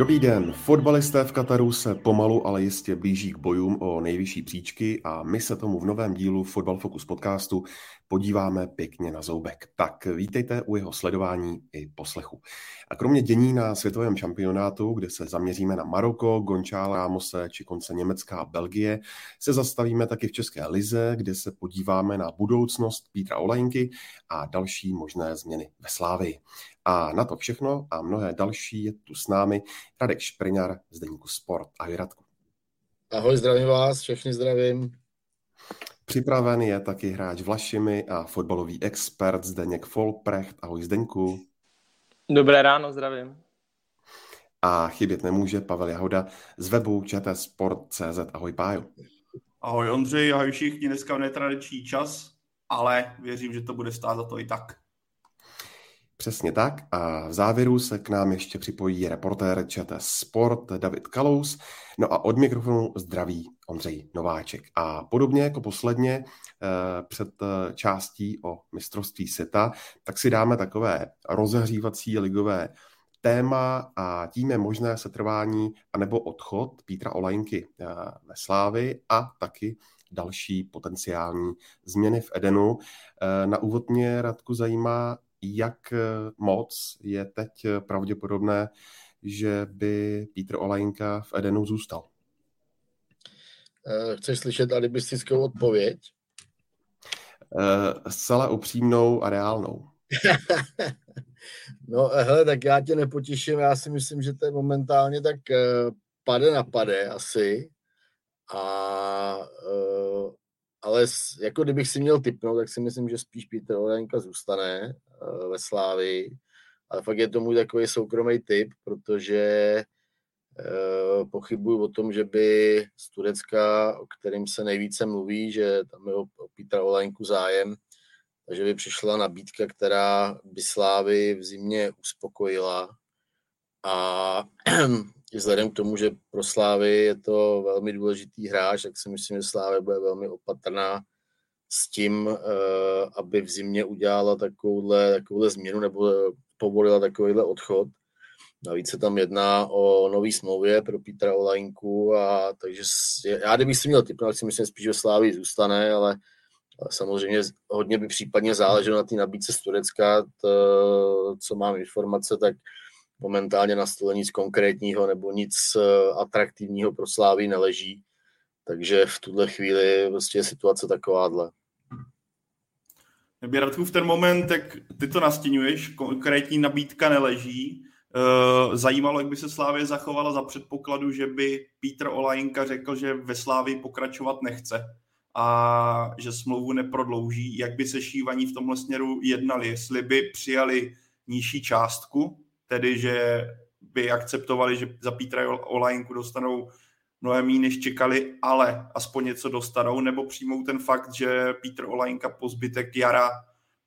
Dobrý den. Fotbalisté v Kataru se pomalu, ale jistě blíží k bojům o nejvyšší příčky a my se tomu v novém dílu Fotbal Focus podcastu podíváme pěkně na zoubek. Tak vítejte u jeho sledování i poslechu. A kromě dění na světovém šampionátu, kde se zaměříme na Maroko, Gončála, Rámose či konce Německa a Belgie, se zastavíme taky v České lize, kde se podíváme na budoucnost Pítra Olajinky a další možné změny ve Slávii. A na to všechno a mnohé další je tu s námi Radek Špriňar z Deníku Sport. Ahoj Radku. Ahoj, zdravím vás, všechny zdravím. Připraven je taky hráč Vlašimi a fotbalový expert Zdeněk Folprecht. Ahoj Zdeňku. Dobré ráno, zdravím. A chybět nemůže Pavel Jahoda z webu čtsport.cz. Ahoj Pájo. Ahoj Ondřej, ahoj všichni, dneska netradiční čas, ale věřím, že to bude stát za to i tak. Přesně tak. A v závěru se k nám ještě připojí reportér ČT Sport David Kalous. No a od mikrofonu zdraví Ondřej Nováček. A podobně jako posledně eh, před eh, částí o mistrovství světa, tak si dáme takové rozehřívací ligové téma a tím je možné setrvání anebo odchod Pítra Olajinky eh, ve Slávy a taky další potenciální změny v Edenu. Na úvod mě Radku zajímá, jak moc je teď pravděpodobné, že by Pítr Olajinka v Edenu zůstal? Chceš slyšet alibistickou odpověď? Zcela upřímnou a reálnou. no hele, tak já tě nepotěším, já si myslím, že to je momentálně tak pade na pade asi. A, ale jako kdybych si měl typnout, tak si myslím, že spíš Petr Olajinka zůstane uh, ve Slávii. Ale fakt je to můj takový soukromý typ, protože uh, pochybuju o tom, že by z Turecka, o kterým se nejvíce mluví, že tam je o, Petra Olajnku zájem, takže by přišla nabídka, která by Slávy v zimě uspokojila. A vzhledem k tomu, že pro Slávy je to velmi důležitý hráč, tak si myslím, že Slávy bude velmi opatrná s tím, eh, aby v zimě udělala takovouhle, takovouhle změnu nebo povolila takovýhle odchod. Navíc se tam jedná o nový smlouvě pro Petra Olajinku a takže já kdybych si měl typnout, si myslím spíš, že Slávy zůstane, ale samozřejmě hodně by případně záleželo na té nabídce z Turecka, to, co mám informace, tak momentálně na stole nic konkrétního nebo nic eh, atraktivního pro Slávy neleží. Takže v tuhle chvíli prostě je situace takováhle. Radku, v ten moment, jak ty to nastínuješ, konkrétní nabídka neleží. Eh, zajímalo, jak by se Slávě zachovala za předpokladu, že by Pítr Olajinka řekl, že ve Slávii pokračovat nechce a že smlouvu neprodlouží. Jak by se šívaní v tomhle směru jednali? Jestli by přijali nižší částku, tedy že by akceptovali, že za Pítra Olajinku dostanou mnohem méně, než čekali, ale aspoň něco dostanou, nebo přijmou ten fakt, že Pítr Olajinka po zbytek jara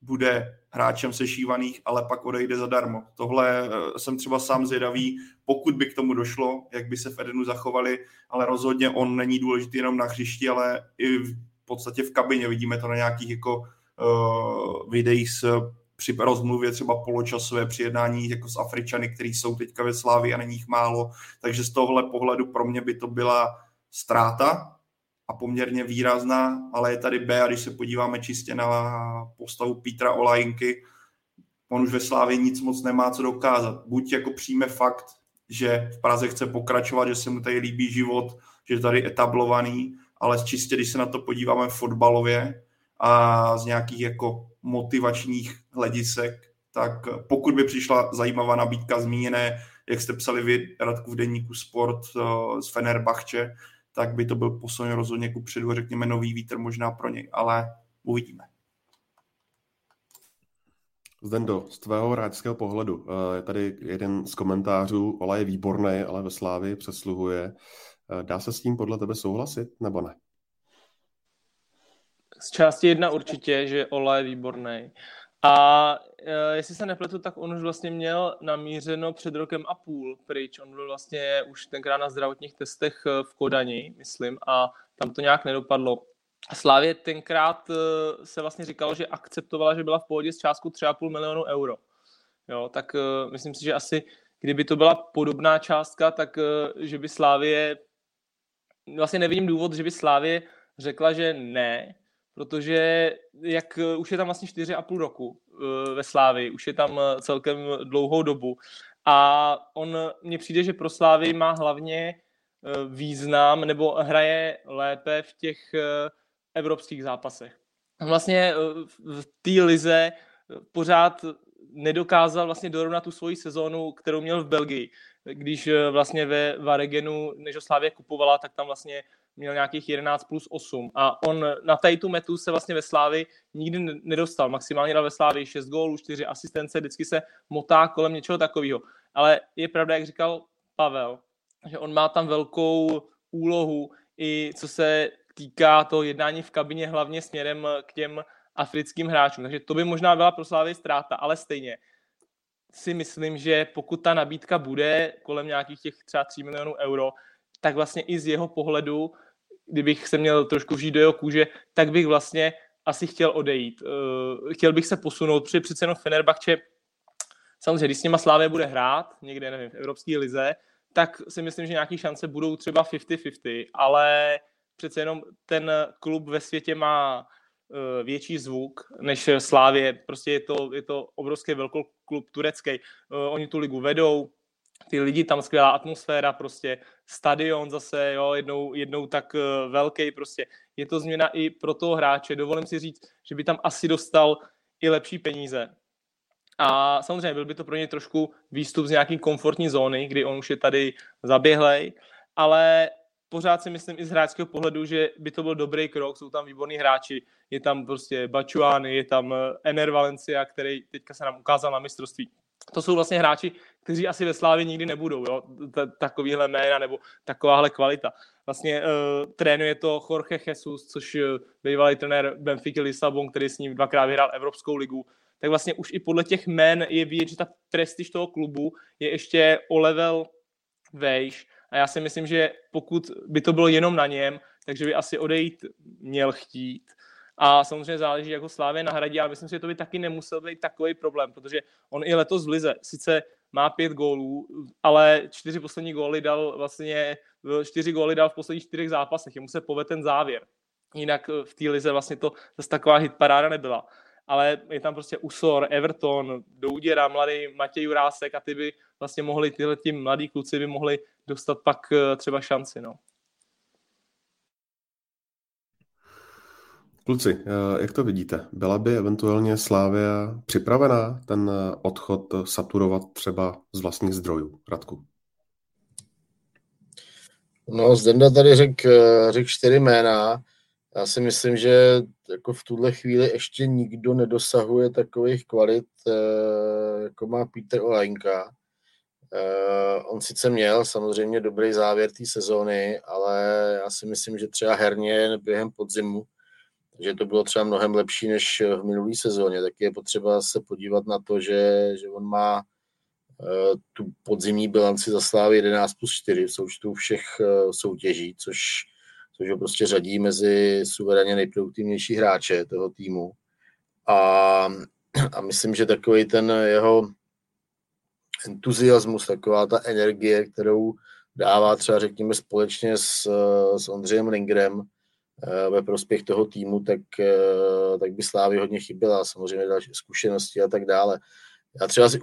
bude hráčem sešívaných, ale pak odejde zadarmo. Tohle eh, jsem třeba sám zvědavý, pokud by k tomu došlo, jak by se v Edenu zachovali, ale rozhodně on není důležitý jenom na hřišti, ale i v podstatě v kabině. Vidíme to na nějakých jako uh, videích s při rozmluvě třeba poločasové při jednání jako s Afričany, kteří jsou teďka ve Slávi a není jich málo. Takže z tohle pohledu pro mě by to byla ztráta a poměrně výrazná, ale je tady B a když se podíváme čistě na postavu Petra Olajinky, on už ve Slávě nic moc nemá co dokázat. Buď jako přijme fakt, že v Praze chce pokračovat, že se mu tady líbí život, že je tady etablovaný, ale čistě, když se na to podíváme fotbalově a z nějakých jako motivačních hledisek, tak pokud by přišla zajímavá nabídka zmíněné, jak jste psali vy, Radku v denníku Sport eh, z Fenerbahče, tak by to byl posun rozhodně ku předu, řekněme nový vítr možná pro něj, ale uvidíme. Zdendo, z tvého hráčského pohledu, eh, je tady jeden z komentářů, Ola je výborný, ale ve Slávii přesluhuje. Dá se s tím podle tebe souhlasit, nebo ne? Z části jedna určitě, že Ola je výborný. A e, jestli se nepletu, tak on už vlastně měl namířeno před rokem a půl pryč. On byl vlastně už tenkrát na zdravotních testech e, v Kodani, myslím, a tam to nějak nedopadlo. Slávě tenkrát e, se vlastně říkalo, že akceptovala, že byla v pohodě s částkou 3,5 milionu euro. Jo, tak e, myslím si, že asi kdyby to byla podobná částka, tak e, že by Slávě vlastně nevidím důvod, že by Slávě řekla, že ne, protože jak eh, už je tam vlastně 4,5 roku eh, ve Slávi, už je tam eh, celkem dlouhou dobu a on mně přijde, že pro Slávy má hlavně význam nebo hraje lépe v těch evropských zápasech. Vlastně v té lize pořád nedokázal vlastně dorovnat tu svoji sezónu, kterou měl v Belgii. Když vlastně ve Varegenu, než Slávě kupovala, tak tam vlastně měl nějakých 11 plus 8 a on na tady tu metu se vlastně ve Slávi nikdy nedostal. Maximálně dal ve Slávi 6 gólů, 4 asistence, vždycky se motá kolem něčeho takového. Ale je pravda, jak říkal Pavel, že on má tam velkou úlohu i co se týká toho jednání v kabině hlavně směrem k těm africkým hráčům. Takže to by možná byla pro Slávy ztráta, ale stejně si myslím, že pokud ta nabídka bude kolem nějakých těch třeba 3 milionů euro, tak vlastně i z jeho pohledu, kdybych se měl trošku vžít do jeho kůže, tak bych vlastně asi chtěl odejít. Eh, chtěl bych se posunout, protože přece jenom Fenerbahce, samozřejmě, když s nima Slávě bude hrát, někde, nevím, v Evropské lize, tak si myslím, že nějaké šance budou třeba 50-50, ale přece jenom ten klub ve světě má eh, větší zvuk než Slávě. Prostě je to, je to obrovský velký klub turecký. Eh, oni tu ligu vedou, ty lidi tam skvělá atmosféra, prostě stadion zase, jo, jednou, jednou tak uh, velký, prostě je to změna i pro toho hráče. Dovolím si říct, že by tam asi dostal i lepší peníze. A samozřejmě byl by to pro ně trošku výstup z nějaký komfortní zóny, kdy on už je tady zaběhlej, ale pořád si myslím i z hráčského pohledu, že by to byl dobrý krok, jsou tam výborní hráči, je tam prostě Bačuány, je tam eh, Ener Valencia, který teďka se nám ukázal na mistrovství to jsou vlastně hráči, kteří asi ve Slávě nikdy nebudou, jo? takovýhle jména nebo takováhle kvalita. Vlastně uh, trénuje to Jorge Jesus, což uh, bývalý trenér Benfica Lisabon, který s ním dvakrát vyhrál Evropskou ligu, tak vlastně už i podle těch jmén je vidět, že ta prestiž toho klubu je ještě o level vejš a já si myslím, že pokud by to bylo jenom na něm, takže by asi odejít měl chtít. A samozřejmě záleží, jako Slávě nahradí, ale myslím si, že to by taky nemusel být takový problém, protože on i letos v Lize sice má pět gólů, ale čtyři poslední góly dal vlastně, čtyři góly dal v posledních čtyřech zápasech, jemu se povede ten závěr. Jinak v té lize vlastně to zase taková hitparáda nebyla. Ale je tam prostě Usor, Everton, Douděra, mladý Matěj Jurásek a ty by vlastně mohli, tyhle ti mladí kluci by mohli dostat pak eh, třeba šanci. No. Kluci, eh, jak to vidíte? Byla by eventuálně Slávia připravená ten eh, odchod saturovat třeba z vlastních zdrojů? Radku. No, Zdenda tady řekl eh, řek čtyři jména. Já si myslím, že jako v tuhle chvíli ještě nikdo nedosahuje takových kvalit, jako má Peter Olajnka. On sice měl samozřejmě dobrý závěr té sezóny, ale já si myslím, že třeba herně během podzimu takže to bylo třeba mnohem lepší než v minulý sezóně. Tak je potřeba se podívat na to, že, že on má uh, tu podzimní bilanci za slávy 11 plus 4 v součtu všech uh, soutěží, což, což ho prostě řadí mezi suverénně nejproduktivnější hráče toho týmu. A, a myslím, že takový ten jeho entuziasmus, taková ta energie, kterou dává třeba řekněme společně s, s Ondřejem Lingrem, Eh, ve prospěch toho týmu, tak, eh, tak by Slávy hodně chyběla, samozřejmě další zkušenosti a tak dále. Já třeba si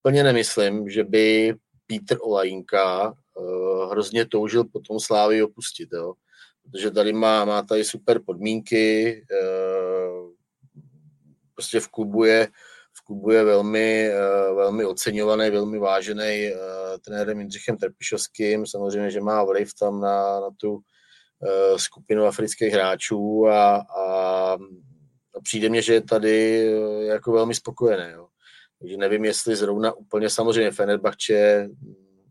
úplně nemyslím, že by Petr Olajinka uh, hrozně toužil potom Slávy opustit, jo? protože tady má, má tady super podmínky, prostě v klubu je, v klubu je velmi, velmi oceňovaný, velmi vážený trenérem Jindřichem Trpišovským, samozřejmě, že má vliv tam na, na tu Eh, skupinu afrických hráčů a, a, a přijde mně, že je tady eh, jako velmi spokojený. Jo. Takže nevím, jestli zrovna úplně samozřejmě Fenerbahce,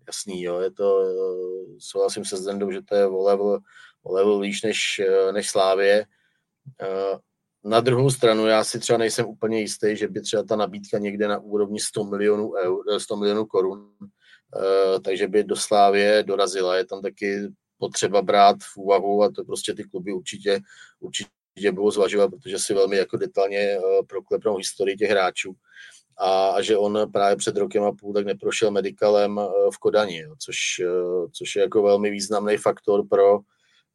jasný, jo, je to, souhlasím se Zdendou, že to je o level, o level výš než, než Slávě. Na druhou stranu já si třeba nejsem úplně jistý, že by třeba ta nabídka někde na úrovni 100 milionů, eur, 100 milionů korun, takže by do Slávě dorazila. Je tam taky potřeba brát v úvahu a to prostě ty kluby určitě, určitě budou zvažovat, protože si velmi jako detailně proklepnou historii těch hráčů a, a že on právě před rokem a půl tak neprošel medikalem eh, v Kodani, což, eh, což je jako velmi významný faktor pro,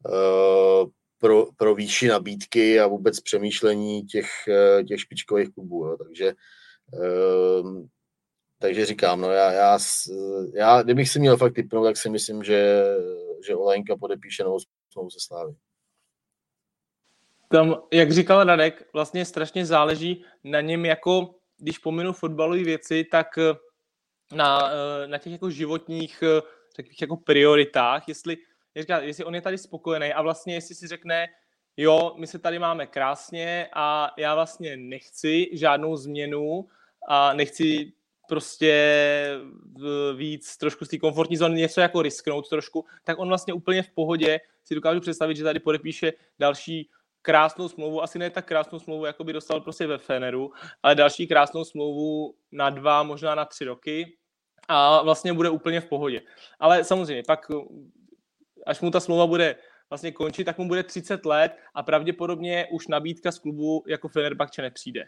eh, pro, pro výši nabídky a vůbec přemýšlení těch, těch špičkových klubů. Jo. Takže, takže říkám, no já, já, já, kdybych si měl fakt typnout, tak si myslím, že, že Olejnka podepíše novou smlouvu se Slávy. Tam, jak říkal Radek, vlastně strašně záleží na něm jako když pominu fotbalové věci, tak eh, na, eh, na těch jako životních eh, takových jako prioritách, jestli, říká, jestli on je tady spokojený a vlastně jestli si řekne, jo, my se tady máme krásně a já vlastně nechci žádnou změnu a nechci prostě víc trošku z té komfortní zóny něco jako risknout trošku, tak on vlastně úplně v pohodě si dokážu představit, že tady podepíše další krásnou smlouvu, asi ne tak krásnou smlouvu, jako by dostal prostě ve Feneru, ale další krásnou smlouvu na dva, možná na tři roky a vlastně bude úplně v pohodě. Ale samozřejmě, pak až mu ta smlouva bude vlastně končit, tak mu bude 30 let a pravděpodobně už nabídka z klubu jako Fenerbahce nepřijde.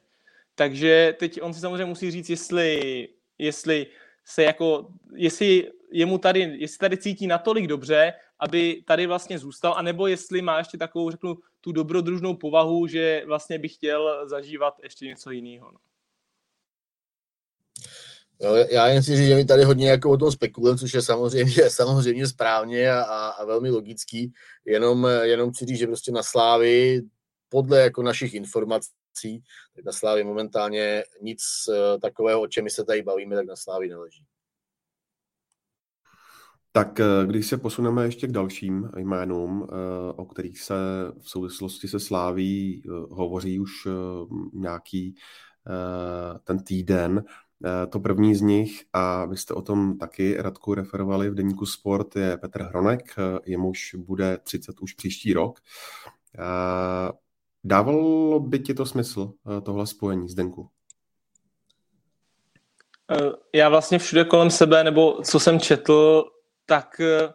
Takže teď on si samozřejmě musí říct, jestli, jestli se jako, jestli je mu tady, jestli tady cítí natolik dobře, aby tady vlastně zůstal, anebo jestli má ještě takovou, řeknu, tu dobrodružnou povahu, že vlastně bych chtěl zažívat ještě něco jiného. No. Jo, já jen si říct, že mi tady hodně jako o tom spekulujeme, což je samozřejmě, samozřejmě správně a, a, a velmi logický. Jenom, jenom chci říct, že prostě na Slávy, podle jako našich informací, tak na Slávy momentálně nic eh, takového, o čem my se tady bavíme, tak na Slávy neleží. Tak eh, když se posuneme ještě k dalším jménům, eh, o kterých se v souvislosti se sláví hovoří už nějaký ten týden, to první z nich, a vy jste o tom taky, Radku, referovali v deníku Sport, je Petr Hronek, jemuž bude 30 už příští rok. Dávalo by ti to smysl, tohle spojení, Zdenku? Já vlastně všude kolem sebe, nebo co jsem četl, tak eh,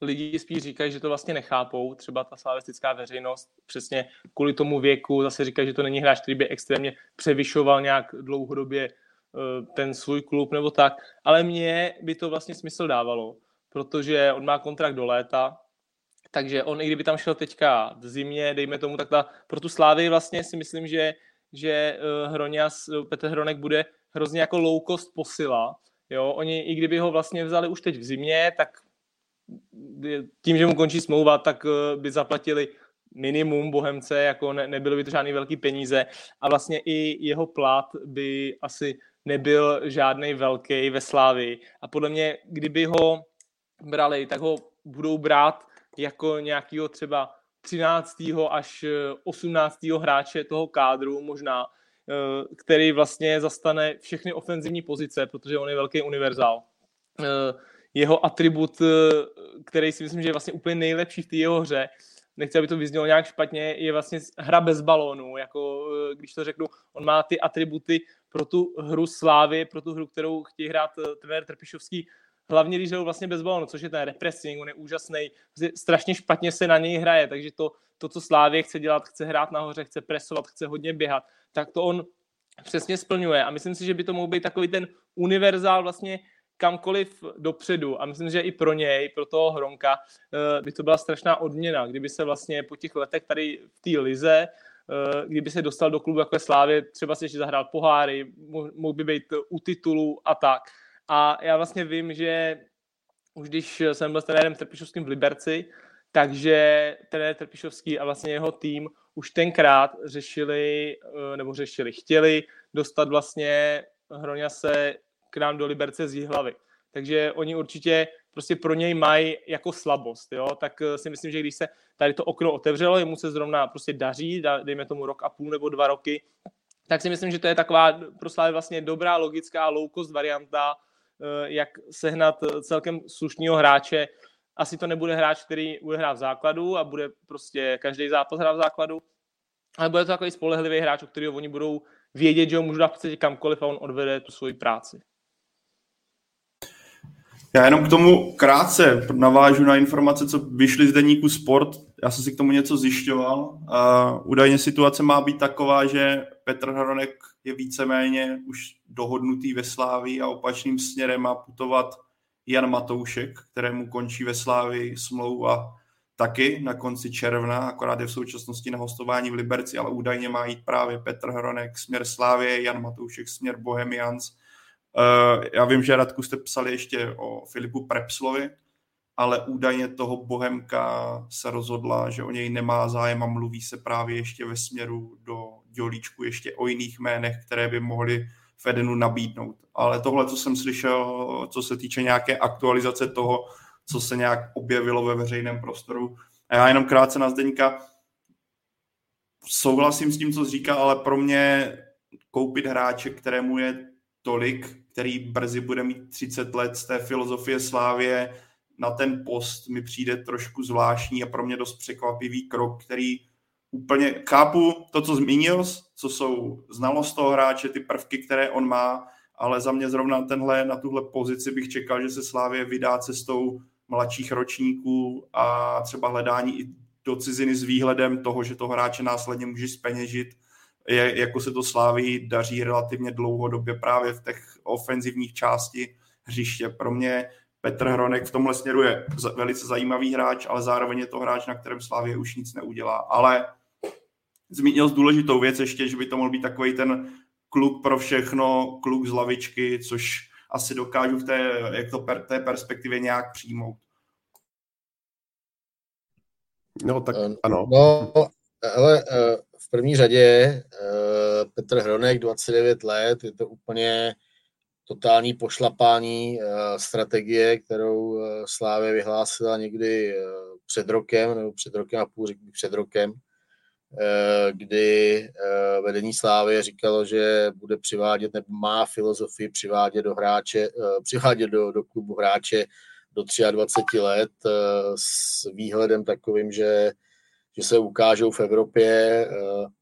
lidi spíš říkají, že to vlastně nechápou, třeba ta slavistická veřejnost, přesně kvůli tomu věku, zase říkají, že to není hráč, který by extrémně převyšoval nějak dlouhodobě eh, ten svůj klub nebo tak, ale mně by to vlastně smysl dávalo, protože on má kontrakt do léta, takže on, i kdyby tam šel teďka v zimě, dejme tomu, tak ta, pro tu Slávy vlastně si myslím, že, že eh, Hroňas, Petr Hronek bude hrozně jako low cost posila, Jo, oni, i kdyby ho vlastně vzali už teď v zimě, tak tím, že mu končí smlouva, tak eh, by zaplatili minimum Bohemce, jako ne, nebyly by to žádný velký peníze. A vlastně i jeho plat by asi nebyl žádný velký ve Slávi a podle mě, kdyby ho brali, tak ho budou brát jako nějakého třeba 13. až 18. hráče toho kádru možná, Eh, který vlastně zastane všechny ofenzivní pozice, protože on je velký univerzál. Eh, jeho atribut, eh, který si myslím, že je vlastně úplně nejlepší v té jeho hře, nechci, aby to vyznělo nějak špatně, je vlastně hra bez balónu, jako když to řeknu, on má ty atributy pro tu hru slávy, pro tu hru, kterou chtějí hrát trenér Trpišovský, hlavně když jdou vlastně bez balónu, což je ten repressing, on je úžasný, strašně špatně se na něj hraje, takže to, to, co Slávě chce dělat, chce hrát nahoře, chce presovat, chce hodně běhat, tak to on přesně splňuje a myslím si, že by to mohl být takový ten univerzál vlastně kamkoliv dopředu a myslím, že i pro něj, pro toho Hronka, eh, by to byla strašná odměna, kdyby se vlastně po těch letech tady v té lize eh, kdyby se dostal do klubu jako je Slávě, třeba si ještě zahrál poháry, mohl by být u titulu a tak. A já vlastně vím, že už když jsem byl s trenérem Trpišovským v Liberci, takže trenér Trpišovský a vlastně jeho tým už tenkrát řešili, eh, nebo řešili, chtěli dostat vlastně Hroňase k nám do Liberce z Jihlavy. Takže oni určitě prostě pro něj mají jako slabost, jo? tak eh, si myslím, že když se tady to okno otevřelo, jemu se zrovna prostě daří, dejme tomu rok a půl nebo dva roky, tak si myslím, že to je taková pro vlastně dobrá, logická low cost varianta, jak sehnat celkem slušného hráče asi to nebude hráč, který bude hrát v základu a bude prostě každý zápas hrát v základu, ale bude to takový spolehlivý hráč, o kterého oni budou vědět, že ho můžu dát v podstatě kamkoliv a on odvede tu svoji práci. Já jenom k tomu krátce navážu na informace, co vyšly z deníku Sport. Já jsem si k tomu něco zjišťoval. Uh, údajně situace má být taková, že Petr Hronek je víceméně už dohodnutý ve Slávii a opačným směrem má putovat Jan Matoušek, kterému končí ve Slávii smlouva taky na konci června, akorát je v současnosti na hostování v Liberci, ale údajně má jít právě Petr Hronek směr Slávie, Jan Matoušek směr Bohemians. Uh, já vím, že Radku jste psali ještě o Filipu Prepslovi, ale údajně toho Bohemka se rozhodla, že o něj nemá zájem a mluví se právě ještě ve směru do dělíčku ještě o jiných jménech, které by mohly Fedenu nabídnout. Ale tohle, co jsem slyšel, co se týče nějaké aktualizace toho, co se nějak objevilo ve veřejném prostoru. A já jenom krátce na Zdeňka souhlasím s tím, co říká, ale pro mě koupit hráče, kterému je tolik, který brzy bude mít 30 let z té filozofie Slávě, na ten post mi přijde trošku zvláštní a pro mě dost překvapivý krok, který úplně chápu to, co zmínil, co jsou znalost toho hráče, ty prvky, které on má, ale za mě zrovna tenhle, na tuhle pozici bych čekal, že se Slávě vydá cestou mladších ročníků a třeba hledání i do ciziny s výhledem toho, že to hráče následně může speněžit, je, jako se to Sláví daří relativně dlouhodobě právě v těch ofenzivních části hřiště. Pro mě Petr Hronek v tomhle směru je velice zajímavý hráč, ale zároveň je to hráč, na kterém Slávě už nic neudělá. Ale zmínil z důležitou věc ještě, že by to mohl být takový ten kluk pro všechno, kluk z lavičky, což asi dokážu v té, jak to per, té perspektivě nějak přijmout. No, tak uh, ano. No, ale uh, v první řadě uh, Petr Hronek, 29 let, je to úplně totální pošlapání strategie, kterou Slávě vyhlásila někdy před rokem, nebo před rokem a půl, řekl před rokem, kdy uh, vedení Slávy říkalo, že bude přivádět, nebo má filozofii přivádět do hráče, uh, přivádět do, do klubu hráče do 23 let s výhledem takovým, že že se ukážou v Evropě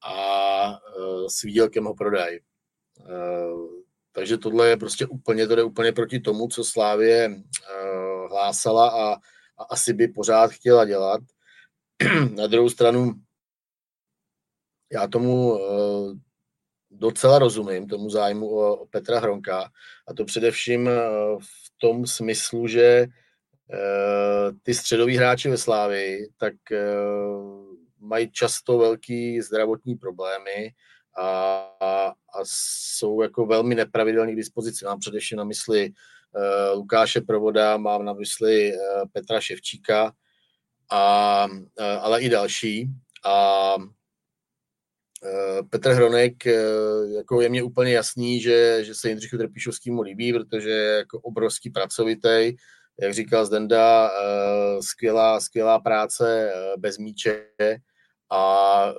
a s výdělkem ho prodají. Takže tohle je prostě úplně, to jde úplně proti tomu, co Slávě hlásala a, a asi by pořád chtěla dělat. Na druhou stranu, já tomu uh, docela rozumím, tomu zájmu o, Petra Hronka, a to především uh, v tom smyslu, že uh, ty středoví hráči ve Slávii, tak mají často velký zdravotní problémy, a, a, a jsou jako velmi nepravidelní k dispozici. Mám především na mysli uh, Lukáše Provoda, mám na mysli uh, Petra Ševčíka, a, uh, ale i další. A Petr Hronek, uh, jako je mě úplně jasný, že, že se Jindřichu Trpišovskému líbí, protože je jako obrovský pracovitý, jak říkal Zdenda, uh, skvělá, skvělá práce bez míče. A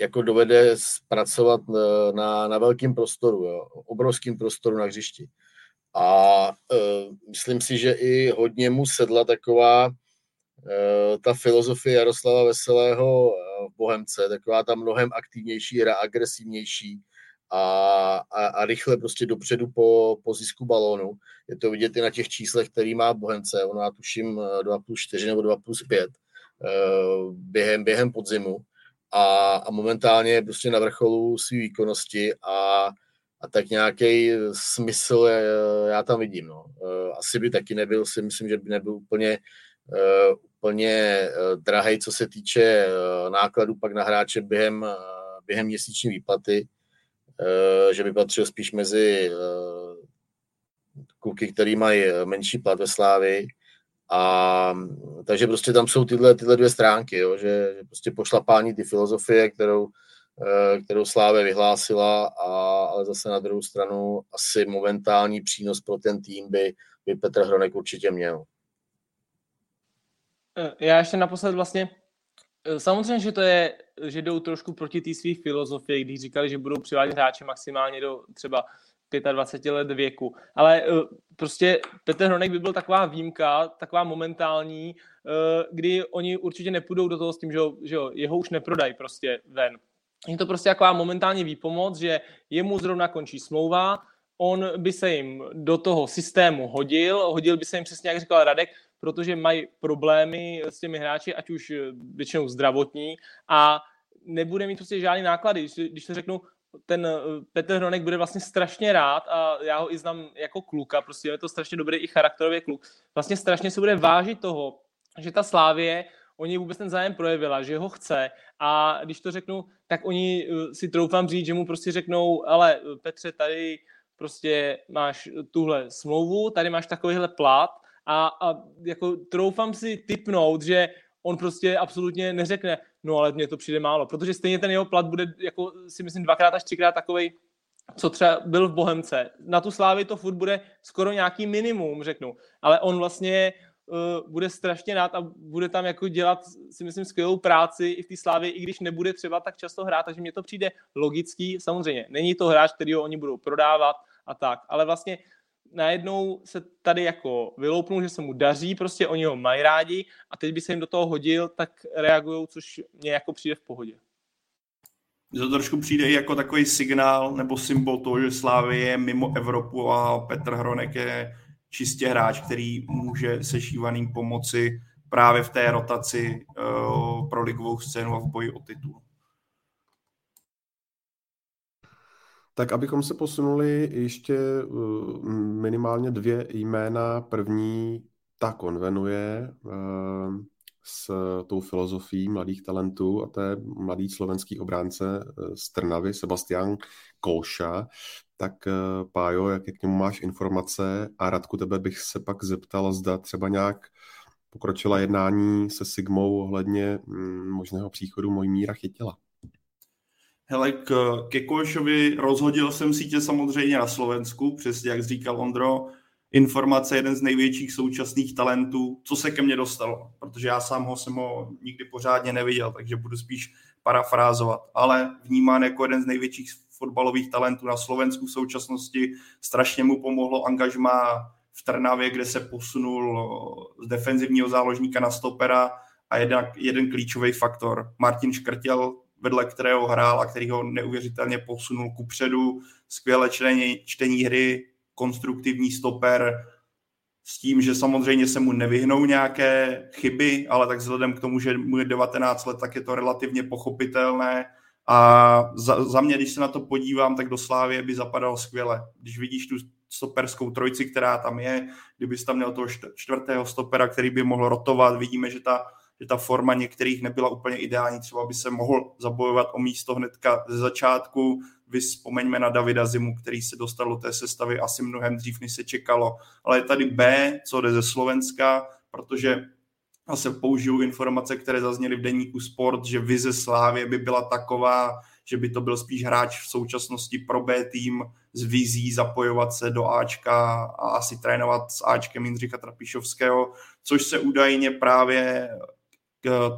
jako dovede zpracovat eh, na, na velkém prostoru, jo, obrovským prostoru na hřišti. A myslím si, že i hodně mu sedla taková ta filozofie Jaroslava Veselého v Bohemce, taková ta mnohem aktivnější hra, agresivnější a, a, a rychle prostě dopředu po, po zisku balónu. Je to vidět i na těch číslech, který má Bohemce. Ona tuším 2 plus 4 nebo 2 plus 5 uh, během, během podzimu a, a momentálně je prostě na vrcholu své výkonnosti a, a tak nějaký smysl já tam vidím. No. Asi by taky nebyl, si myslím, že by nebyl úplně, úplně e, drahý, co se týče nákladů pak na hráče během, během měsíční výplaty, že by patřil spíš mezi kluky, který mají menší plat ve Slávii, a takže prostě tam jsou tyhle, tyhle dvě stránky, jo, že, že prostě pošlapání ty filozofie, kterou, eh, kterou Sláve vyhlásila, a, ale zase na druhou stranu asi momentální přínos pro ten tým by, by Petr Hronek určitě měl. Eh, já ještě naposled vlastně, eh, samozřejmě, že to je, že jdou trošku proti té své filozofii, když říkali, že budou přivádět hráče maximálně do třeba 25 let věku. Ale uh, prostě Petr Hronek by byl taková výjimka, taková momentální, kdy oni určitě nepůjdou do toho s tím, že, ho, že ho, jeho už neprodají prostě ven. Je to prostě taková momentální výpomoc, že jemu zrovna končí smlouva, on by se jim do toho systému hodil, hodil by se jim přesně, jak říkal Radek, protože mají problémy s těmi hráči, ať už většinou zdravotní a nebude mít prostě žádný náklady. Když, když to řeknu, ten Petr Hronek bude vlastně strašně rád a já ho i znám jako kluka, prostě je to strašně dobrý i charakterový kluk. Vlastně strašně se bude vážit toho, že ta Slávě oni vůbec ten zájem projevila, že ho chce a když to řeknu, tak oni si troufám říct, že mu prostě řeknou, ale Petře, tady prostě máš tuhle smlouvu, tady máš takovýhle plat a, a jako troufám si typnout, že on prostě absolutně neřekne, no ale mně to přijde málo, protože stejně ten jeho plat bude, jako si myslím, dvakrát až třikrát takový, co třeba byl v Bohemce. Na tu slávy to furt bude skoro nějaký minimum, řeknu. Ale on vlastně uh, bude strašně rád a bude tam jako dělat, si myslím, skvělou práci i v té slávě, i když nebude třeba tak často hrát, takže mně to přijde logický. Samozřejmě, není to hráč, který oni budou prodávat a tak, ale vlastně najednou se tady jako vyloupnul, že se mu daří, prostě oni ho mají rádi a teď by se jim do toho hodil, tak reagují, což mě jako přijde v pohodě. To trošku přijde jako takový signál nebo symbol toho, že Slávy je mimo Evropu a Petr Hronek je čistě hráč, který může se šívaným pomoci právě v té rotaci uh, pro ligovou scénu a v boji o titul. Tak abychom se posunuli ještě uh, minimálně dvě jména. První ta konvenuje uh, s tou filozofií mladých talentů a to je mladý slovenský obránce uh, z Trnavy, Sebastian Kolša. Tak Pájo, jaké k němu máš informace a Radku, tebe bych se pak zeptal, zda třeba nějak pokročila jednání se Sigmou ohledně mm, možného příchodu Mojmíra Chytila. Hele, k, ke Košovi rozhodil jsem sítě samozřejmě na Slovensku, přesně jak říkal Ondro, informace jeden z největších současných talentů, co se ke mně dostalo, protože já sám ho jsem ho nikdy pořádně neviděl, takže budu spíš parafrázovat, ale vnímán jako jeden z největších fotbalových talentů na Slovensku v současnosti. Strašně mu pomohlo angažma v Trnavě, kde se posunul z defenzivního záložníka na stopera. A jeden, jeden klíčový faktor. Martin Škrtěl, vedle kterého hrál a který ho neuvěřitelně posunul ku předu. Skvělé čtení, čtení hry, konstruktivní stoper, s tím, že samozřejmě se mu nevyhnou nějaké chyby, ale tak vzhledem k tomu, že mu je 19 let, tak je to relativně pochopitelné. A za, za mě, když se na to podívám, tak do Slávě by zapadalo skvěle. Když vidíš tu stoperskou trojici, která tam je, kdybys tam měl toho čtvrtého stopera, který by mohl rotovat, vidíme, že ta že ta forma některých nebyla úplně ideální, třeba by se mohl zabojovat o místo hnedka ze začátku, vy vzpomeňme na Davida Zimu, který se dostal do té sestavy asi mnohem dřív, než se čekalo. Ale je tady B, co jde ze Slovenska, protože se použiju informace, které zazněly v denníku Sport, že vize Slávě by byla taková, že by to byl spíš hráč v současnosti pro B tým s vizí zapojovat se do Ačka a asi trénovat s Ačkem Jindřicha Trapišovského, což se údajně právě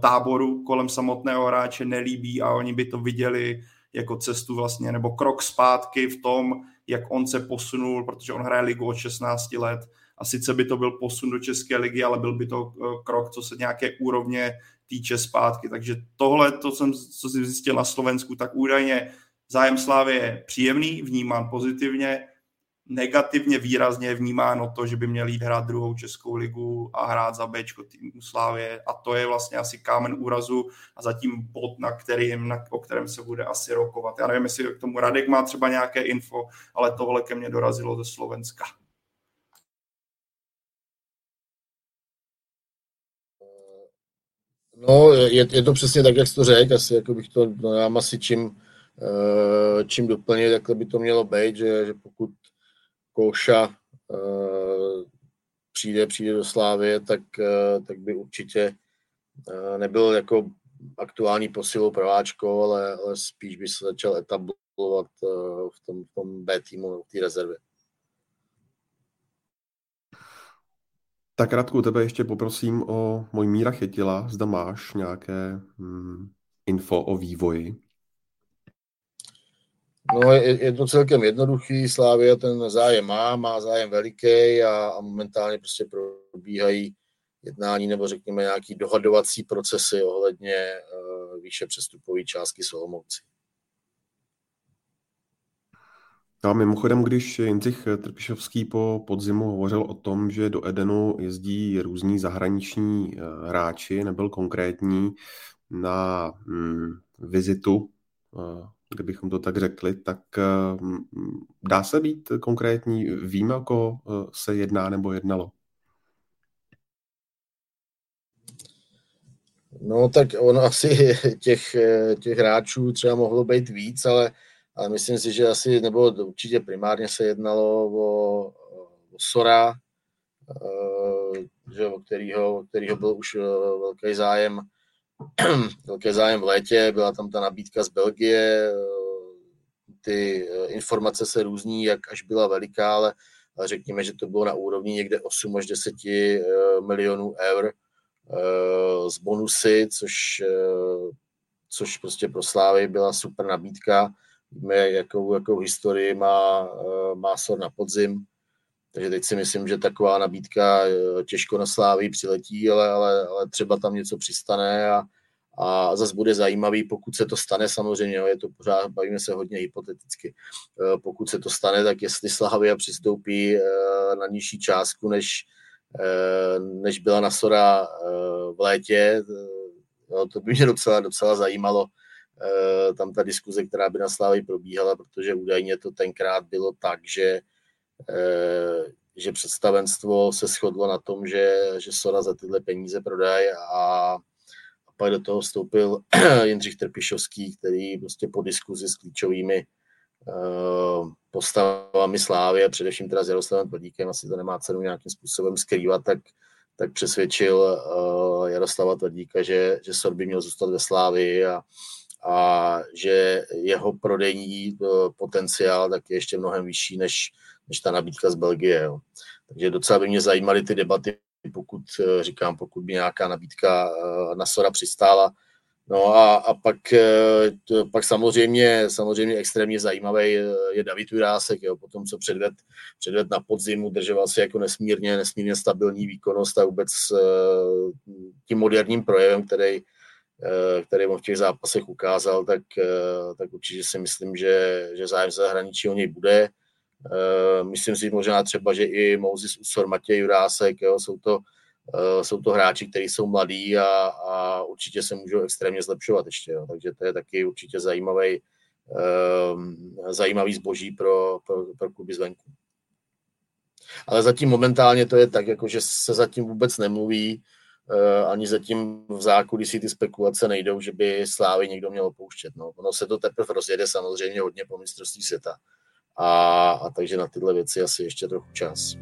táboru kolem samotného hráče nelíbí a oni by to viděli jako cestu vlastně, nebo krok zpátky v tom, jak on se posunul, protože on hraje ligu od 16 let a sice by to byl posun do České ligy, ale byl by to eh, krok, co se nějaké úrovně týče zpátky. Takže tohle, to jsem, co si zjistil na Slovensku, tak údajně zájem Slávy je příjemný, vnímán pozitivně, negativně výrazně vnímáno to, že by měl jít hrát druhou českou ligu a hrát za Bčko týmu Slávě a to je vlastně asi kámen úrazu a zatím bod, na kterým, na, o kterém se bude asi rokovat. Já nevím, jestli k tomu Radek má třeba nějaké info, ale tohle ke mně dorazilo ze Slovenska. No, je, je to přesně tak, jak jsi to řekl, asi jako bych to, no já asi čím, eh, čím doplnit, takhle by to mělo být, že, že pokud Koša eh, přijde, přijde do Slávy, tak, eh, tak by určitě eh, nebyl jako aktuální posilou prváčko, ale, ale spíš by se začal etablovat v tom, v tom B týmu, v té rezervě. Tak Radku, tebe ještě poprosím o můj Míra Chytila. Zda máš nějaké hmm, info o vývoji? No, je, je to celkem jednoduchý, Slávia ten zájem má, má zájem veliký a, a momentálně prostě probíhají jednání nebo řekněme nějaký dohadovací procesy ohledně uh, výše přestupové částky Solomouci. No a mimochodem, když Jindřich Trpišovský po podzimu hovořil o tom, že do Edenu jezdí různí zahraniční eh, hráči, nebyl konkrétní na mm, vizitu, eh, kdybychom to tak řekli, tak mm, dá se být konkrétní? Víme, o koho se jedná nebo jednalo? No tak ono asi těch, těch hráčů třeba mohlo být víc, ale, ale myslím si, že asi, nebo určitě primárně se jednalo o, o Sora, eh, že, o, kterýho, o kterýho byl už eh, velký zájem, velký zájem v létě, byla tam ta nabídka z Belgie, eh, ty informace se různí, jak až byla veliká, ale, ale řekněme, že to bylo na úrovni někde 8 až 10 milionů eur, Eh, z bonusy, což, eh, což prostě pro Slávy byla super nabídka. Víme, jakou, jakou historii má, eh, má Sor na podzim. Takže teď si myslím, že taková nabídka těžko na Slávy přiletí, ale, ale, ale třeba tam něco přistane a, a zase bude zajímavý, pokud se to stane samozřejmě, je to pořád, bavíme se hodně hypoteticky, pokud se to stane, tak jestli Slavia přistoupí na nižší částku, než, Eh, než byla na Sora eh, v létě. To by mě docela, docela zajímalo, tam ta diskuze, která by na Slávě probíhala, protože údajně to tenkrát bylo tak, že, že představenstvo se shodlo na tom, že, že Sora za tyhle peníze prodají a, a pak do toho vstoupil Jindřich Trpišovský, který prostě po diskuzi s klíčovými uh, postavami Slávy, především teda s Jaroslavem Tvrdíkem, asi to nemá cenu nějakým způsobem skrývat, tak, tak přesvědčil uh, Jaroslava Tvrdíka, že, že Sor by měl zůstat ve Slávii a, a že jeho prodejní uh, potenciál tak je ještě mnohem vyšší než, než ta nabídka z Belgie. Jo. Takže docela by mě zajímaly ty debaty, pokud říkám, pokud by nějaká nabídka na Sora přistála, No a, a pak, eh, pak samozřejmě, samozřejmě extrémně zajímavý eh, je David Jurásek, jo, po tom, co předved, předved na podzim, udržoval si jako nesmírně, nesmírně stabilní výkonnost a vůbec tím moderním projevem, který, který on v těch zápasech ukázal, tak, tak určitě si myslím, že, že zájem zahraničí o něj bude. Uh, myslím si možná třeba, že i Moses Usor, Matěj Jurásek, jo, jsou to Eh, jsou to hráči, kteří jsou mladí a, a určitě se můžou extrémně zlepšovat ještě. Jo. Takže to je taky určitě zajímavý, um, zajímavý zboží pro, pro, pro kluby zvenku. Ale zatím momentálně to je tak, jako že se zatím vůbec nemluví, uh, ani zatím v zákulisí ty spekulace nejdou, že by Slávy někdo měl opouštět. No. Ono se to teprve rozjede samozřejmě hodně po mistrovství světa. A, a takže na tyhle věci asi ještě trochu čas.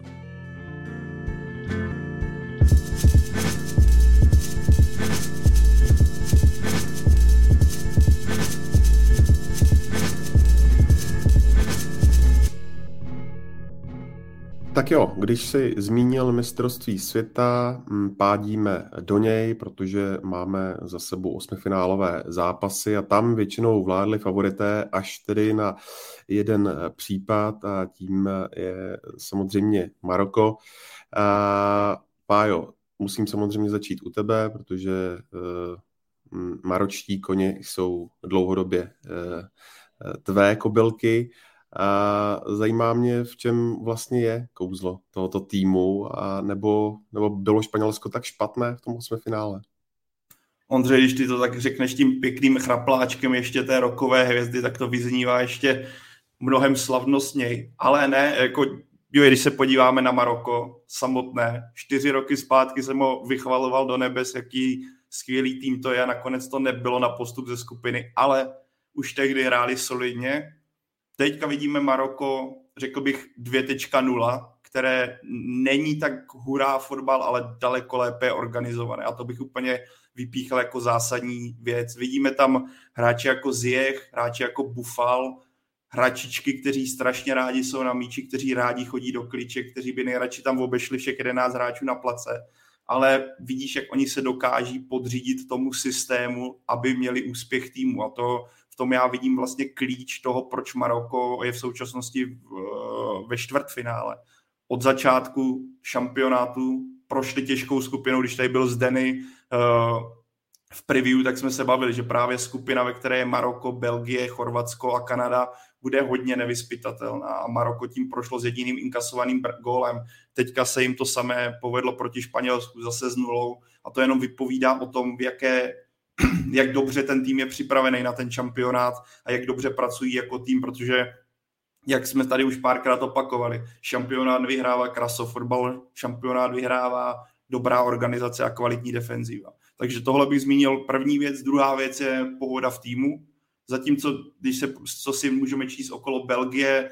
Tak jo, když si zmínil mistrovství světa, mm, pádíme do něj, protože máme za sebou osmifinálové zápasy a tam většinou vládli favorité až tedy na jeden případ a tím je samozřejmě Maroko. Pájo, musím samozřejmě začít u tebe, protože uh, maročtí koně jsou dlouhodobě uh, tvé kobylky. A zajímá mě, v čem vlastně je kouzlo tohoto týmu, a nebo, nebo bylo Španělsko tak špatné v tom osmi finále? Ondřej, když ty to tak řekneš tím pěkným chrapláčkem ještě té rokové hvězdy, tak to vyznívá ještě mnohem slavnostněji. Ale ne, jako jo, když se podíváme na Maroko samotné, čtyři roky zpátky jsem ho vychvaloval do nebes, jaký skvělý tým to je a nakonec to nebylo na postup ze skupiny, ale už tehdy hráli solidně Teďka vidíme Maroko, řekl bych 2.0, které není tak hurá fotbal, ale daleko lépe organizované. A to bych úplně vypíchal jako zásadní věc. Vidíme tam hráče jako Ziyech, hráči jako Bufal, hráčičky, kteří strašně rádi jsou na míči, kteří rádi chodí do kliče, kteří by nejradši tam obešli všech 11 hráčů na place. Ale vidíš, jak oni se dokáží podřídit tomu systému, aby měli úspěch týmu. A to v tom já vidím vlastně klíč toho, proč Maroko je v současnosti v, ve čtvrtfinále. Od začátku šampionátu prošli těžkou skupinou, když tady byl Zdeny v preview, tak jsme se bavili, že právě skupina, ve které je Maroko, Belgie, Chorvatsko a Kanada, bude hodně nevyspytatelná a Maroko tím prošlo s jediným inkasovaným gólem. Teďka se jim to samé povedlo proti Španělsku zase s nulou a to jenom vypovídá o tom, v jaké, jak dobře ten tým je připravený na ten šampionát a jak dobře pracují jako tým, protože jak jsme tady už párkrát opakovali, šampionát vyhrává krasofotbal, šampionát vyhrává dobrá organizace a kvalitní defenziva. Takže tohle bych zmínil první věc. Druhá věc je pohoda v týmu. Zatímco, když se, co si můžeme číst okolo Belgie,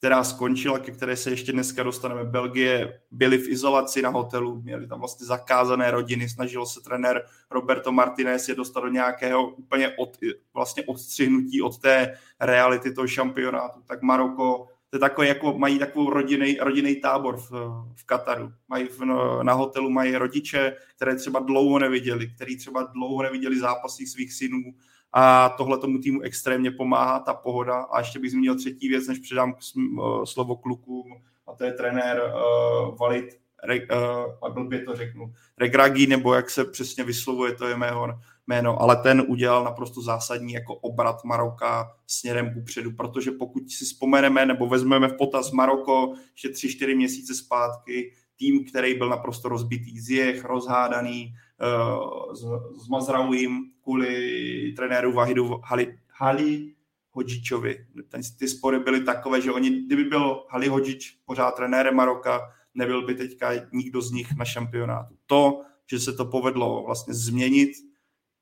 která skončila, ke které se ještě dneska dostaneme. Belgie byli v izolaci na hotelu, měli tam vlastně zakázané rodiny, snažil se trenér Roberto Martinez je dostat do nějakého úplně od, vlastně odstřihnutí od té reality toho šampionátu. Tak Maroko to je takový, jako mají takovou rodinný, rodinný tábor v, v Kataru. Mají v, na hotelu mají rodiče, které třeba dlouho neviděli, který třeba dlouho neviděli zápasy svých synů a tohle tomu týmu extrémně pomáhá, ta pohoda. A ještě bych zmínil třetí věc, než předám slovo klukům, a to je trenér uh, Valid, re, uh, blbě to řeknu, Regragi, nebo jak se přesně vyslovuje, to je mého jméno, ale ten udělal naprosto zásadní jako obrat Maroka směrem kupředu, protože pokud si vzpomeneme nebo vezmeme v potaz Maroko ještě tři, čtyři měsíce zpátky, tým, který byl naprosto rozbitý, zjech, rozhádaný, uh, s, Mazrauim kvůli trenéru Vahidu Hali, Hali Hodžičovi. Ten, ty spory byly takové, že oni, kdyby byl Hali Hodžič pořád trenérem Maroka, nebyl by teďka nikdo z nich na šampionátu. To, že se to povedlo vlastně změnit,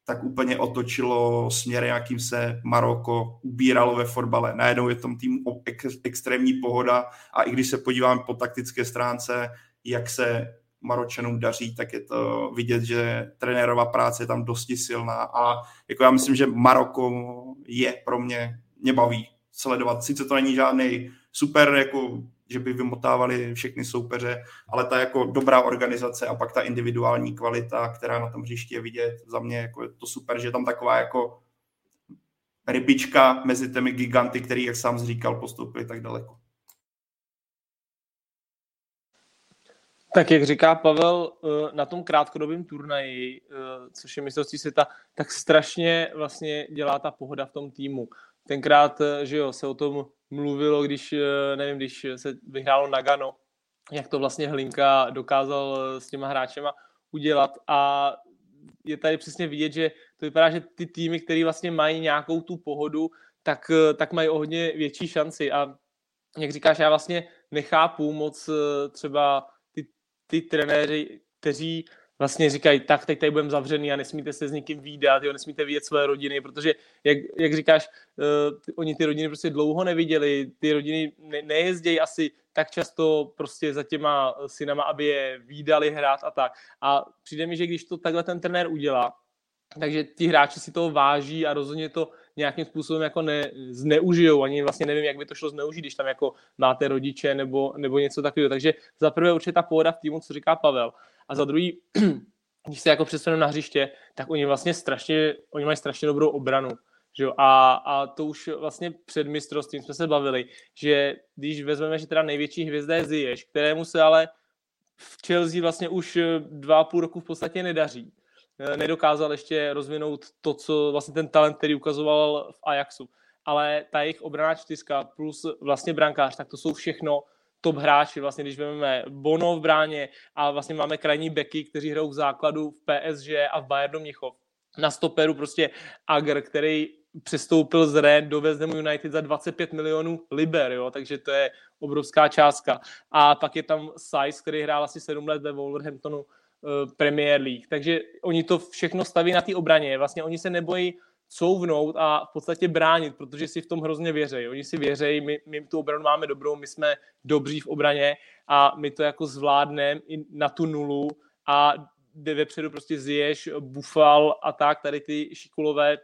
tak úplně otočilo směr, jakým se Maroko ubíralo ve fotbale. Najednou je tom tým ex, extrémní pohoda a i když se podíváme po taktické stránce, jak se Maročanům daří, tak je to vidět, že trenérová práce je tam dosti silná a jako já myslím, že Maroko je pro mě, mě baví sledovat. Sice to není žádný super jako že by vymotávali všechny soupeře, ale ta jako dobrá organizace a pak ta individuální kvalita, která na tom hřišti je vidět, za mě jako je to super, že je tam taková jako rybička mezi těmi giganty, který, jak sám říkal, postoupili tak daleko. Tak jak říká Pavel, eh, na tom krátkodobém turnaji, eh, což je mistrovství světa, tak strašně vlastně dělá ta pohoda v tom týmu. Tenkrát, eh, že jo, se o tom mluvilo, když, nevím, když se vyhrálo Nagano, jak to vlastně Hlinka dokázal s těma hráčema udělat a je tady přesně vidět, že to vypadá, že ty týmy, které vlastně mají nějakou tu pohodu, tak, tak mají o hodně větší šanci a jak říkáš, já vlastně nechápu moc třeba ty, trenéři, kteří vlastně říkají, tak teď tady budeme zavřený a nesmíte se s někým výdat, jo, nesmíte vidět své rodiny, protože, jak, jak říkáš, uh, oni ty rodiny prostě dlouho neviděli, ty rodiny ne, nejezdějí asi tak často prostě za těma synama, aby je výdali hrát a tak. A přijde mi, že když to takhle ten trenér udělá, takže ti hráči si toho váží a rozhodně to nějakým způsobem jako ne, zneužijou. Ani vlastně nevím, jak by to šlo zneužít, když tam jako máte rodiče nebo, nebo něco takového. Takže za prvé určitě ta pohoda v týmu, co říká Pavel. A za druhý, když se jako přesuneme na hřiště, tak oni vlastně strašně, oni mají strašně dobrou obranu. Že jo? A, a to už vlastně před mistrovstvím jsme se bavili, že když vezmeme, že teda největší hvězda je Ziyech, kterému se ale v Chelsea vlastně už dva a půl roku v podstatě nedaří. Nedokázal ještě rozvinout to, co vlastně ten talent, který ukazoval v Ajaxu. Ale ta jejich obraná čtyřka plus vlastně brankář, tak to jsou všechno top hráči, vlastně když vezmeme Bono v bráně a vlastně máme krajní beky, kteří hrajou v základu v PSG a v Bayernu Mnichov. Na stoperu prostě Ager, který přestoupil z Ren do West Ham United za 25 milionů liber, jo, takže to je obrovská částka. A pak je tam Size, který hrál asi 7 let ve Wolverhamptonu Premier League. Takže oni to všechno staví na té obraně. Vlastně oni se nebojí couvnout a v podstatě bránit, protože si v tom hrozně věří. Oni si věří, my, my tu obranu máme dobrou, my jsme dobří v obraně a my to jako zvládneme i na tu nulu a jde vepředu prostě zješ, bufal a tak, tady ty šikulové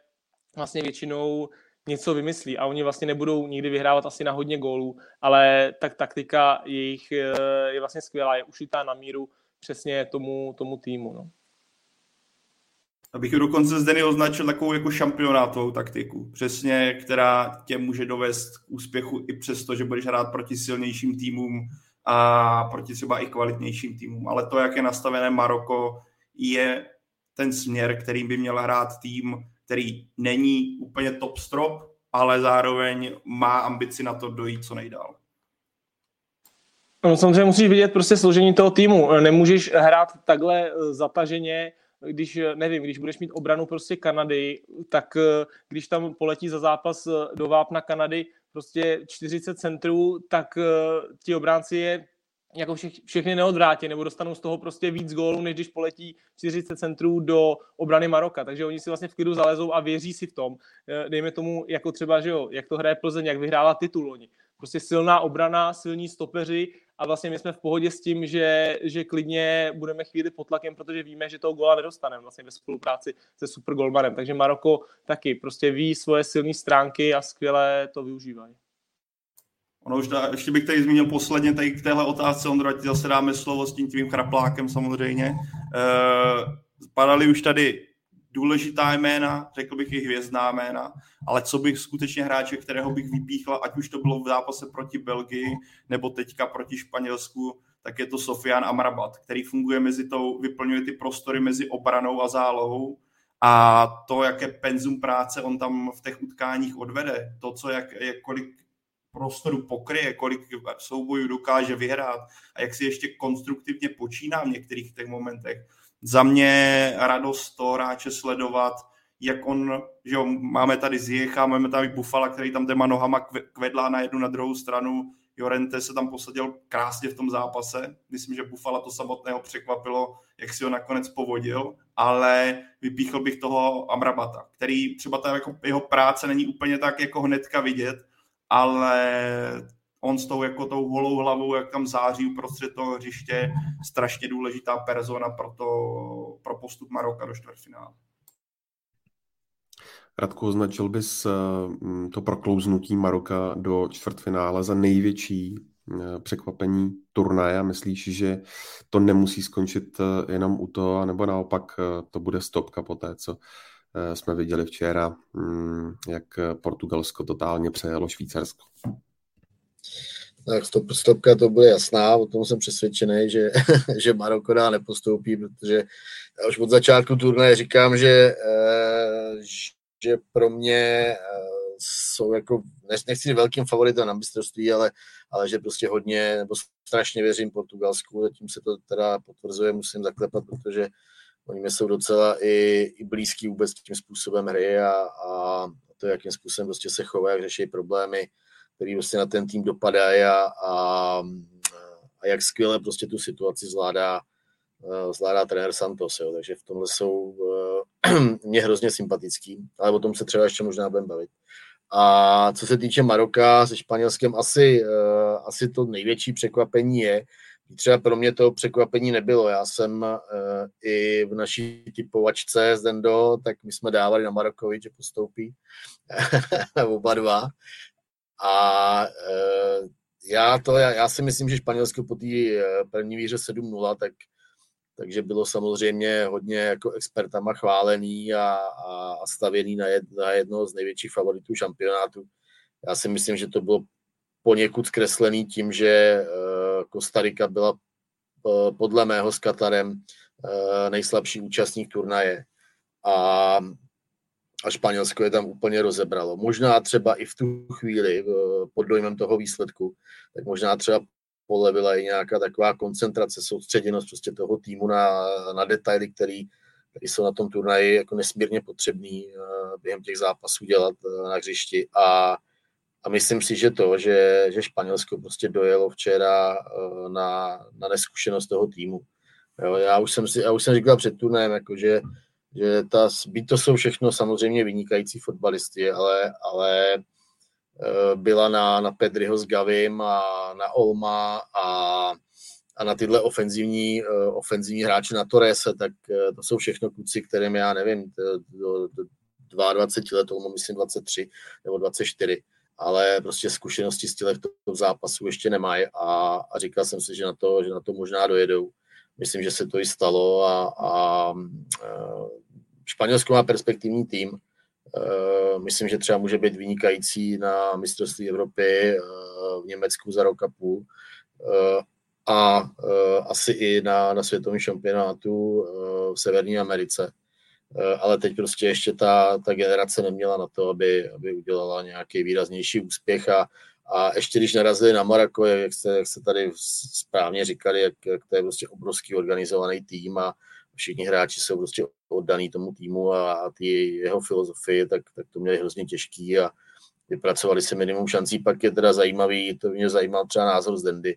vlastně většinou něco vymyslí a oni vlastně nebudou nikdy vyhrávat asi na hodně gólů, ale tak taktika jejich eh, je vlastně skvělá, je ušitá na míru přesně tomu, tomu týmu. No. Abych dokonce zde označil takovou jako šampionátovou taktiku. Přesně, která tě může dovést k úspěchu i přesto, že budeš hrát proti silnějším týmům a proti třeba i kvalitnějším týmům. Ale to, jak je nastavené Maroko, je ten směr, kterým by měl hrát tým, který není úplně top strop, ale zároveň má ambici na to dojít co nejdál. No, samozřejmě musíš vidět prostě složení toho týmu. Nemůžeš hrát takhle eh, zataženě, když, eh, nevím, když budeš mít obranu prostě Kanady, tak eh, když tam poletí za zápas do Vápna Kanady prostě 40 centrů, tak ti obránci je jako vše, všechny neodvrátí, nebo dostanou z toho prostě víc gólů, než když poletí 40 centrů do obrany Maroka. Takže oni si vlastně v klidu zalezou a věří si v tom. Dejme tomu, jako třeba, že jo, jak to hraje Plzeň, jak vyhrála titul oni. Prostě silná obrana, silní stopeři a vlastně my jsme v pohodě s tím, že, že klidně budeme chvíli pod tlakem, protože víme, že toho gola nedostaneme vlastně ve spolupráci se super golmanem. Takže Maroko taky prostě ví svoje silné stránky a skvěle to využívají. Ono už dá, ještě bych tady zmínil posledně tady k téhle otázce, Ondro, ať zase dáme slovo s tím tvým chraplákem samozřejmě. E, padaly už tady důležitá jména, řekl bych i hvězdná jména, ale co bych skutečně hráče, kterého bych vypíchl, ať už to bylo v zápase proti Belgii nebo teďka proti Španělsku, tak je to Sofian Amrabat, který funguje mezi tou, vyplňuje ty prostory mezi obranou a zálohou. A to, jaké penzum práce on tam v těch utkáních odvede, to, co jak, jak kolik prostoru pokryje, kolik soubojů dokáže vyhrát a jak si ještě konstruktivně počíná v některých těch momentech, za mě radost to hráče sledovat, jak on, že jo, máme tady Zjecha, máme tady Bufala, který tam těma nohama kvedlá na jednu na druhou stranu, Jorente se tam posadil krásně v tom zápase. Myslím, že Bufala to samotného překvapilo, jak si ho nakonec povodil, ale vypíchl bych toho Amrabata, který třeba ta jako jeho práce není úplně tak jako hnedka vidět, ale on s tou jako tou holou hlavou, jak tam září uprostřed toho hřiště, strašně důležitá persona pro, to, pro postup Maroka do čtvrtfinále. Radku, označil bys eh, to proklouznutí Maroka do čtvrtfinále za největší eh, překvapení turnaje a myslíš, že to nemusí skončit eh, jenom u toho, nebo naopak to bude stopka po té, co jsme viděli včera, hm, jak Portugalsko totálně přejelo Švýcarsko? Tak stop, stopka to bude jasná, o tom jsem přesvědčený, že, že Maroko dá nepostoupí, protože já už od začátku turnaje říkám, že, eh, že pro mě eh, jsou jako, nechci velkým favoritem na mistrovství, ale, ale že prostě hodně, nebo strašně věřím Portugalsku, zatím se to teda potvrzuje, musím zaklepat, protože oni mi jsou docela i, i blízký vůbec tím způsobem hry a, a to, jakým způsobem prostě se chovají, jak řeší problémy, který prostě na ten tým dopadají a, a, a jak skvěle prostě tu situaci zvládá, eh, zvládá trenér Santos, jo. takže v tomhle jsou uh, mě hrozně sympatický, ale o tom se třeba ještě možná budeme bavit. A co se týče Maroka se Španělskem, asi, uh, asi to největší překvapení je, třeba pro mě to překvapení nebylo. Já jsem i v naší typovačce z Dendo, tak my jsme dávali na Marokovi, že postoupí oba dva. A e, já, to, já, já si myslím, že Španělsko po té e, první výře 7-0, tak, takže bylo samozřejmě hodně jako expertama chválený a, a, a stavěný na, jed, na jednoho z největších favoritů šampionátu. Já si myslím, že to bylo poněkud zkreslený tím, že uh, Kostarika byla podle mého s Katarem nejslabší účastník turnaje. A a Španělsko je tam úplně rozebralo. Možná třeba i v tu chvíli, pod dojmem toho výsledku, tak možná třeba polevila i nějaká taková koncentrace, soustředěnost prostě toho týmu na, na detaily, který, který jsou na tom turnaji jako nesmírně potřebný eh, během těch zápasů dělat eh, na hřišti a, a myslím si, že to, že, že Španělsko prostě dojelo včera eh, na, na neskušenost toho týmu. Jo, já už jsem si, já už jsem říkal před turnajem, jako že že ta, byť to jsou všechno samozřejmě vynikající fotbalisty, ale, ale eh, byla na, na Pedriho s Gavim a na Olma a, a na tyhle ofenzivní, eh, ofenzivní hráče na Torrese, tak eh, to jsou všechno kluci, kterým já nevím, do, do 22 let, Olmo myslím 23 nebo 24, ale prostě zkušenosti z těch zápasů ještě nemají a, a říkal jsem si, že na to, že na to možná dojedou. Myslím, že se to i stalo a, a Španělsko má perspektivní tým. Myslím, že třeba může být vynikající na mistrovství Evropy v Německu za rok a půl a asi i na, na světovém šampionátu v Severní Americe. Ale teď prostě ještě ta, ta generace neměla na to, aby, aby udělala nějaký výraznější úspěch a, a ještě když narazili na Maroko, jak jste, jak jste tady správně říkali, jak, jak to je prostě obrovský organizovaný tým a všichni hráči jsou prostě oddaný tomu týmu a, ty jeho filozofii, tak, tak to měli hrozně těžký a vypracovali se minimum šancí. Pak je teda zajímavý, to mě zajímal třeba názor z Dendy,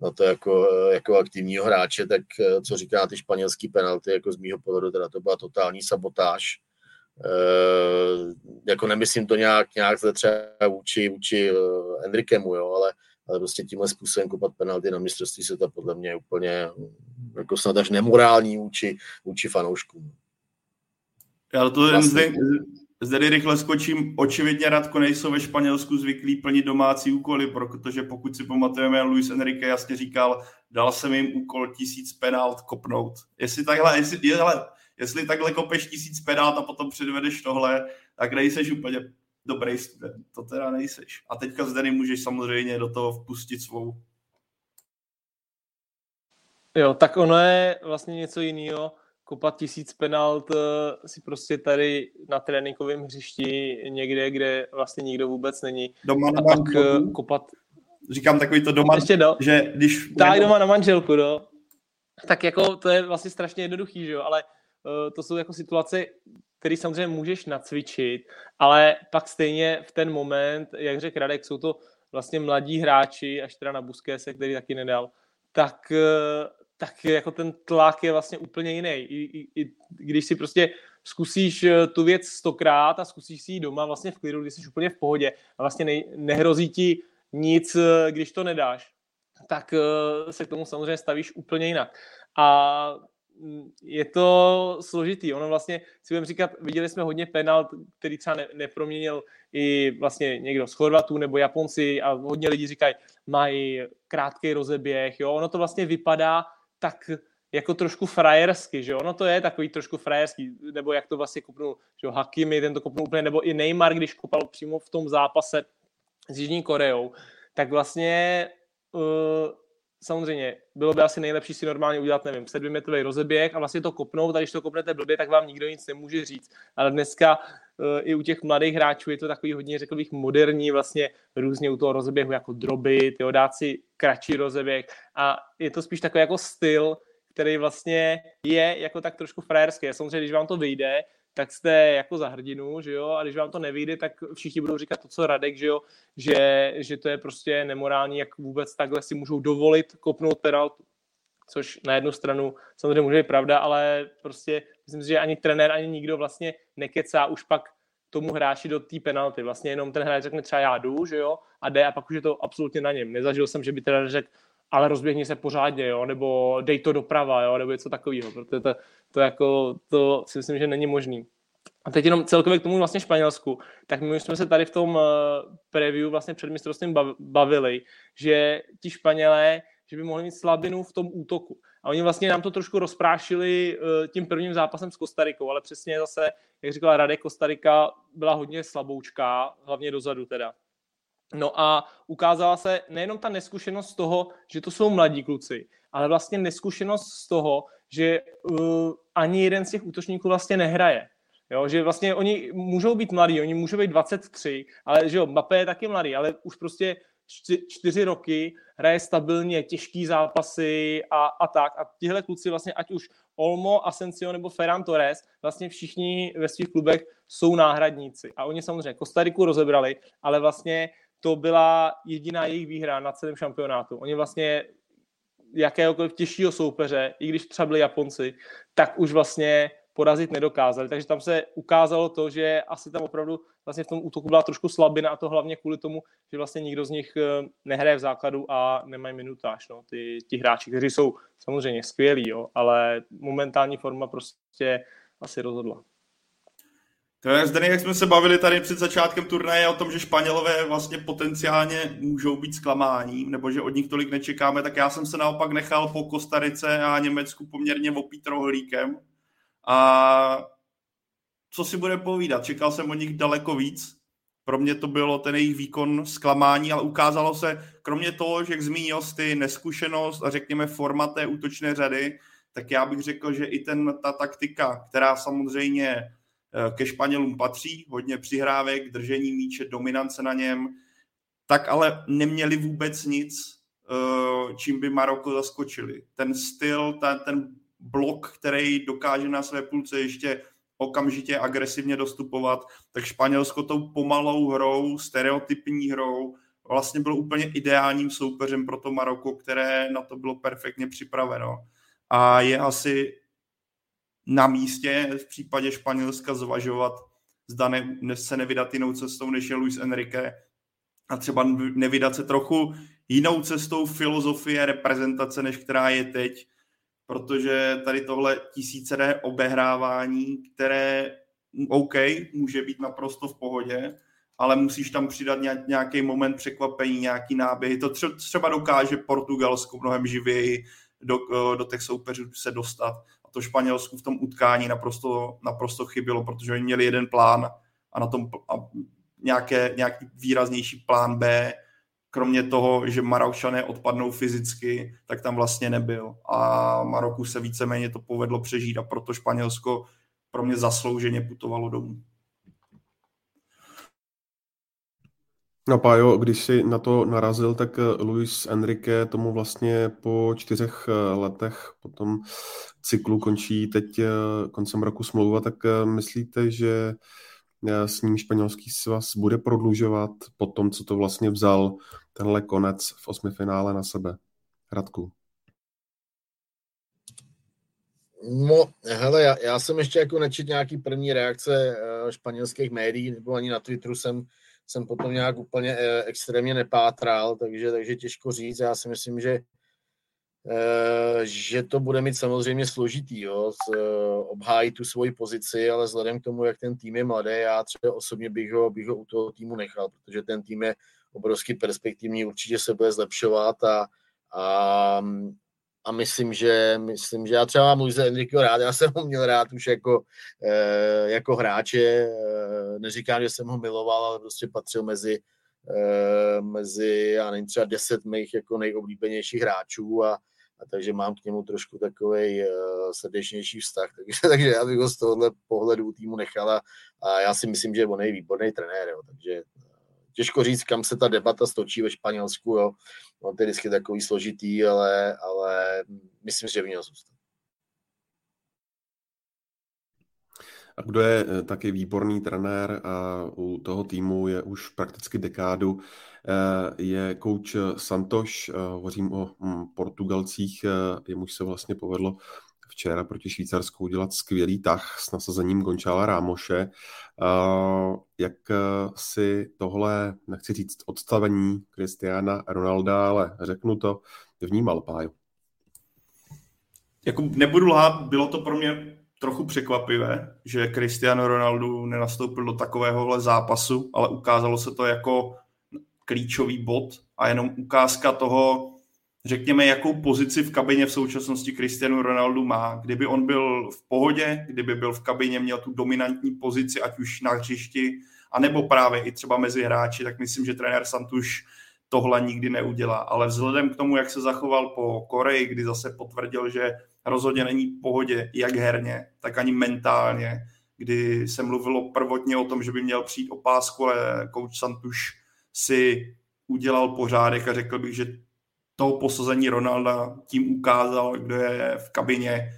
na to jako, jako aktivního hráče, tak co říká ty španělský penalty, jako z mýho pohledu, teda to byla totální sabotáž Uh, jako nemyslím to nějak, nějak zle třeba vůči, vůči uh, Enrikemu, jo, ale, ale prostě tímhle způsobem kopat penalty na mistrovství světa podle mě je úplně jako snad až nemorální vůči, vůči fanouškům. Já to vlastně. zde, zde rychle skočím. Očividně Radko nejsou ve Španělsku zvyklí plnit domácí úkoly, protože pokud si pamatujeme, Luis Enrique jasně říkal, dal jsem jim úkol tisíc penalt kopnout. Jestli takhle, jestli, jestli takhle kopeš tisíc penát a potom předvedeš tohle, tak nejseš úplně dobrý student. To teda nejseš. A teďka zde můžeš samozřejmě do toho vpustit svou. Jo, tak ono je vlastně něco jiného. Kopat tisíc penalt eh, si prostě tady na tréninkovém hřišti někde, kde vlastně nikdo vůbec není. Doma a pak manželku. Eh, kopat... Říkám takový to doma, Ještě do. že když... Tak doma na manželku, no. Tak jako to je vlastně strašně jednoduchý, že jo, ale Eh, to jsou jako situace, které samozřejmě můžeš nacvičit, ale pak stejně v ten moment, jak řekl Radek, jsou to vlastně mladí hráči, až teda na se, který taky nedal, tak, eh, tak jako ten tlak je vlastně úplně jiný. I, i, i když si prostě zkusíš eh, tu věc stokrát a zkusíš si ji doma vlastně v klidu, když jsi úplně v pohodě a vlastně ne, nehrozí ti nic, když to nedáš, tak se k tomu samozřejmě stavíš úplně jinak. A je to složitý. Ono vlastně, si budeme říkat, viděli jsme hodně penalt, který třeba ne, neproměnil i vlastně někdo z Chorvatů nebo Japonci a hodně lidí říkají, mají krátký rozeběh, jo. Ono to vlastně vypadá tak jako trošku frajersky, že ono to je takový trošku frajerský, nebo jak to vlastně kopnul, že Hakimi, ten to kopnul úplně, nebo i Neymar, když kopal přímo v tom zápase s Jižní Koreou, tak vlastně uh, samozřejmě bylo by asi nejlepší si normálně udělat, nevím, sedmimetrový rozeběh a vlastně to kopnout a když to kopnete blbě, tak vám nikdo nic nemůže říct. Ale dneska uh, i u těch mladých hráčů je to takový hodně, řekl bych, moderní, vlastně různě u toho rozeběhu jako droby, ty dát si kratší rozeběh a je to spíš takový jako styl, který vlastně je jako tak trošku frajerský. Samozřejmě, když vám to vyjde, tak jste jako za hrdinu, že jo, a když vám to nevyjde, tak všichni budou říkat to, co Radek, že jo, že, že to je prostě nemorální, jak vůbec takhle si můžou dovolit kopnout penaltu. Což na jednu stranu samozřejmě může být pravda, ale prostě myslím si, že ani trenér, ani nikdo vlastně nekecá už pak tomu hráči do té penalty. Vlastně jenom ten hráč řekne třeba já jdu, že jo, a jde a pak už je to absolutně na něm. Nezažil jsem, že by trenér řekl, ale rozběhni se pořádně, jo, nebo dej to doprava, jo, nebo něco takového, protože to, to, jako, to si myslím, že není možný. A teď jenom celkově k tomu vlastně Španělsku, tak my jsme se tady v tom uh, preview vlastně před mistrovstvím bavili, že ti Španělé, že by mohli mít slabinu v tom útoku. A oni vlastně nám to trošku rozprášili uh, tím prvním zápasem s Kostarikou, ale přesně zase, jak říkala Radek, Kostarika byla hodně slaboučká, hlavně dozadu teda. No a ukázala se nejenom ta neskušenost z toho, že to jsou mladí kluci, ale vlastně neskušenost z toho, že uh, ani jeden z těch útočníků vlastně nehraje. Jo, že vlastně oni můžou být mladí, oni můžou být 23, ale že jo, Mbappé je taky mladý, ale už prostě čtyři roky hraje stabilně těžký zápasy a, a tak. A tihle kluci vlastně, ať už Olmo, Asensio nebo Ferran Torres, vlastně všichni ve svých klubech jsou náhradníci. A oni samozřejmě Kostariku rozebrali, ale vlastně to byla jediná jejich výhra na celém šampionátu. Oni vlastně jakéhokoliv těžšího soupeře, i když třeba byli Japonci, tak už vlastně porazit nedokázali. Takže tam se ukázalo to, že asi tam opravdu vlastně v tom útoku byla trošku slabina a to hlavně kvůli tomu, že vlastně nikdo z nich eh, nehraje v základu a nemají minutáž. No. Ty, ti hráči, kteří jsou samozřejmě skvělí, jo, ale momentální forma prostě asi rozhodla. To je zde, jak jsme se bavili tady před začátkem turnaje o tom, že Španělové vlastně potenciálně můžou být zklamáním, nebo že od nich tolik nečekáme, tak já jsem se naopak nechal po Kostarice a Německu poměrně opít rohlíkem. A co si bude povídat, čekal jsem od nich daleko víc. Pro mě to bylo ten jejich výkon zklamání, ale ukázalo se, kromě toho, že jak zmínil ty neskušenost a řekněme forma té útočné řady, tak já bych řekl, že i ten, ta taktika, která samozřejmě ke Španělům patří, hodně přihrávek, držení míče, dominance na něm, tak ale neměli vůbec nic, eh, čím by Maroko zaskočili. Ten styl, ten, ten blok, který dokáže na své půlce ještě okamžitě agresivně dostupovat, tak Španělsko tou pomalou hrou, stereotypní hrou, vlastně bylo úplně ideálním soupeřem pro to Maroko, které na to bylo perfektně připraveno. A je asi na místě v případě Španělska zvažovat, zda ne, se nevydat jinou cestou, než je Luis Enrique, a třeba nevydat se trochu jinou cestou filozofie reprezentace, než která je teď, protože tady tohle tisíceré obehrávání, které OK, může být naprosto v pohodě, ale musíš tam přidat nějaký moment překvapení, nějaký náběhy. To třeba dokáže Portugalsko mnohem živěji do, do těch soupeřů se dostat. To Španělsku v tom utkání naprosto, naprosto chybilo, protože oni měli jeden plán a na tom a nějaké, nějaký výraznější plán B, kromě toho, že Maraušané odpadnou fyzicky, tak tam vlastně nebyl. A Maroku se víceméně to povedlo přežít a proto Španělsko pro mě zaslouženě putovalo domů. No Pájo, když si na to narazil, tak eh, Luis Enrique tomu vlastně po čtyřech eh, letech po tom cyklu končí teď eh, koncem roku smlouva, tak myslíte, že s ním španělský svaz bude prodlužovat po tom, co to vlastně vzal tenhle konec v osmi finále na sebe? Radku. No, hele, já, já jsem ještě jako nečet nějaký první reakce španělských médií, nebo ani na Twitteru jsem, jsem potom nějak úplně uh, extrémně nepátral, takže, takže těžko říct. Já si myslím, že Eh, že to bude mít samozřejmě složitý, jo, eh, obhájit tu svoji pozici, ale vzhledem k tomu, jak ten tým je mladý, já třeba osobně bych ho, bych ho u toho týmu nechal, protože ten tým je obrovsky perspektivní, určitě se bude zlepšovat a, a, a myslím, že, myslím, že já třeba mám Luise Enriqueho rád, já jsem ho měl rád už jako, eh, jako hráče, neříkám, že jsem ho miloval, ale prostě patřil mezi, mezi, já nevím, třeba deset mých jako nejoblíbenějších hráčů a, a takže mám k němu trošku takový uh, srdečnější vztah. Takže, takže já bych ho z tohohle pohledu týmu nechala a já si myslím, že on je výborný trenér. Jo, takže těžko říct, kam se ta debata stočí ve Španělsku. Jo. On je vždycky takový složitý, ale, ale myslím, že by měl zůstat. A kdo je eh, taky výborný trenér a u toho týmu je už prakticky dekádu, eh, je kouč Santoš, eh, hovořím o hm, Portugalcích, jemuž se vlastně povedlo včera proti Švýcarsku udělat skvělý tah s nasazením Gončála Rámoše. Jak si tohle, nechci říct odstavení Kristiana Ronalda, ale řeknu to, vnímal Páju? Jako nebudu lhát, bylo to pro mě trochu překvapivé, že Cristiano Ronaldo nenastoupil do takovéhohle zápasu, ale ukázalo se to jako klíčový bod a jenom ukázka toho, řekněme, jakou pozici v kabině v současnosti Cristiano Ronaldo má. Kdyby on byl v pohodě, kdyby byl v kabině, měl tu dominantní pozici, ať už na hřišti, anebo právě i třeba mezi hráči, tak myslím, že trenér Santuš tohle nikdy neudělá. Ale vzhledem k tomu, jak se zachoval po Koreji, kdy zase potvrdil, že rozhodně není v pohodě, jak herně, tak ani mentálně, kdy se mluvilo prvotně o tom, že by měl přijít o pásku, ale coach Santuš si udělal pořádek a řekl bych, že toho posazení Ronalda tím ukázal, kdo je v kabině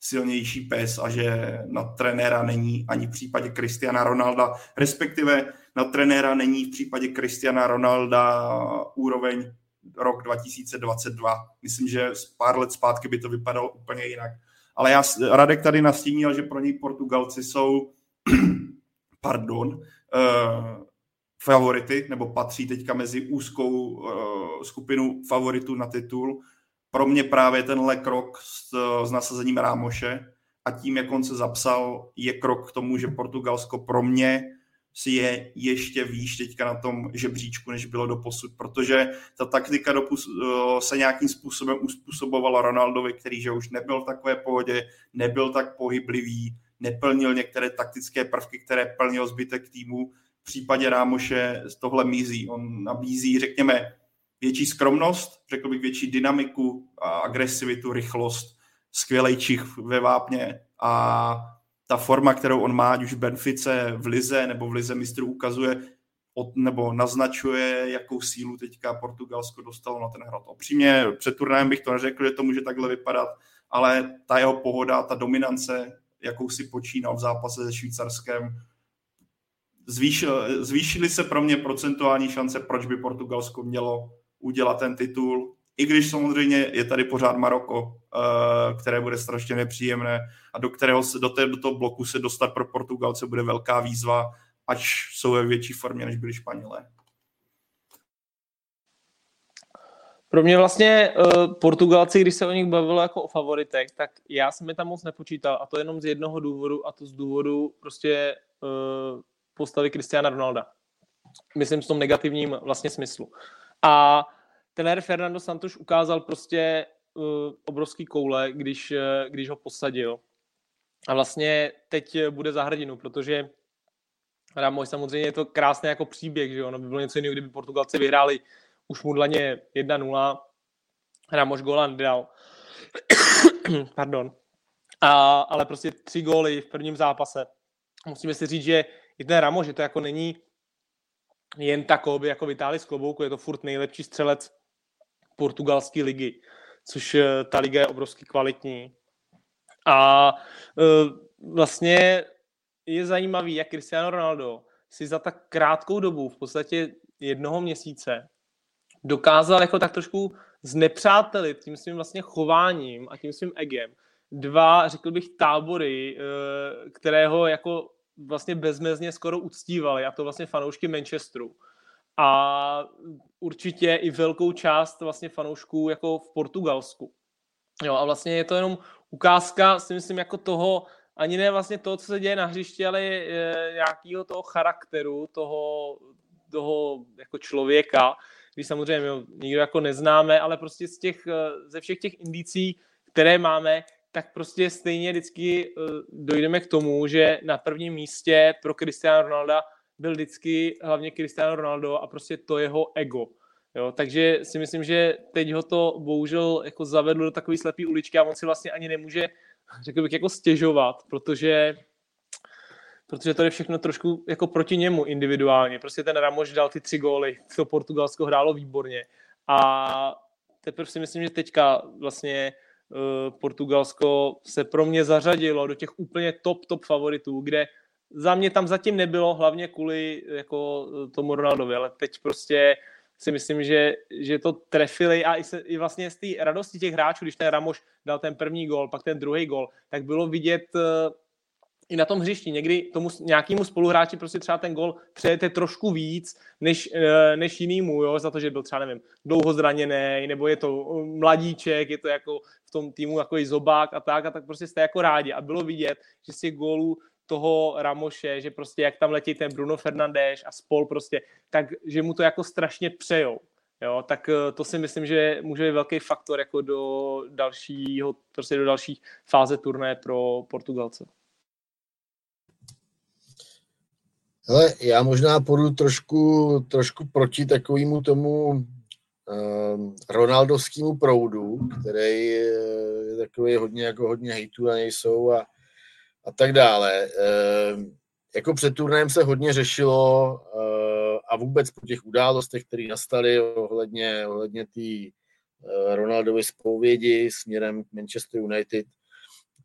silnější pes a že na trenéra není ani v případě Cristiana Ronalda, respektive na trenéra není v případě Cristiana Ronalda úroveň rok 2022. Myslím, že pár let zpátky by to vypadalo úplně jinak. Ale já, Radek tady nastínil, že pro něj Portugalci jsou pardon, uh, favority, nebo patří teďka mezi úzkou uh, skupinu favoritů na titul. Pro mě právě tenhle krok s, s nasazením Rámoše a tím, jak on se zapsal, je krok k tomu, že Portugalsko pro mě si je ještě výš teďka na tom žebříčku, než bylo do posud, protože ta taktika dopus, eh, se nějakým způsobem uspůsobovala Ronaldovi, který že už nebyl v takové pohodě, nebyl tak pohyblivý, neplnil některé taktické prvky, které plnil zbytek týmu. V případě Rámoše tohle mizí. On nabízí, řekněme, větší skromnost, řekl bych větší dynamiku, a agresivitu, rychlost, skvělý čich ve vápně a ta forma, kterou on má, ať už v Benfice, v Lize nebo v Lize mistrů ukazuje, od, nebo naznačuje, jakou sílu teďka Portugalsko dostalo na ten hrad. Opřímně před turnajem bych to neřekl, že to může takhle vypadat, ale ta jeho pohoda, ta dominance, jakou si počínal v zápase se Švýcarskem, zvýšil, zvýšily se pro mě procentuální šance, proč by Portugalsko mělo udělat ten titul, i když samozřejmě je tady pořád Maroko, eh, které bude strašně nepříjemné a do kterého se, do, té, do toho bloku se dostat pro Portugalce bude velká výzva, až jsou ve větší formě, než byli Španělé. Pro mě vlastně uh, Portugalci, když se o nich bavilo jako o favoritech, tak já jsem je tam moc nepočítal a to jenom z jednoho důvodu a to z důvodu prostě uh, postavy Cristiana Ronalda. Myslím v tom negativním vlastně smyslu. A trenér Fernando Santos ukázal prostě uh, obrovský koule, když, uh, když ho posadil. A vlastně teď bude za hrdinu, protože Ramos samozřejmě je to krásný jako příběh, že ono by bylo něco jiného, kdyby Portugalci vyhráli už mudlaně 1-0, Ramos gola nedal. Pardon. A, ale prostě tři góly v prvním zápase. Musíme si říct, že i ten Ramos, že to jako není jen takový, jako vytáhli z klobouku, je to furt nejlepší střelec portugalské ligy, což eh, ta liga je obrovsky kvalitní. A eh, vlastně je zajímavý, jak Cristiano Ronaldo si za tak krátkou dobu, v podstatě jednoho měsíce, dokázal jako tak trošku znepřátelit tím svým vlastně chováním a tím svým egem dva, řekl bych, tábory, eh, kterého jako vlastně bezmezně skoro uctívali, a to vlastně fanoušky Manchesteru. A určitě i velkou část vlastně fanoušků jako v Portugalsku. Jo, a vlastně je to jenom ukázka, si myslím, jako toho, ani ne vlastně to, co se děje na hřišti, ale nějakého toho charakteru, toho, toho jako člověka, když samozřejmě jo, nikdo jako neznáme, ale prostě z těch, ze všech těch indicí, které máme, tak prostě stejně vždycky uh, dojdeme k tomu, že na prvním místě pro Cristiano Ronalda byl vždycky hlavně Cristiano Ronaldo a prostě to jeho ego. Jo, takže si myslím, že teď ho to bohužel jako zavedlo do takové slepé uličky a on si vlastně ani nemůže, řekl bych, jako stěžovat, protože protože to je všechno trošku jako proti němu individuálně. Prostě ten Ramos dal ty tři góly, to Portugalsko hrálo výborně a teprve si myslím, že teďka vlastně Eh, Portugalsko se pro mě zařadilo do těch úplně top, top favoritů, kde za mě tam zatím nebylo, hlavně kvůli jako eh, tomu Ronaldovi, ale teď prostě si myslím, že, že to trefili a i, se, i vlastně z té radosti těch hráčů, když ten Ramoš dal ten první gol, pak ten druhý gol, tak bylo vidět eh, i na tom hřišti. Někdy tomu nějakému spoluhráči prostě třeba ten gol přejete trošku víc než, eh, než jinýmu, jo, za to, že byl třeba, nevím, dlouho zraněný, nebo je to eh, mladíček, je to jako v tom týmu jako zobák a tak, a tak prostě jste jako rádi. A bylo vidět, že si gólů toho Ramoše, že prostě jak tam letí ten Bruno Fernandes a spol prostě, tak že mu to jako strašně přejou. Jo, tak eh, to si myslím, že může být velký faktor jako do dalšího, prostě do další fáze turné pro Portugalce. Hele, já možná půjdu trošku, trošku proti takovému tomu um, ronaldovskému proudu, který je takový hodně, jako hodně hejtů na něj jsou a, a tak dále. Um, jako před turnajem se hodně řešilo uh, a vůbec po těch událostech, které nastaly ohledně, ohledně té uh, Ronaldovy zpovědi směrem k Manchester United,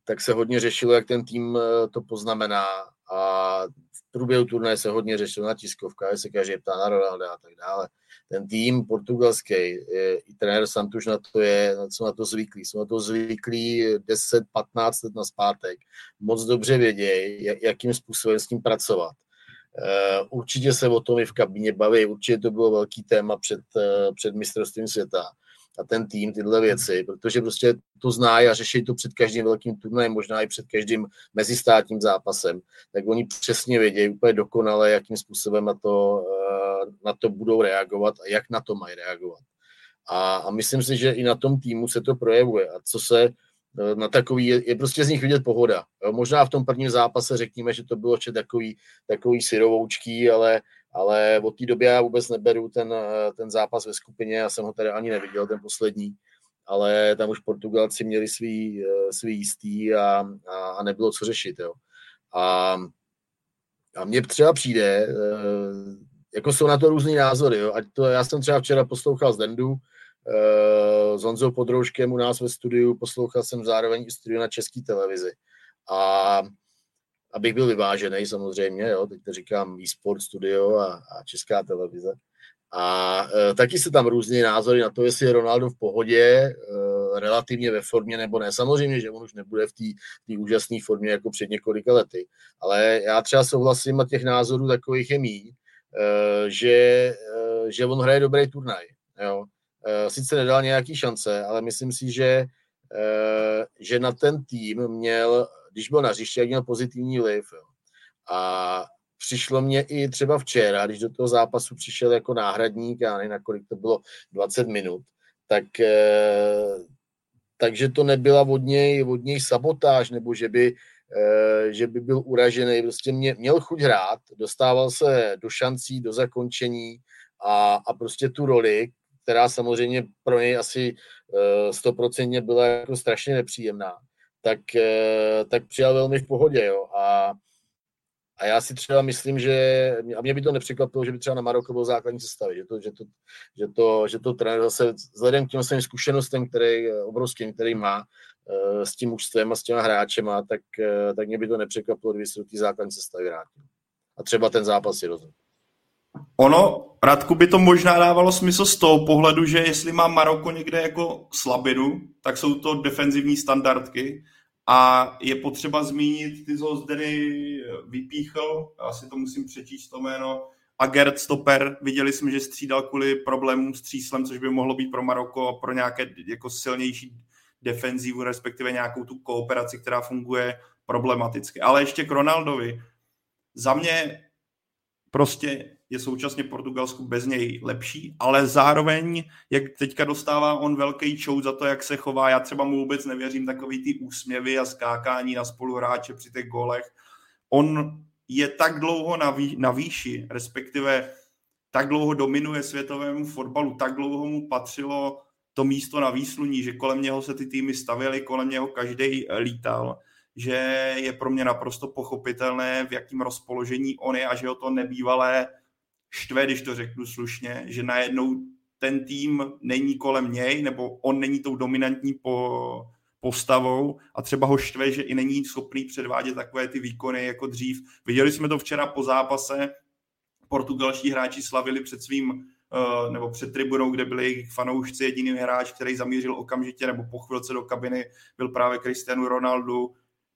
tak se hodně řešilo, jak ten tým uh, to poznamená a v průběhu turnaje se hodně řešilo na tiskovkách, se každý ptá na Ronalda a tak dále. Ten tým portugalský, i trenér Santuš na to je, jsou na to zvyklí, jsou na to zvyklí 10-15 let na zpátek. Moc dobře vědějí, jakým způsobem s tím pracovat. Eh, určitě se o tom i v kabině baví, určitě to bylo velký téma před, eh, před mistrovstvím světa a ten tým tyhle věci, protože prostě to zná a řeší to před každým velkým turnajem, možná i před každým mezistátním zápasem, tak oni přesně vědí úplně dokonale, jakým způsobem na to, eh, na to budou reagovat a jak na to mají reagovat. A, a myslím si, že i na tom týmu se to projevuje. A co se na takový, je, je prostě z nich vidět pohoda. Jo, možná v tom prvním zápase řekněme, že to bylo ještě takový, takový syrovoučký, ale, ale od té doby já vůbec neberu ten, ten zápas ve skupině, já jsem ho tady ani neviděl, ten poslední, ale tam už Portugalci měli svý, svý jistý a, a, a nebylo co řešit. Jo. A, a mně třeba přijde, jako jsou na to různý názory. Jo. Ať to, já jsem třeba včera poslouchal z Dendu, s Honzou Podrouškem u nás ve studiu, poslouchal jsem zároveň i studio na české televizi. A abych byl vyvážený samozřejmě, jo, teď to říkám e-sport studio a, a česká televize. A e, taky se tam různé názory na to, jestli je Ronaldo v pohodě, e, relativně ve formě nebo ne. Samozřejmě, že on už nebude v té úžasné formě jako před několika lety. Ale já třeba souhlasím a těch názorů takových je e, že, e, že on hraje dobrý turnaj. Jo. Eh, sice nedal nějaký šance, ale myslím si, že, eh, že na ten tým měl, když byl na hřišti, měl pozitivní vliv. Jo. A přišlo mě i třeba včera, když do toho zápasu přišel jako náhradník, já nevím, nakolik to bylo 20 minut, tak, eh, takže to nebyla od něj, od něj sabotáž, nebo že by, že by byl uražený. Prostě mě, měl chuť hrát, dostával se do šancí, do zakončení a, a prostě tu roli, která samozřejmě pro něj asi eh, stoprocentně byla jako strašně nepříjemná, tak, eh, tak přijal velmi v pohodě. Jo. A, a já si třeba myslím, že, a mě by to nepřekvapilo, že by třeba na Maroko byl základní sestavy, že to, že to, že to, že to trenér zase vzhledem k těm svým zkušenostem, který, obrovským, který má eh, s tím mužstvem a s těma hráčema, tak, tak mě by to nepřekvapilo, kdyby se do té základní sestavy vrátil. A třeba ten zápas si rozumím. Ono, Radku, by to možná dávalo smysl z toho pohledu, že jestli má Maroko někde jako slabinu, tak jsou to defenzivní standardky a je potřeba zmínit, ty jsi Zdeny vypíchl, já si to musím přečíst to jméno, a Gerd Stopper, viděli jsme, že střídal kvůli problémům s tříslem, což by mohlo být pro Maroko a pro nějaké jako silnější defenzivu, respektive nějakou tu kooperaci, která funguje problematicky. Ale ještě k Ronaldovi. Za mě prostě je současně Portugalsku bez něj lepší, ale zároveň, jak teďka dostává on velký čou za to, jak se chová, já třeba mu vůbec nevěřím takový ty úsměvy a skákání na spoluhráče při těch golech. On je tak dlouho na, vý, na výši, respektive tak dlouho dominuje světovému fotbalu, tak dlouho mu patřilo to místo na výsluní, že kolem něho se ty týmy stavěly, kolem něho každý lítal, že je pro mě naprosto pochopitelné, v jakém rozpoložení on je a že ho to nebývalé štve, když to řeknu slušně, že najednou ten tým není kolem něj, nebo on není tou dominantní po, postavou a třeba ho štve, že i není schopný předvádět takové ty výkony jako dřív. Viděli jsme to včera po zápase, portugalští hráči slavili před svým eh, nebo před tribunou, kde byli jejich fanoušci, jediný hráč, který zamířil okamžitě nebo po chvilce do kabiny, byl právě Cristiano Ronaldo.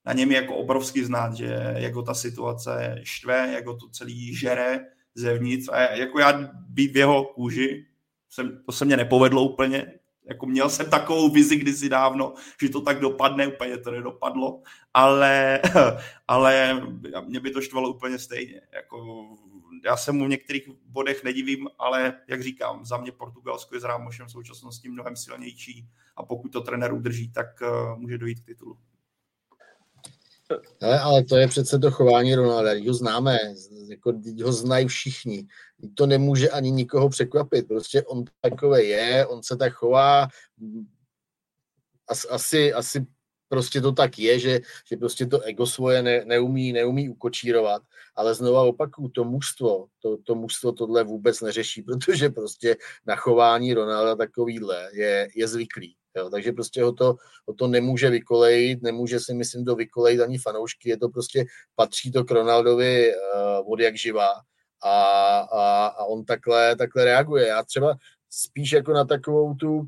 Na něm je jako obrovský znát, že jako ta situace štve, jako to celý žere zevnitř a jako já být v jeho kůži, jsem, to se mě nepovedlo úplně, jako měl jsem takovou vizi kdysi dávno, že to tak dopadne, úplně to nedopadlo, ale, ale mě by to štvalo úplně stejně. Jako, já se mu v některých bodech nedivím, ale jak říkám, za mě Portugalsko je s Rámošem v současnosti mnohem silnější a pokud to trenér udrží, tak uh, může dojít k titulu. Ale, ale to je přece to chování Ronalda, ho známe, jako, ho znají všichni. To nemůže ani nikoho překvapit. Prostě on takové je, on se tak chová. As, asi, asi prostě to tak je, že, že prostě to ego svoje ne, neumí, neumí ukočírovat, ale znova opakuju, to mužstvo, to, to mužstvo tohle vůbec neřeší, protože prostě na chování Ronalda takovýhle je, je zvyklý. Jo, takže prostě ho to, ho to nemůže vykolejit, nemůže si myslím to vykolejit ani fanoušky, je to prostě, patří to k Ronaldovi uh, od jak živá a, a, a on takhle, takhle reaguje. Já třeba spíš jako na takovou tu,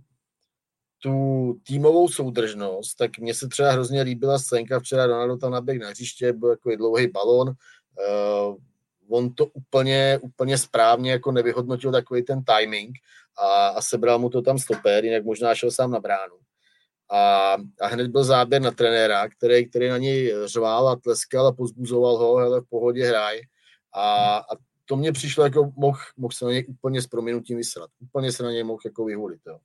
tu týmovou soudržnost, tak mně se třeba hrozně líbila scénka včera, Ronaldo tam naběh na hřiště, byl jako dlouhý balon, uh, on to úplně, úplně správně jako nevyhodnotil takový ten timing a, a sebral mu to tam stoper, jinak možná šel sám na bránu. A, a hned byl záběr na trenéra, který, který na něj řval a tleskal a pozbuzoval ho, hele, v pohodě hraj. A, a to mně přišlo jako, mohl moh se na něj úplně s proměnutím vysrat. Úplně se na něj mohl jako vyhulit. Jo.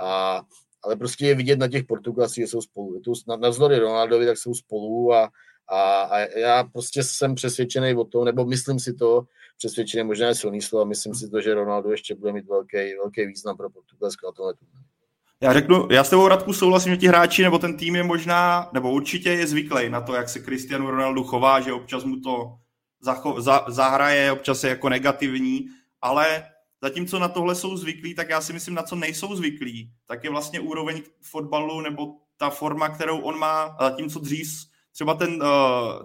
A, ale prostě je vidět na těch Portugalcích, že jsou spolu. To navzdory Ronaldovi, tak jsou spolu a, a, a já prostě jsem přesvědčený o tom, nebo myslím si to, přesvědčený možná je silný slovo, myslím si to, že Ronaldo ještě bude mít velký, velký význam pro Portugalsko na tomhle já řeknu, já s tebou Radku souhlasím, že ti hráči nebo ten tým je možná, nebo určitě je zvyklý na to, jak se Cristiano Ronaldo chová, že občas mu to zacho, za, zahraje, občas je jako negativní, ale zatímco na tohle jsou zvyklí, tak já si myslím, na co nejsou zvyklí, tak je vlastně úroveň fotbalu nebo ta forma, kterou on má, a zatímco dřív třeba ten uh,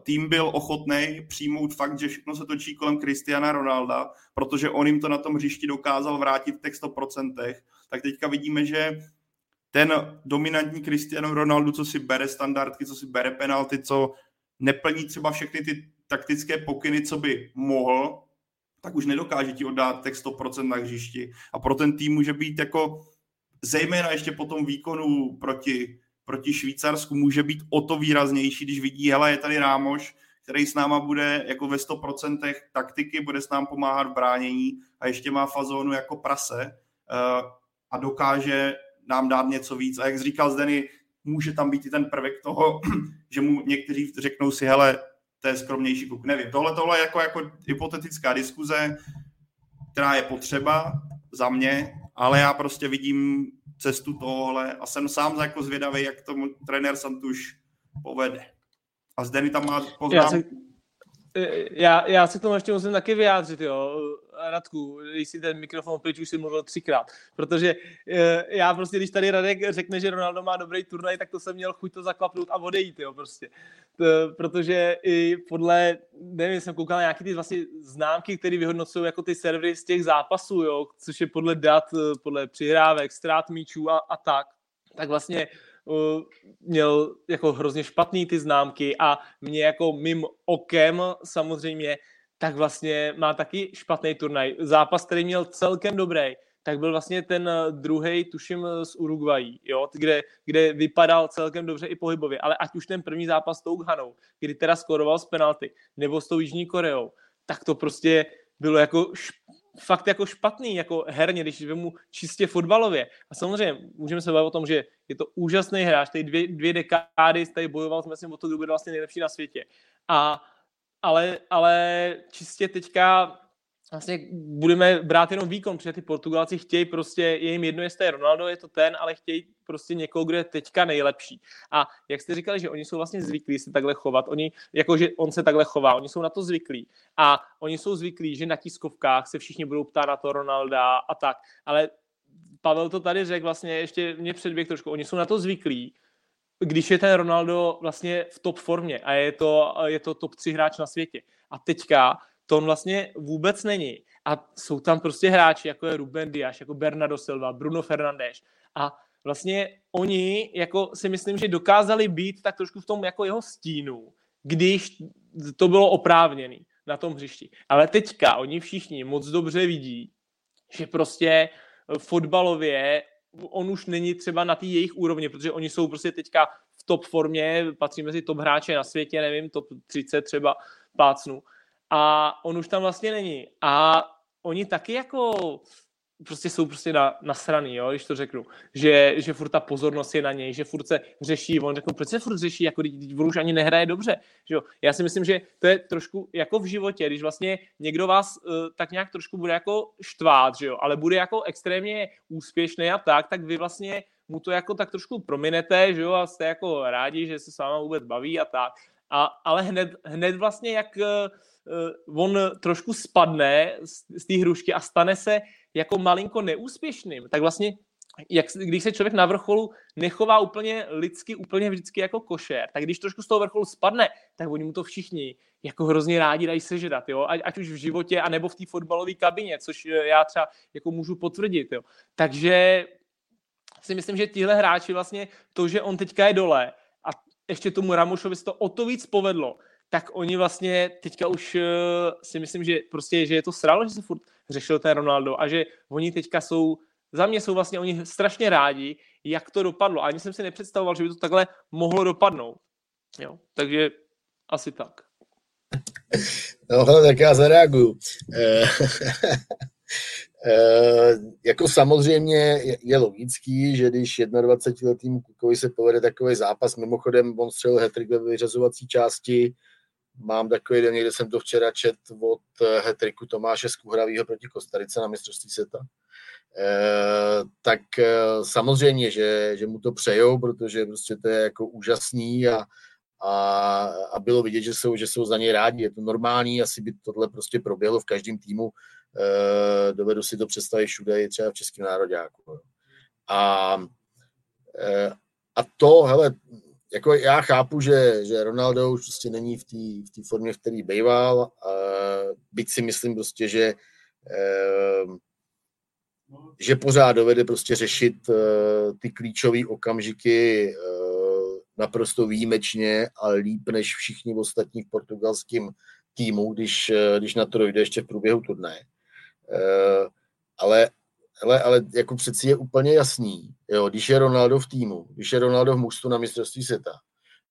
tým byl ochotný přijmout fakt, že všechno se točí kolem Cristiana Ronalda, protože on jim to na tom hřišti dokázal vrátit v těch 100%, tak teďka vidíme, že ten dominantní Cristiano Ronaldo, co si bere standardky, co si bere penalty, co neplní třeba všechny ty taktické pokyny, co by mohl, tak už nedokáže ti oddát těch 100% na hřišti. A pro ten tým může být jako, zejména ještě po tom výkonu proti, proti Švýcarsku, může být o to výraznější, když vidí, hele, je tady Rámoš, který s náma bude jako ve 100% taktiky, bude s nám pomáhat v bránění a ještě má fazónu jako prase uh, a dokáže nám dát něco víc. A jak říkal Zdeny, může tam být i ten prvek toho, že mu někteří řeknou si, hele, to je skromnější kluk. Nevím, tohle, tohle je jako, jako hypotetická diskuze, která je potřeba za mě, ale já prostě vidím cestu tohle a jsem sám jako zvědavý, jak tomu trenér Santuš povede. A Zdeny tam má poznámku. Já, já se k tomu ještě musím taky vyjádřit, jo. Radku, když si ten mikrofon pryč, už si mluvil třikrát, protože eh, já prostě, když tady Radek řekne, že Ronaldo má dobrý turnaj, tak to jsem měl chuť to zaklapnout a odejít, jo, prostě. To, protože i podle, nevím, jsem koukal na nějaký ty vlastně známky, které vyhodnocují jako ty servery z těch zápasů, jo, což je podle dat, eh, podle přihrávek, ztrát míčů a, a tak, tak vlastně měl jako hrozně špatný ty známky a mě jako mým okem samozřejmě tak vlastně má taky špatný turnaj. Zápas, který měl celkem dobrý, tak byl vlastně ten eh, druhý, tuším, z Uruguají, jo, kde, kde vypadal celkem dobře i pohybově, ale ať už ten první zápas s tou Ghanou, kdy teda skoroval z penalty, nebo s tou Jižní Koreou, tak to prostě bylo jako fakt jako špatný, jako herně, když vemu čistě fotbalově. A samozřejmě můžeme se bavit o tom, že je to úžasný hráč, tady dvě, dvě dekády tady bojoval jsme si o to, kdo bude vlastně nejlepší na světě. A, ale, ale čistě teďka vlastně budeme brát jenom výkon, protože ty Portugalci chtějí prostě, je jim jedno, jestli je Ronaldo, je to ten, ale chtějí prostě někoho, kdo je teďka nejlepší. A jak jste říkali, že oni jsou vlastně zvyklí se takhle chovat, oni, jako že on se takhle chová, oni jsou na to zvyklí. A oni jsou zvyklí, že na tiskovkách se všichni budou ptát na to Ronalda a tak. Ale Pavel to tady řekl vlastně, ještě mě předběh trošku, oni jsou na to zvyklí, když je ten Ronaldo vlastně v top formě a je to, je to top 3 hráč na světě. A teďka to on vlastně vůbec není. A jsou tam prostě hráči, jako je Ruben Dias, jako Bernardo Silva, Bruno Fernandes. A vlastně oni jako si myslím, že dokázali být tak trošku v tom jako jeho stínu, když to bylo oprávněný na tom hřišti. Ale teďka oni všichni moc dobře vidí, že prostě fotbalově on už není třeba na té jejich úrovni, protože oni jsou prostě teďka v top formě, patří mezi top hráče na světě, nevím, top 30 třeba plácnu a on už tam vlastně není. A oni taky jako prostě jsou prostě na, nasraný, jo, když to řeknu, že, že furt ta pozornost je na něj, že furt se řeší, on řekl, proč se furt řeší, jako když už ani nehraje dobře, že jo. Já si myslím, že to je trošku jako v životě, když vlastně někdo vás uh, tak nějak trošku bude jako štvát, že jo, ale bude jako extrémně úspěšný a tak, tak vy vlastně mu to jako tak trošku prominete, že jo, a jste jako rádi, že se s váma vůbec baví a tak. A, ale hned, hned vlastně jak uh, on trošku spadne z, z té hrušky a stane se jako malinko neúspěšným, tak vlastně jak, když se člověk na vrcholu nechová úplně lidsky, úplně vždycky jako košer, tak když trošku z toho vrcholu spadne, tak oni mu to všichni jako hrozně rádi dají sežrat, jo? Ať, ať už v životě, anebo v té fotbalové kabině, což já třeba jako můžu potvrdit. Jo? Takže si myslím, že tihle hráči vlastně to, že on teďka je dole a ještě tomu Ramošovi se to o to víc povedlo, tak oni vlastně teďka už uh, si myslím, že prostě, že je to sralo, že se furt řešil ten Ronaldo a že oni teďka jsou, za mě jsou vlastně oni strašně rádi, jak to dopadlo. Ani jsem si nepředstavoval, že by to takhle mohlo dopadnout. Jo, takže asi tak. No, tak já zareaguju. Eh, E, jako samozřejmě je, logický, že když 21-letým Kukovi se povede takový zápas, mimochodem on střelil hetrik ve vyřazovací části, mám takový den, kde jsem to včera čet od hetriku Tomáše Skuhravýho proti Kostarice na mistrovství světa. E, tak e, samozřejmě, že, že mu to přejou, protože prostě to je jako úžasný a, a, a bylo vidět, že jsou, že jsou za něj rádi. Je to normální, asi by tohle prostě proběhlo v každém týmu. E, dovedu si to představit všude, i třeba v Českém národě. A, e, a to, hele, jako já chápu, že, že Ronaldo už prostě není v té v formě, v který býval, a byť si myslím prostě, že e, že pořád dovede prostě řešit uh, ty klíčové okamžiky uh, naprosto výjimečně a líp než všichni ostatní v portugalském týmu, když, uh, když na to dojde ještě v průběhu turné. Uh, ale, ale, ale jako přeci je úplně jasný, jo, když je Ronaldo v týmu, když je Ronaldo v mužstvu na mistrovství světa,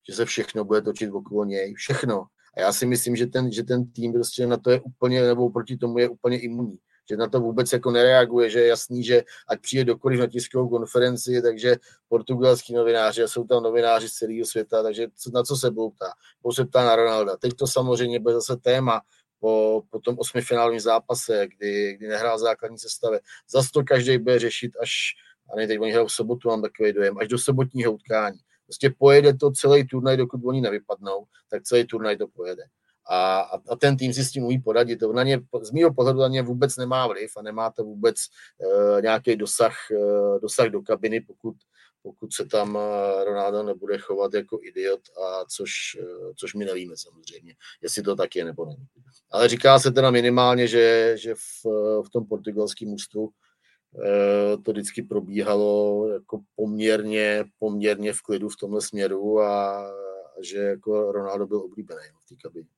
že se všechno bude točit okolo něj, všechno. A já si myslím, že ten, že ten tým prostě na to je úplně, nebo proti tomu je úplně imunní že na to vůbec jako nereaguje, že je jasný, že ať přijde dokoliv na tiskovou konferenci, takže portugalský novináři, a jsou tam novináři z celého světa, takže na co se budou ptát? Budou se ptát na Ronalda. Teď to samozřejmě bude zase téma, po, po tom osmifinálovém zápase, kdy, kdy nehrál základní sestave. Zase to každý bude řešit až, a ne teď oni hrajou v sobotu, mám takový dojem, až do sobotního utkání. Prostě pojede to celý turnaj, dokud oni nevypadnou, tak celý turnaj to pojede a, a ten tým si s tím umí poradit. To na ně, z mého pohledu na ně vůbec nemá vliv a nemá to vůbec uh, nějaký dosah, uh, dosah do kabiny, pokud, pokud se tam uh, Ronaldo nebude chovat jako idiot, a což, uh, což my nevíme samozřejmě, jestli to tak je nebo ne. Ale říká se teda minimálně, že, že v, v tom portugalském ústvu to vždycky probíhalo jako poměrně, poměrně v klidu v tomhle směru a že jako Ronaldo byl oblíbený v té kabině.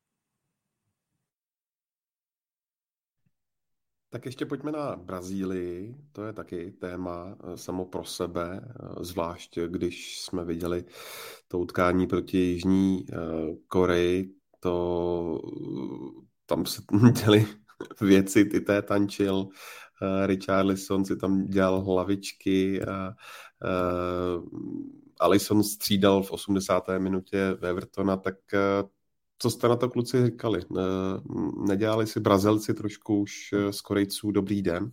Tak ještě pojďme na Brazílii. To je taky téma eh, samo pro sebe, eh, zvlášť když jsme viděli to utkání proti Jižní eh, Koreji. To tam se děli věci, ty té tančil, Richarlison si tam dělal hlavičky, a, Alison střídal v 80. minutě Evertona, tak co jste na to kluci říkali? Nedělali si Brazilci trošku už z eh, Korejců dobrý den?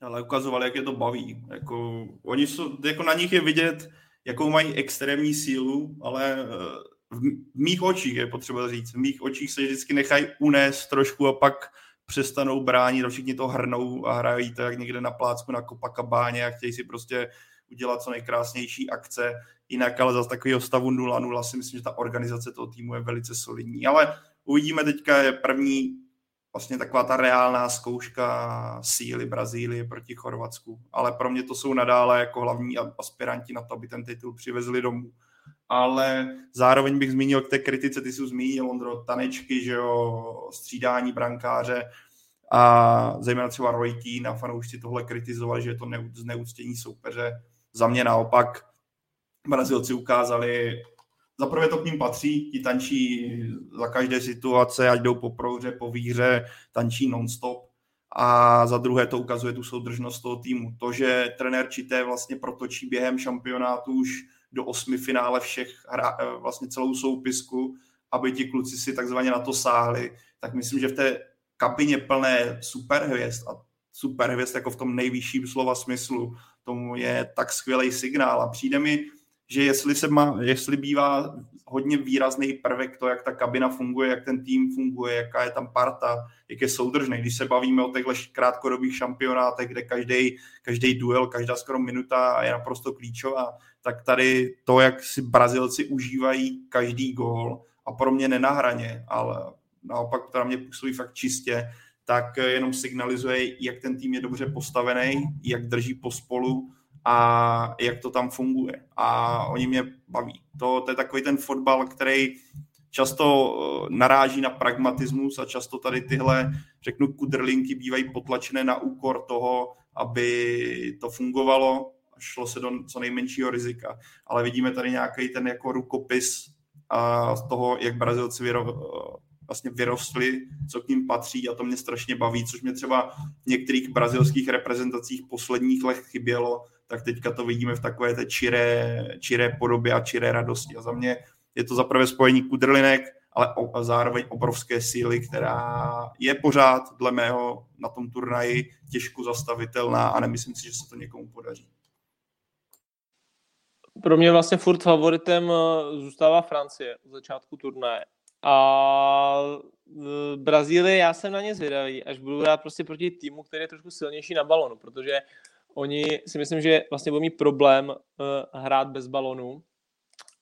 Ale ukazovali, jak je to baví. Jako, oni jsou, jako na nich je vidět, jakou mají extrémní sílu, ale eh, v mých očích je potřeba říct, v mých očích se vždycky nechají unést trošku a pak přestanou bránit a všichni to hrnou a hrají to jak někde na plácku na Copacabáně a chtějí si prostě udělat co nejkrásnější akce. Jinak ale zase takového stavu 0-0 si myslím, že ta organizace toho týmu je velice solidní. Ale uvidíme teďka je první vlastně taková ta reálná zkouška síly Brazílie proti Chorvatsku. Ale pro mě to jsou nadále jako hlavní aspiranti na to, aby ten titul přivezli domů. Ale zároveň bych zmínil k té kritice, ty jsi zmínil, Ondro, tanečky, že jo, střídání brankáře a zejména třeba Roy Keane a fanoušci tohle kritizovali, že je to zneúctění soupeře. Za mě naopak Brazilci ukázali, za prvé to k ním patří, ti tančí za každé situace, ať jdou po prouře, po výhře, tančí nonstop. A za druhé to ukazuje tu soudržnost toho týmu. To, že trenér Čité vlastně protočí během šampionátu už do osmi finále všech, hra, vlastně celou soupisku, aby ti kluci si takzvaně na to sáhli, tak myslím, že v té kabině plné superhvězd a superhvězd jako v tom nejvyšším slova smyslu, tomu je tak skvělý signál a přijde mi, že jestli, se má, jestli bývá hodně výrazný prvek to, jak ta kabina funguje, jak ten tým funguje, jaká je tam parta, jak je soudržný. Když se bavíme o těchto krátkodobých šampionátech, kde každý, každý duel, každá skoro minuta je naprosto klíčová, tak tady to, jak si Brazilci užívají každý gól a pro mě nenahraně, ale naopak teda mě působí fakt čistě, tak jenom signalizuje, jak ten tým je dobře postavený, jak drží pospolu a jak to tam funguje. A oni mě baví. To, to je takový ten fotbal, který často eh, naráží na pragmatismus a často tady tyhle, řeknu, kudrlinky bývají potlačené na úkor toho, aby to fungovalo a šlo se do co nejmenšího rizika. Ale vidíme tady nějaký ten jako rukopis a z toho, jak Brazilci vlastně vyrostli, co k ním patří a to mě strašně baví, což mě třeba v některých brazilských reprezentacích posledních let chybělo, tak teďka to vidíme v takové té čiré, čiré podobě a čiré radosti. A za mě je to zaprvé spojení kudrlinek, ale o, zároveň obrovské síly, která je pořád dle mého na tom turnaji těžko zastavitelná a nemyslím si, že se to někomu podaří. Pro mě vlastně furt favoritem eh, zůstává Francie od začátku turnaje. A Brazílie, já jsem na ně zvědavý, až budu hrát prostě proti týmu, který je trošku silnější na balonu, protože oni si myslím, že vlastně budou mít problém uh, hrát bez balonu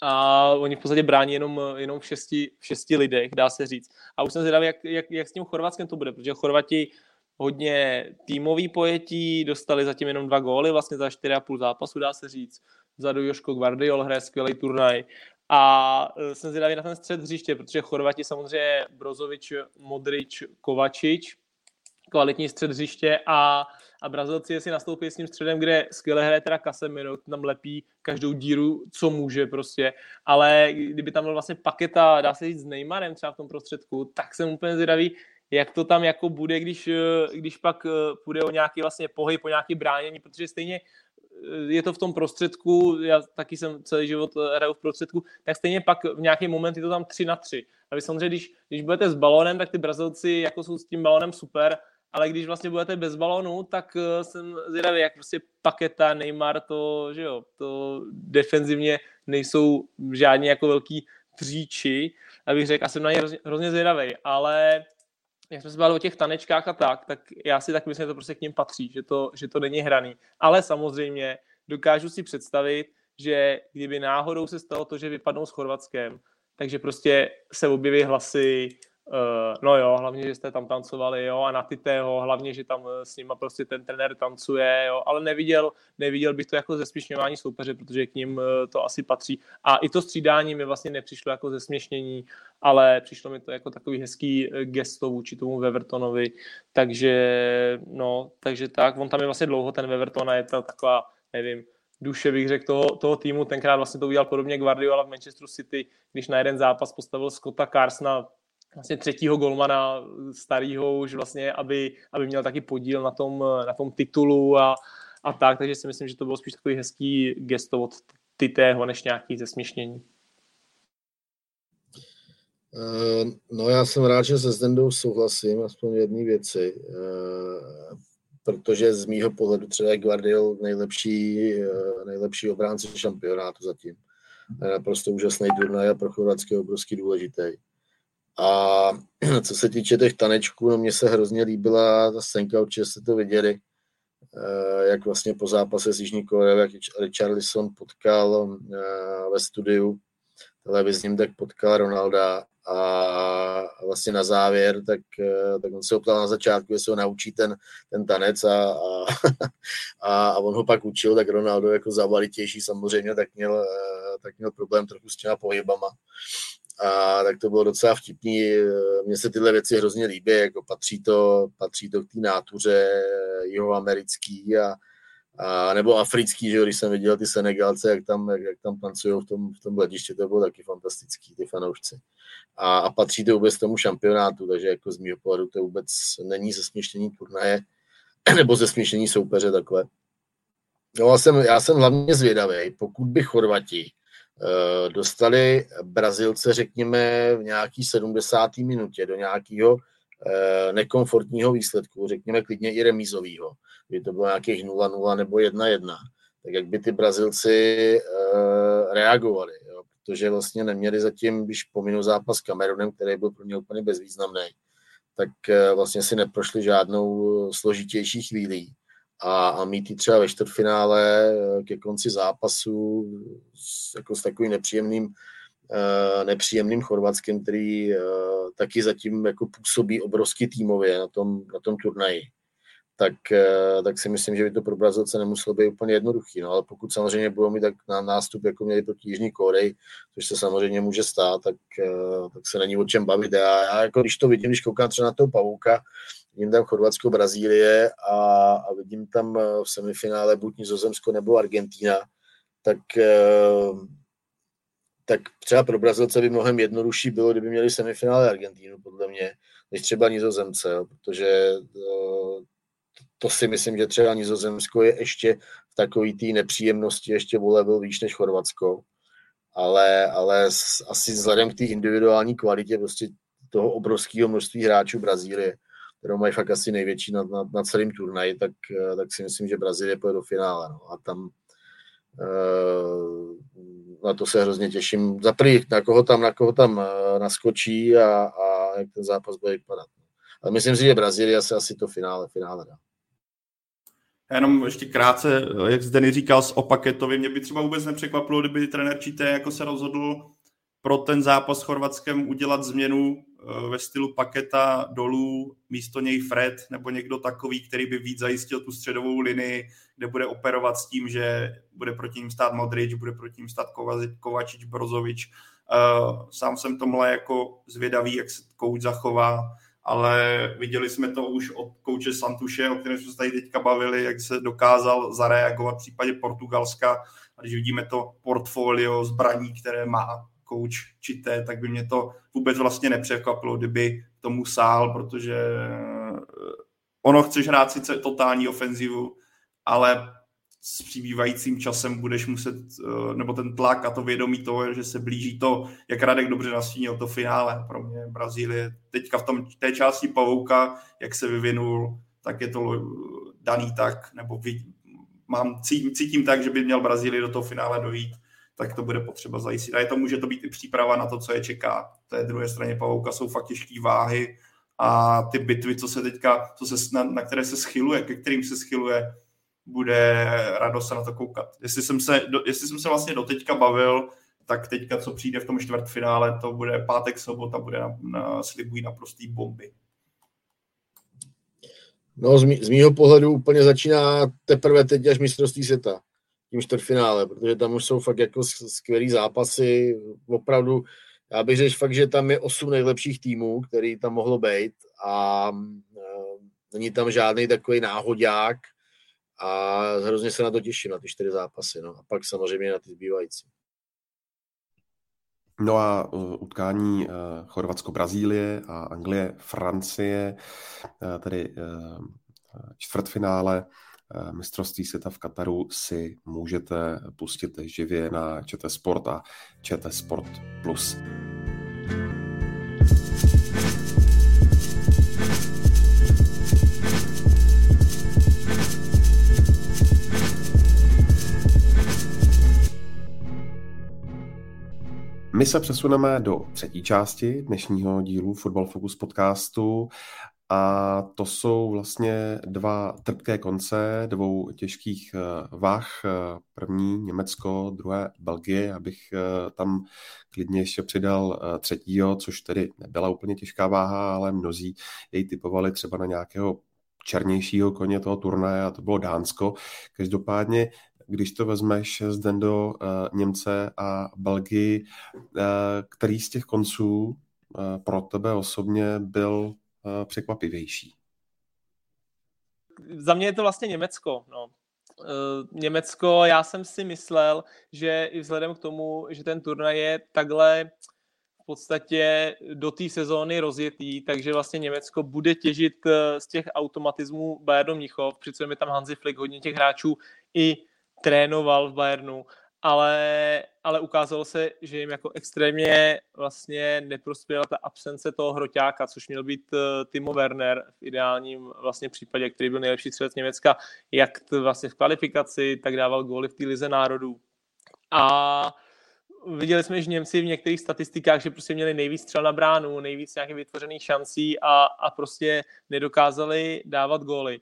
a oni v podstatě brání jenom, jenom v, šesti, v šesti lidech, dá se říct. A už jsem zvědavý, jak, jak, jak s tím Chorvatskem to bude, protože Chorvati hodně týmový pojetí, dostali zatím jenom dva góly vlastně za 4,5 zápasu, dá se říct. Vzadu Joško Guardiol hraje skvělý turnaj. A e, jsem zvědavý na ten střed hřiště, protože Chorvati samozřejmě Brozovič, Modrič, Kovačič, kvalitní střed hřiště a, a Brazilci si nastoupí s tím středem, kde skvěle hraje teda Casemiro, tam lepí každou díru, co může prostě, ale kdyby tam byl vlastně paketa, dá se říct s Neymarem třeba v tom prostředku, tak jsem úplně zvědavý, jak to tam jako bude, když, e, když pak e, půjde o nějaký vlastně pohyb, o nějaký bránění, protože stejně je to v tom prostředku, já taky jsem celý život hraju v prostředku, tak stejně pak v nějaký moment je to tam 3 na 3. A vy samozřejmě, když, když budete s balónem, tak ty Brazilci jako jsou s tím balónem super, ale když vlastně budete bez balónu, tak eh, jsem zvědavý, jak prostě Paketa, Neymar, to, že jo, to defenzivně nejsou žádní jako velký příči, abych řekl, a jsem na ně hrozně, hrozně zvědavý, ale jak jsme se bavili o těch tanečkách a tak, tak já si tak myslím, že to prostě k ním patří, že to, že to není hraný. Ale samozřejmě dokážu si představit, že kdyby náhodou se stalo to, že vypadnou s Chorvatskem, takže prostě se objeví hlasy, Uh, no jo, hlavně, že jste tam tancovali, jo, a na ty tého, hlavně, že tam eh, s nima prostě ten trenér tancuje, jo, ale neviděl, neviděl bych to jako zesměšňování soupeře, protože k ním uh, to asi patří. A i to střídání mi vlastně nepřišlo jako zesměšnění, ale přišlo mi to jako takový hezký gesto vůči tomu Wevertonovi, takže, no, takže tak, on tam je vlastně dlouho, ten Weverton, a je to taková, nevím, duše, bych řekl, toho, toho týmu. Tenkrát vlastně to udělal podobně Guardiola v Manchesteru City, když na jeden zápas postavil Scotta Carsona vlastně třetího golmana starého už vlastně, aby, aby měl taky podíl na tom, na tom titulu a, a tak, takže si myslím, že to bylo spíš takový hezký gesto od Titého, než nějaký zesměšnění. Uh, no já jsem rád, že se Zdendou souhlasím, aspoň jedné věci, uh, protože z mýho pohledu třeba je Guardiol nejlepší, uh, nejlepší obránce šampionátu zatím. Naprosto úžasný turnaj a pro Chorvatské obrovský důležitý. A co se týče těch tanečků, no mně se hrozně líbila ta scénka, určitě jste to viděli, eh, jak vlastně po zápase s Jižní Koreou, jak Richarlison potkal eh, ve studiu televizním, tak potkal Ronalda a vlastně na závěr, tak, eh, tak on se optal na začátku, jestli ho naučí ten, ten tanec a, a, a, on ho pak učil, tak Ronaldo jako zavalitější samozřejmě, tak měl, tak měl problém trochu s těma pohybama a tak to bylo docela vtipný. Mně se tyhle věci hrozně líbí, jako patří to, patří to k té nátuře jihoamerický a, a, nebo africký, že když jsem viděl ty Senegalce, jak tam, jak, jak tam tancují v tom, v tom hledišti, to bylo taky fantastický, ty fanoušci. A, a patří to vůbec tomu šampionátu, takže jako z mého pohledu to vůbec není zesměštění turnaje, nebo zesměštění soupeře takhle. No, já jsem, já jsem hlavně zvědavý, pokud by Chorvati dostali Brazilce, řekněme, v nějaký 70. minutě do nějakého eh, nekomfortního výsledku, řekněme klidně i remízového, kdy to bylo nějakých 0-0 nebo 1-1, tak jak by ty Brazilci eh, reagovali, jo? protože vlastně neměli zatím, když pominu zápas s Kamerunem, který byl pro ně úplně bezvýznamný, tak vlastně si neprošli žádnou složitější chvílí a, a mít ji třeba ve čtvrtfinále eh, ke konci zápasu s, jako s takovým nepříjemným uh, nepříjemným Chorvatskem, který uh, taky zatím jako působí obrovský týmově na tom, na tom turnaji. Tak, tak si myslím, že by to pro Brazilce nemuselo být úplně jednoduchý. No, ale pokud samozřejmě budou mít tak na nástup, jako měli proti Jižní Korej, což se samozřejmě může stát, tak, tak se není o čem bavit. Já, já jako když to vidím, když koukám třeba na toho Pavouka, vidím tam Chorvatsko, Brazílie a, a vidím tam eh, v semifinále buď Nizozemsko nebo Argentina, tak, eh, tak třeba pro Brazilce by mnohem jednodušší bylo, kdyby měli semifinále Argentínu, podle mě, než třeba Nizozemce, jo, protože to, to si myslím, že třeba Nizozemsko je ještě v takové té nepříjemnosti ještě o level výš než Chorvatsko, ale, ale asi vzhledem k té individuální kvalitě prostě toho obrovského množství hráčů Brazílie, kterou mají fakt asi největší na, na, na celém turnaji, tak, tak si myslím, že Brazílie pojede do finále. No. A tam uh, na to se hrozně těším. Za prvý, na koho tam, na koho tam uh, naskočí a, a jak ten zápas bude vypadat. Ale myslím si, že Brazílie se asi to finále, finále dá. Jenom ještě krátce, jak Zdeny říkal s Opaketovi, mě by třeba vůbec nepřekvapilo, kdyby trenér Číté jako se rozhodl pro ten zápas s Chorvatskem udělat změnu eh, ve stylu Paketa dolů, místo něj Fred nebo někdo takový, který by víc zajistil tu středovou linii, kde bude operovat s tím, že bude proti ním stát Modrič, bude proti ním stát Kovačič, Brozovič. Eh, sám jsem tomhle jako zvědavý, jak se kouč zachová ale viděli jsme to už od kouče Santuše, o kterém jsme se tady teďka bavili, jak se dokázal zareagovat v případě Portugalska. A když vidíme to portfolio zbraní, které má kouč Čité, tak by mě to vůbec vlastně nepřekvapilo, kdyby tomu sál, protože eh, ono chceš hrát sice totální ofenzivu, ale s přibývajícím časem budeš muset, eh, nebo ten tlak a to vědomí toho, že se blíží to, jak Radek dobře nastínil, to finále. Pro mě Brazílie teďka v tom, té části pavouka, jak se vyvinul, tak je to daný tak, nebo mám, cítím, cítím tak, že by měl Brazílii do toho finále dojít, tak to bude potřeba zajistit. A je to může to být i příprava na to, co je čeká. Té druhé straně pavouka jsou fakt těžké váhy a ty bitvy, co se teďka, co se, na, na které se schyluje, ke kterým se schyluje, bude radost se na to koukat. Jestli jsem se, do, jestli jsem se vlastně doteďka bavil, tak teďka, co přijde v tom čtvrtfinále, to bude pátek, sobota, bude na, na slibují naprostý bomby. No, z, mý, z mýho pohledu úplně začíná teprve teď až mistrovství světa, tím čtvrtfinále, protože tam už jsou fakt jako skvělý zápasy, opravdu, já bych řekl fakt, že tam je osm nejlepších týmů, který tam mohlo být a e, není tam žádný takový náhodák, a hrozně se na to těším, na ty čtyři zápasy. No. A pak samozřejmě na ty zbývající. No a uh, utkání uh, Chorvatsko-Brazílie a Anglie-Francie, tedy čtvrtfinále mistrovství světa v Kataru si můžete pustit živě na ČT Sport a ČT Sport Plus. My se přesuneme do třetí části dnešního dílu Football Focus podcastu a to jsou vlastně dva trpké konce dvou těžkých eh, vah. První Německo, druhé Belgie, abych eh, tam klidně ještě přidal eh, třetího, což tedy nebyla úplně těžká váha, ale mnozí jej typovali třeba na nějakého černějšího koně toho turnaje a to bylo Dánsko. Každopádně když to vezmeš z den do uh, Němce a Belgii, který z těch konců pro tebe osobně byl překvapivější? Za mě je to vlastně Německo. No. Uh, Německo, já jsem si myslel, že i vzhledem k tomu, že ten turnaj je takhle v podstatě do té sezóny rozjetý, takže vlastně Německo bude těžit z těch automatismů Bayernu Mnichov, přitom je tam Hansi Flick, hodně těch hráčů i trénoval v Bayernu, ale, ale ukázalo se, že jim jako extrémně vlastně neprospěla ta absence toho hroťáka, což měl být uh, Timo Werner v ideálním vlastně případě, který byl nejlepší střelec Německa, jak t, vlastně v kvalifikaci, tak dával góly v té lize národů. A viděli jsme, že Němci v některých statistikách, že prostě měli nejvíc střel na bránu, nejvíc nějakých vytvořených šancí a, a prostě nedokázali dávat góly.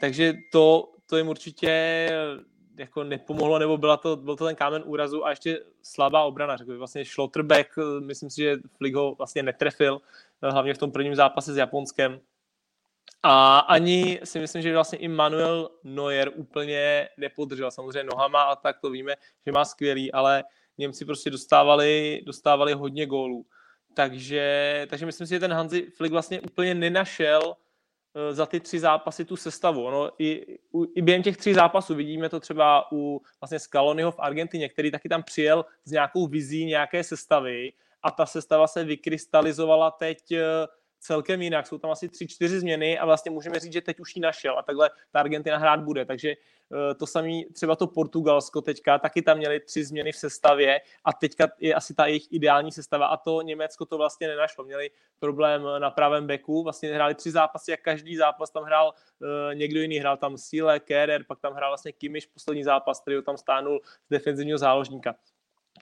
Takže to, to jim určitě jako nepomohlo, nebo byla to, byl to ten kámen úrazu a ještě slabá obrana. Řekl vlastně Schlotterbeck, myslím si, že Flick ho vlastně netrefil, hlavně v tom prvním zápase s Japonskem. A ani si myslím, že vlastně i Manuel Neuer úplně nepodržel. Samozřejmě nohama a tak to víme, že má skvělý, ale Němci prostě dostávali, dostávali hodně gólů. Takže, takže myslím si, že ten Hansi Flick vlastně úplně nenašel za ty tři zápasy tu sestavu. Ono, i, i během těch tří zápasů vidíme to třeba u vlastně Scaloniho v Argentině, který taky tam přijel s nějakou vizí nějaké sestavy a ta sestava se vykrystalizovala teď celkem jinak. Jsou tam asi tři, čtyři změny a vlastně můžeme říct, že teď už ji našel a takhle ta Argentina hrát bude. Takže eh, to samé, třeba to Portugalsko teďka, taky tam měli tři změny v sestavě a teďka je asi ta jejich ideální sestava a to Německo to vlastně nenašlo. Měli problém na pravém beku, vlastně hráli tři zápasy a každý zápas tam hrál uh, někdo jiný. Hrál tam Sile, Kerer, pak tam hrál vlastně Kimiš poslední zápas, který ho tam stánul z defenzivního záložníka.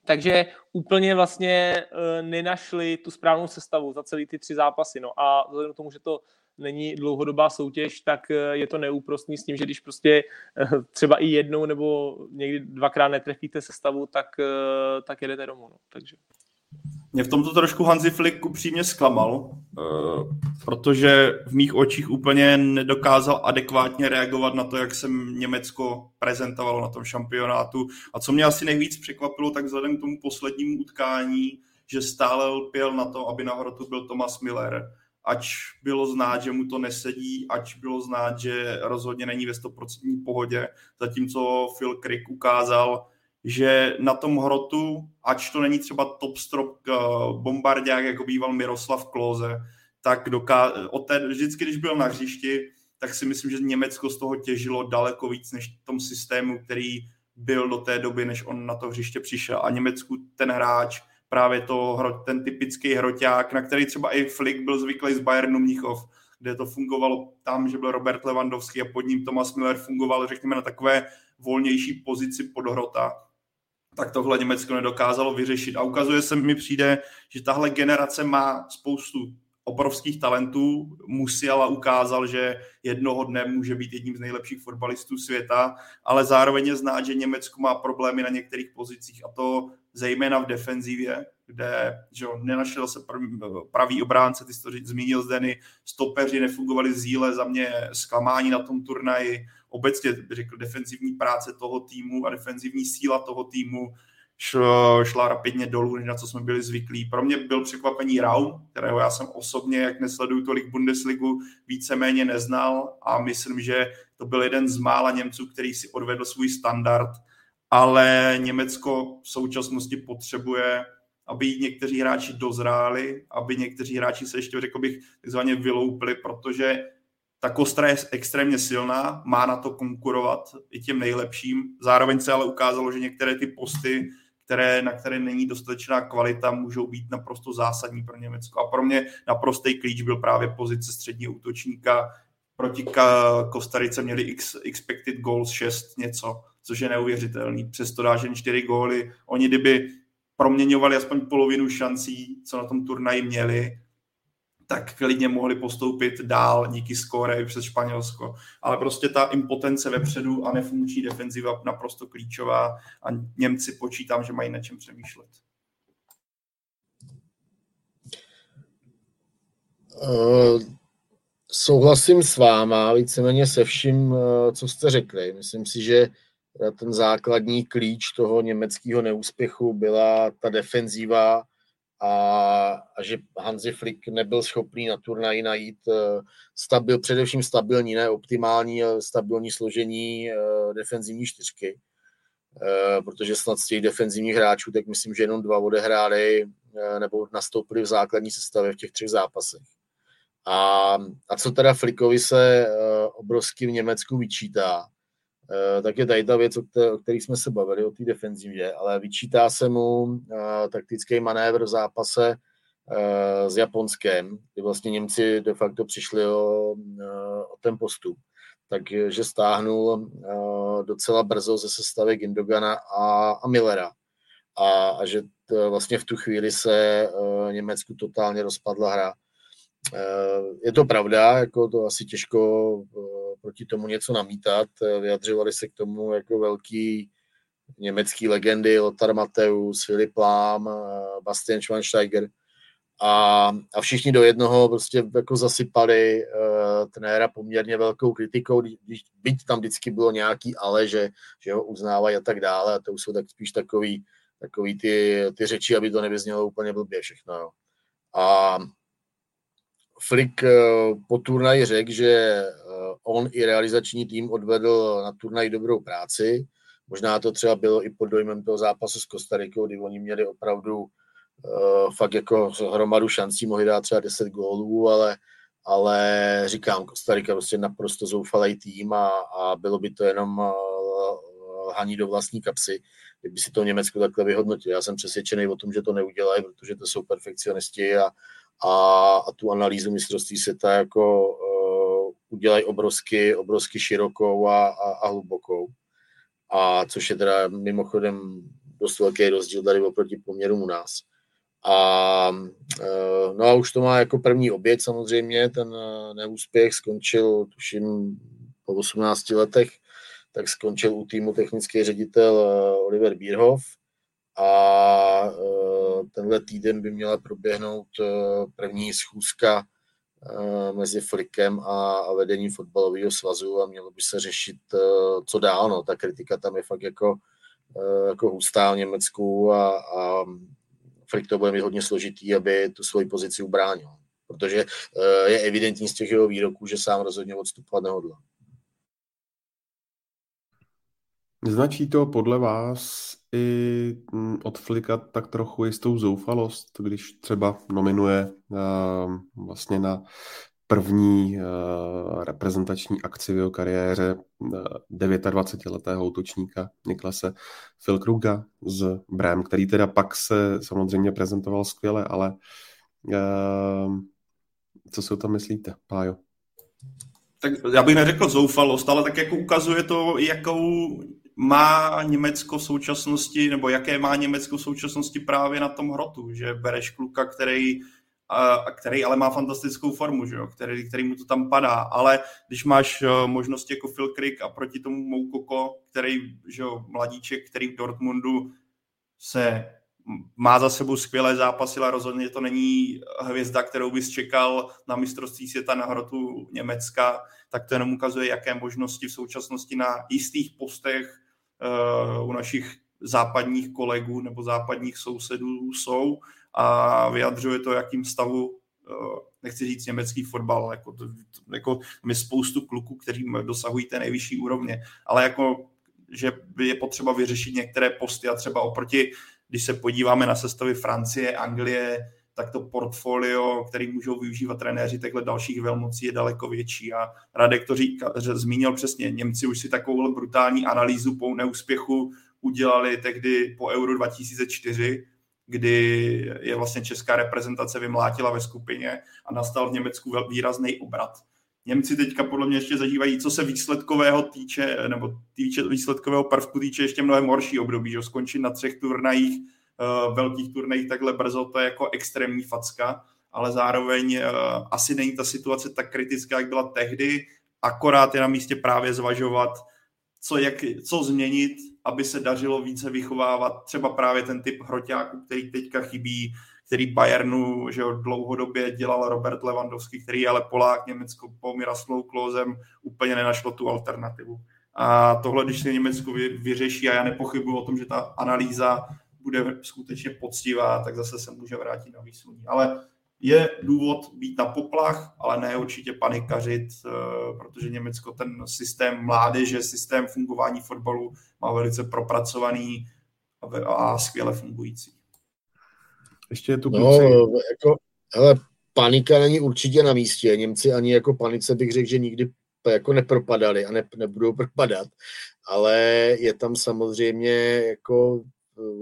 Takže úplně vlastně uh, nenašli tu správnou sestavu za celý ty tři zápasy. No a vzhledem k tomu, že to není dlouhodobá soutěž, tak uh, je to neúprostný s tím, že když prostě uh, třeba i jednou nebo někdy dvakrát netrefíte sestavu, tak, tak jedete domů. No. Takže. Mě v tomto trošku Hansi Flick upřímně zklamal, eh, protože v mých očích úplně nedokázal adekvátně reagovat na to, jak se Německo prezentovalo na tom šampionátu. A co mě asi nejvíc překvapilo, tak vzhledem k tomu poslednímu utkání, že stále lpěl na to, aby na hrotu byl Thomas Miller. Ač bylo znát, že mu to nesedí, ač bylo znát, že rozhodně není ve 100% pohodě, zatímco Phil Crick ukázal, že na tom hrotu, ač to není třeba top strop uh, bombardák, jako býval Miroslav Kloze, tak doká- od té, vždycky, když byl na hřišti, tak si myslím, že Německo z toho těžilo daleko víc než v tom systému, který byl do té doby, než on na to hřiště přišel. A Německu ten hráč, právě to, ten typický hroťák, na který třeba i Flick byl zvyklý z Bayernu Mnichov, kde to fungovalo tam, že byl Robert Lewandowski a pod ním Thomas Müller fungoval, řekněme, na takové volnější pozici pod hrota tak tohle Německo nedokázalo vyřešit. A ukazuje se mi přijde, že tahle generace má spoustu obrovských talentů. Musiala ukázal, že jednoho dne může být jedním z nejlepších fotbalistů světa, ale zároveň je znát, že Německo má problémy na některých pozicích a to zejména v defenzivě, kde že nenašel se pravý obránce, ty jsi to zmínil Zdeny, stopeři nefungovali zíle, za mě zklamání na tom turnaji, obecně řekl defenzivní práce toho týmu a defenzivní síla toho týmu šla, šla rapidně dolů, než na co jsme byli zvyklí. Pro mě byl překvapení Raum, kterého já jsem osobně, jak nesleduju tolik Bundesligu, víceméně neznal a myslím, že to byl jeden z mála Němců, který si odvedl svůj standard, ale Německo v současnosti potřebuje aby někteří hráči dozráli, aby někteří hráči se ještě, řekl bych, takzvaně vyloupili, protože ta kostra je extrémně silná, má na to konkurovat i těm nejlepším. Zároveň se ale ukázalo, že některé ty posty, které, na které není dostatečná kvalita, můžou být naprosto zásadní pro Německo. A pro mě naprostý klíč byl právě pozice středního útočníka. Proti Kostarice měli x, expected goals 6 něco, což je neuvěřitelný. Přesto dáš jen 4 góly. Oni kdyby proměňovali aspoň polovinu šancí, co na tom turnaji měli, tak klidně mohli postoupit dál díky skóre přes Španělsko. Ale prostě ta impotence vepředu a nefunkční defenziva naprosto klíčová a Němci počítám, že mají na čem přemýšlet. Uh, souhlasím s váma víceméně se vším, uh, co jste řekli. Myslím si, že ten základní klíč toho německého neúspěchu byla ta defenzíva a, a že Hansi Flick nebyl schopný na turnaji najít eh, stabil, především stabilní, ne optimální, stabilní složení eh, defenzivní čtyřky. Eh, protože snad z těch defenzivních hráčů, tak myslím, že jenom dva odehráli nebo nastoupili v základní sestavě v těch třech zápasech. A, a co teda Flickovi se obrovský v Německu vyčítá, tak je tady ta věc, o které jsme se bavili, o té defenzivě, ale vyčítá se mu eh, taktický manévr v zápase eh, s Japonskem, kdy vlastně Němci de facto přišli o, o ten postup. Takže stáhnul docela brzo ze sestavy Gindogana a, a Millera. A, a že t, vlastně v tu chvíli se Německu totálně rozpadla hra. Je to pravda, jako to asi těžko proti tomu něco namítat. Vyjadřovali se k tomu jako velký německý legendy Lothar Matthäus, Filip Lahm, Bastian Schweinsteiger a, a všichni do jednoho prostě jako zasypali uh, trenéra poměrně velkou kritikou, když, byť tam vždycky bylo nějaký ale, že, že ho uznávají a tak dále a to už jsou tak spíš takový, takový ty, ty řeči, aby to nevyznělo úplně blbě všechno. Jo. A Flick uh, po turnaji řekl, že uh, on i realizační tým odvedl na turnaji dobrou práci. Možná to třeba bylo i pod dojmem toho zápasu s Kostarikou, kdy oni měli opravdu uh, fakt jako hromadu šancí, mohli dát třeba 10 gólů, ale, ale říkám, Kostarika prostě naprosto zoufalý tým a, a bylo by to jenom haní do vlastní kapsy, kdyby si to Německo takhle vyhodnotil. Já jsem přesvědčený o tom, že to neudělají, protože to jsou perfekcionisti a, a, a tu analýzu mistrovství světa jako uh, udělají obrovsky, obrovsky širokou a, a, a hlubokou. A což je teda mimochodem dost velký rozdíl tady oproti poměrům u nás. A, uh, no a už to má jako první oběd samozřejmě, ten uh, neúspěch skončil tuším po 18 letech tak skončil u týmu technický ředitel Oliver Bierhoff a tenhle týden by měla proběhnout eh, první schůzka mezi Flikem a vedením fotbalového svazu a mělo by se řešit, co dál. No. Ta kritika tam je fakt jako, jako hustá v Německu a, a Flick to bude mít hodně složitý, aby tu svoji pozici ubránil. Protože je evidentní z těch jeho výroků, že sám rozhodně odstupovat nehodlá. Značí to podle vás i mm, od Flika tak trochu jistou zoufalost, když třeba nominuje uh, vlastně na první uh, reprezentační akci v jeho kariéře uh, 29-letého útočníka Niklase Filkruga z Brem, který teda pak se samozřejmě prezentoval skvěle, ale co si o tom myslíte, Pájo? Tak já bych neřekl zoufalost, ale tak jako ukazuje to, jakou má Německo v současnosti, nebo jaké má Německo v současnosti právě na tom hrotu, že bereš kluka, který a který ale má fantastickou formu, že jo? Který, který mu to tam padá, ale když máš uh, možnosti jako Phil Crick a proti tomu Moukoko, který, že jo, mladíček, který v Dortmundu se má za sebou skvělé zápasy, ale rozhodně to není hvězda, kterou bys čekal na mistrovství světa na hrotu Německa, tak to jenom ukazuje, jaké možnosti v současnosti na jistých postech u našich západních kolegů nebo západních sousedů jsou a vyjadřuje to, jakým stavu eh, nechci říct německý fotbal, jako, jako my spoustu kluků, kteří dosahují té nejvyšší úrovně, ale jako, že je potřeba vyřešit některé posty a třeba oproti, když se podíváme na sestavy Francie, Anglie, tak to portfolio, který můžou využívat trenéři takhle dalších velmocí, je daleko větší. A Radek to říká, že zmínil přesně, Němci už si takovou brutální analýzu po neúspěchu udělali tehdy po Euro 2004, kdy je vlastně česká reprezentace vymlátila ve skupině a nastal v Německu výrazný obrat. Němci teďka podle mě ještě zažívají, co se výsledkového týče, nebo týče výsledkového prvku týče ještě mnohem horší období, že skončit na třech turnajích velkých turnajích takhle brzo, to je jako extrémní facka, ale zároveň uh, asi není ta situace tak kritická, jak byla tehdy, akorát je na místě právě zvažovat, co, jak, co změnit, aby se dařilo více vychovávat třeba právě ten typ hroťáků, který teďka chybí, který Bayernu že jo, dlouhodobě dělal Robert Lewandowski, který je ale Polák, Německo po Miroslavou Klózem úplně nenašlo tu alternativu. A tohle, když se Německo vyřeší, a já nepochybuji o tom, že ta analýza bude skutečně poctivá, tak zase se může vrátit na výsluní. Ale je důvod být na poplach, ale ne určitě panikařit, eh, protože Německo ten systém mládeže, systém fungování fotbalu má velice propracovaný a skvěle fungující. Ještě je tu no, jako, hele, panika není určitě na místě. Němci ani jako panice bych řekl, že nikdy jako nepropadali a ne, nebudou propadat, ale je tam samozřejmě jako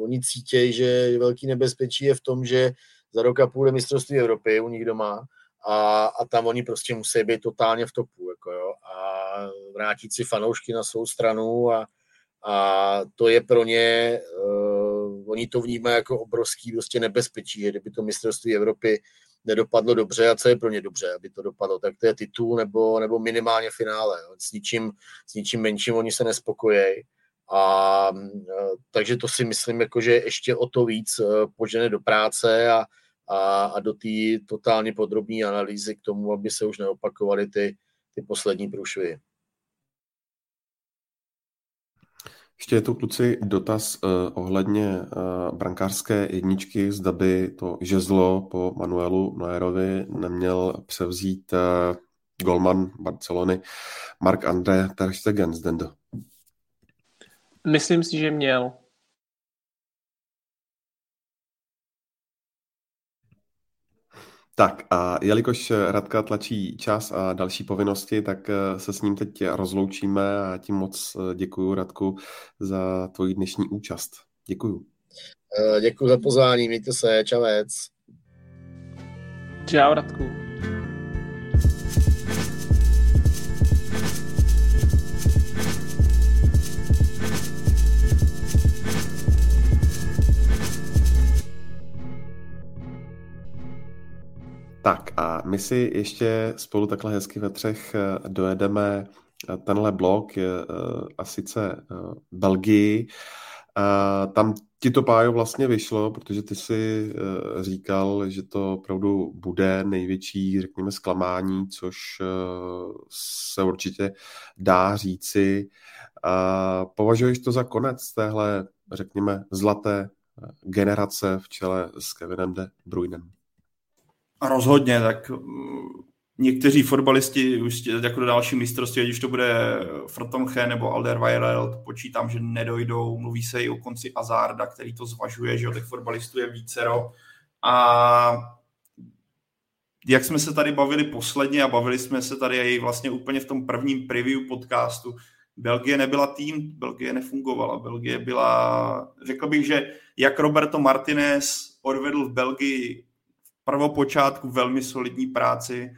oni cítějí, že velký nebezpečí je v tom, že za rok a půl je mistrovství Evropy u nich doma a, a tam oni prostě musí být totálně v topu jako jo, a vrátit si fanoušky na svou stranu a, a to je pro ně, uh, oni to vnímají jako obrovský prostě nebezpečí, že kdyby to mistrovství Evropy nedopadlo dobře a co je pro ně dobře, aby to dopadlo, tak to je titul nebo, nebo minimálně finále. Jo. S, ničím, s ničím menším oni se nespokojejí a, takže to si myslím, jako, že ještě o to víc e, požene do práce a, a, a do té totálně podrobné analýzy k tomu, aby se už neopakovaly ty, ty poslední průšvy. Ještě je tu kluci dotaz uh, ohledně uh, brankářské jedničky, zda by to žezlo po Manuelu Neuerovi neměl převzít uh, golman Barcelony Mark André Ter Stegen z Dendo. Myslím si, že měl. Tak a jelikož Radka tlačí čas a další povinnosti, tak eh, se s ním teď rozloučíme a tím moc eh, děkuji Radku za tvoji dnešní účast. Děkuju. Eh, děkuji za pozvání, mějte se, čavec. Čau Radku. A my si ještě spolu takhle hezky ve třech eh, dojedeme eh, tenhle blok, eh, a sice Belgii. Tam ti to pájo vlastně vyšlo, protože ty si říkal, že to opravdu bude největší, řekněme, zklamání, což se určitě dá říci. Považuješ to za konec téhle, řekněme, zlaté generace v čele s Kevinem de Bruynem? Rozhodně, tak mm, někteří fotbalisti už jako do další mistrovství, ať už to bude Frotonche nebo Alderweireld, počítám, že nedojdou. Mluví se i o konci Azarda, který to zvažuje, že o těch fotbalistů je vícero. A jak jsme se tady bavili posledně a bavili jsme se tady i vlastně úplně v tom prvním preview podcastu, Belgie nebyla tým, Belgie nefungovala. Belgie byla, řekl bych, že jak Roberto Martinez odvedl v Belgii prvopočátku velmi solidní práci,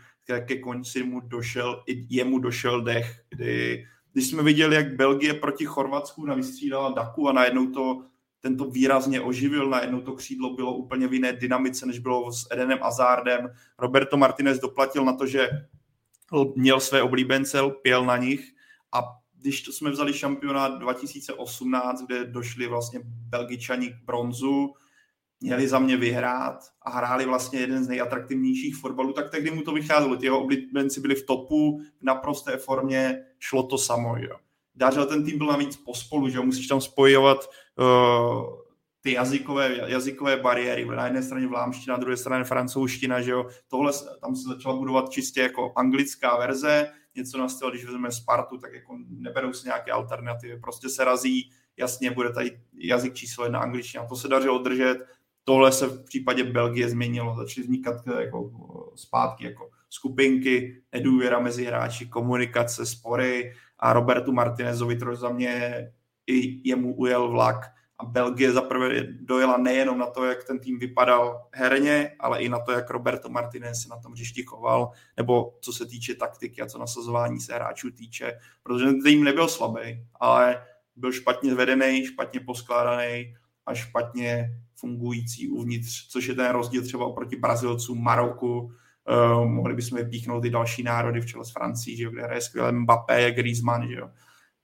ke konci mu došel, jemu došel dech, kdy, když jsme viděli, jak Belgie proti Chorvatsku navystřídala Daku a najednou to tento výrazně oživil, najednou to křídlo bylo úplně v jiné dynamice, než bylo s Edenem Azardem. Roberto Martinez doplatil na to, že měl své oblíbence, pěl na nich a když to jsme vzali šampionát 2018, kde došli vlastně Belgičani k bronzu, měli za mě vyhrát a hráli vlastně jeden z nejatraktivnějších fotbalů, tak tehdy mu to vycházelo. Ty jeho oblíbenci byli v topu, v naprosté formě, šlo to samo. Jo. Dařil ten tým byl navíc pospolu, že musíš tam spojovat uh, ty jazykové, jazykové bariéry. Na jedné straně vlámština, na druhé straně francouzština, že jo. Tohle tam se začala budovat čistě jako anglická verze, něco na styl, když vezmeme Spartu, tak jako neberou se nějaké alternativy, prostě se razí, jasně bude tady jazyk číslo jedna angličtina, to se dařilo držet, Tohle se v případě Belgie změnilo, začaly vznikat jako zpátky jako skupinky, nedůvěra mezi hráči, komunikace, spory a Robertu Martinezovi to za mě i jemu ujel vlak. A Belgie zaprvé dojela nejenom na to, jak ten tým vypadal herně, ale i na to, jak Roberto Martinez se na tom hřišti choval, nebo co se týče taktiky a co nasazování se hráčů týče, protože ten tým nebyl slabý, ale byl špatně vedený, špatně poskládaný a špatně fungující uvnitř, což je ten rozdíl třeba oproti Brazilcům, Maroku, uh, mohli bychom vypíchnout i další národy v čele s že jo, kde hraje skvěle Mbappé, Griezmann, že jo.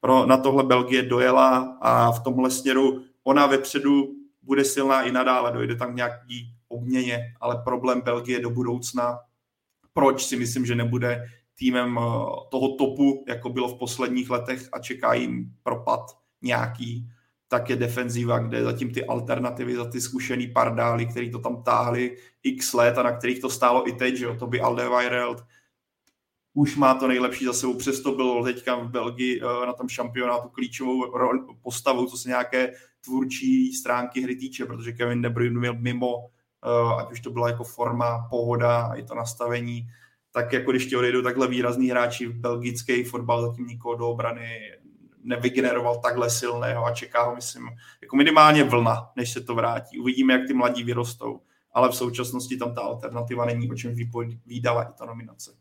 Pro, na tohle Belgie dojela a v tomhle směru ona vepředu bude silná i nadále, dojde tam nějaký obměně, ale problém Belgie do budoucna, proč si myslím, že nebude týmem eh, toho topu, jako bylo v posledních letech a čeká jim propad nějaký, tak je defenziva, kde zatím ty alternativy za ty zkušený pardály, který to tam táhli x let a na kterých to stálo i teď, že jo, to by Alderweireld už má to nejlepší za sebou, přesto bylo teďka v Belgii eh, na tom šampionátu klíčovou postavou, co se nějaké tvůrčí stránky hry týče, protože Kevin De Bruyne měl mimo, eh, ať už to byla jako forma, pohoda, i to nastavení, tak jako když ti odejdou takhle výrazný hráči belgický fotbal, zatím nikoho do obrany nevygeneroval takhle silného a čeká ho, myslím, jako minimálně vlna, než se to vrátí. Uvidíme, jak ty mladí vyrostou, ale v současnosti tam ta alternativa není, o čem vypovídala i ta nominace.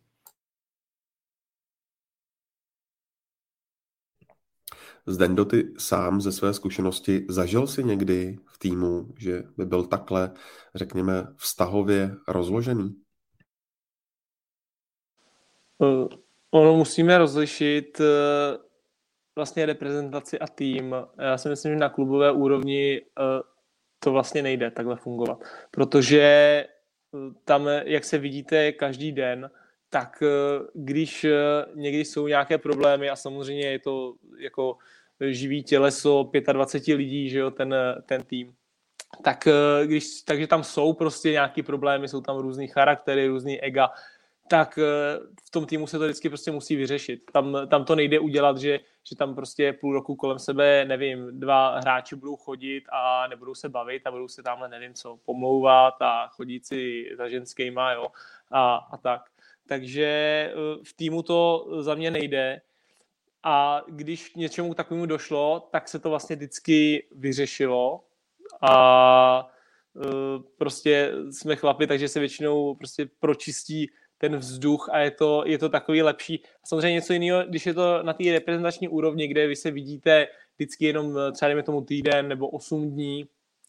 Zdendo, ty sám ze své zkušenosti zažil si někdy v týmu, že by byl takhle, řekněme, vztahově rozložený? Uh, ono musíme rozlišit uh vlastně reprezentaci a tým. Já si myslím, že na klubové úrovni eh, to vlastně nejde takhle fungovat, protože eh, tam, jak se vidíte každý den, tak eh, když někdy jsou nějaké problémy a samozřejmě je to jako živý těleso 25 lidí, že jo, ten, ten tým. Tak když, takže tam jsou prostě nějaký problémy, jsou tam různý charaktery, různý ega, tak v tom týmu se to vždycky prostě musí vyřešit. Tam, tam to nejde udělat, že, že tam prostě půl roku kolem sebe, nevím, dva hráči budou chodit a nebudou se bavit a budou se tamhle, nevím co, pomlouvat a chodit si za ženskýma, jo, a, a tak. Takže eh, v týmu to za mě nejde a když k něčemu takovému došlo, tak se to vlastně vždycky vyřešilo a eh, prostě jsme chlapi, takže se většinou prostě pročistí ten vzduch a je to, je to takový lepší. A samozřejmě něco jiného, když je to na té reprezentační úrovni, kde vy se vidíte vždycky jenom eh, třeba dejme tomu týden nebo 8 dní,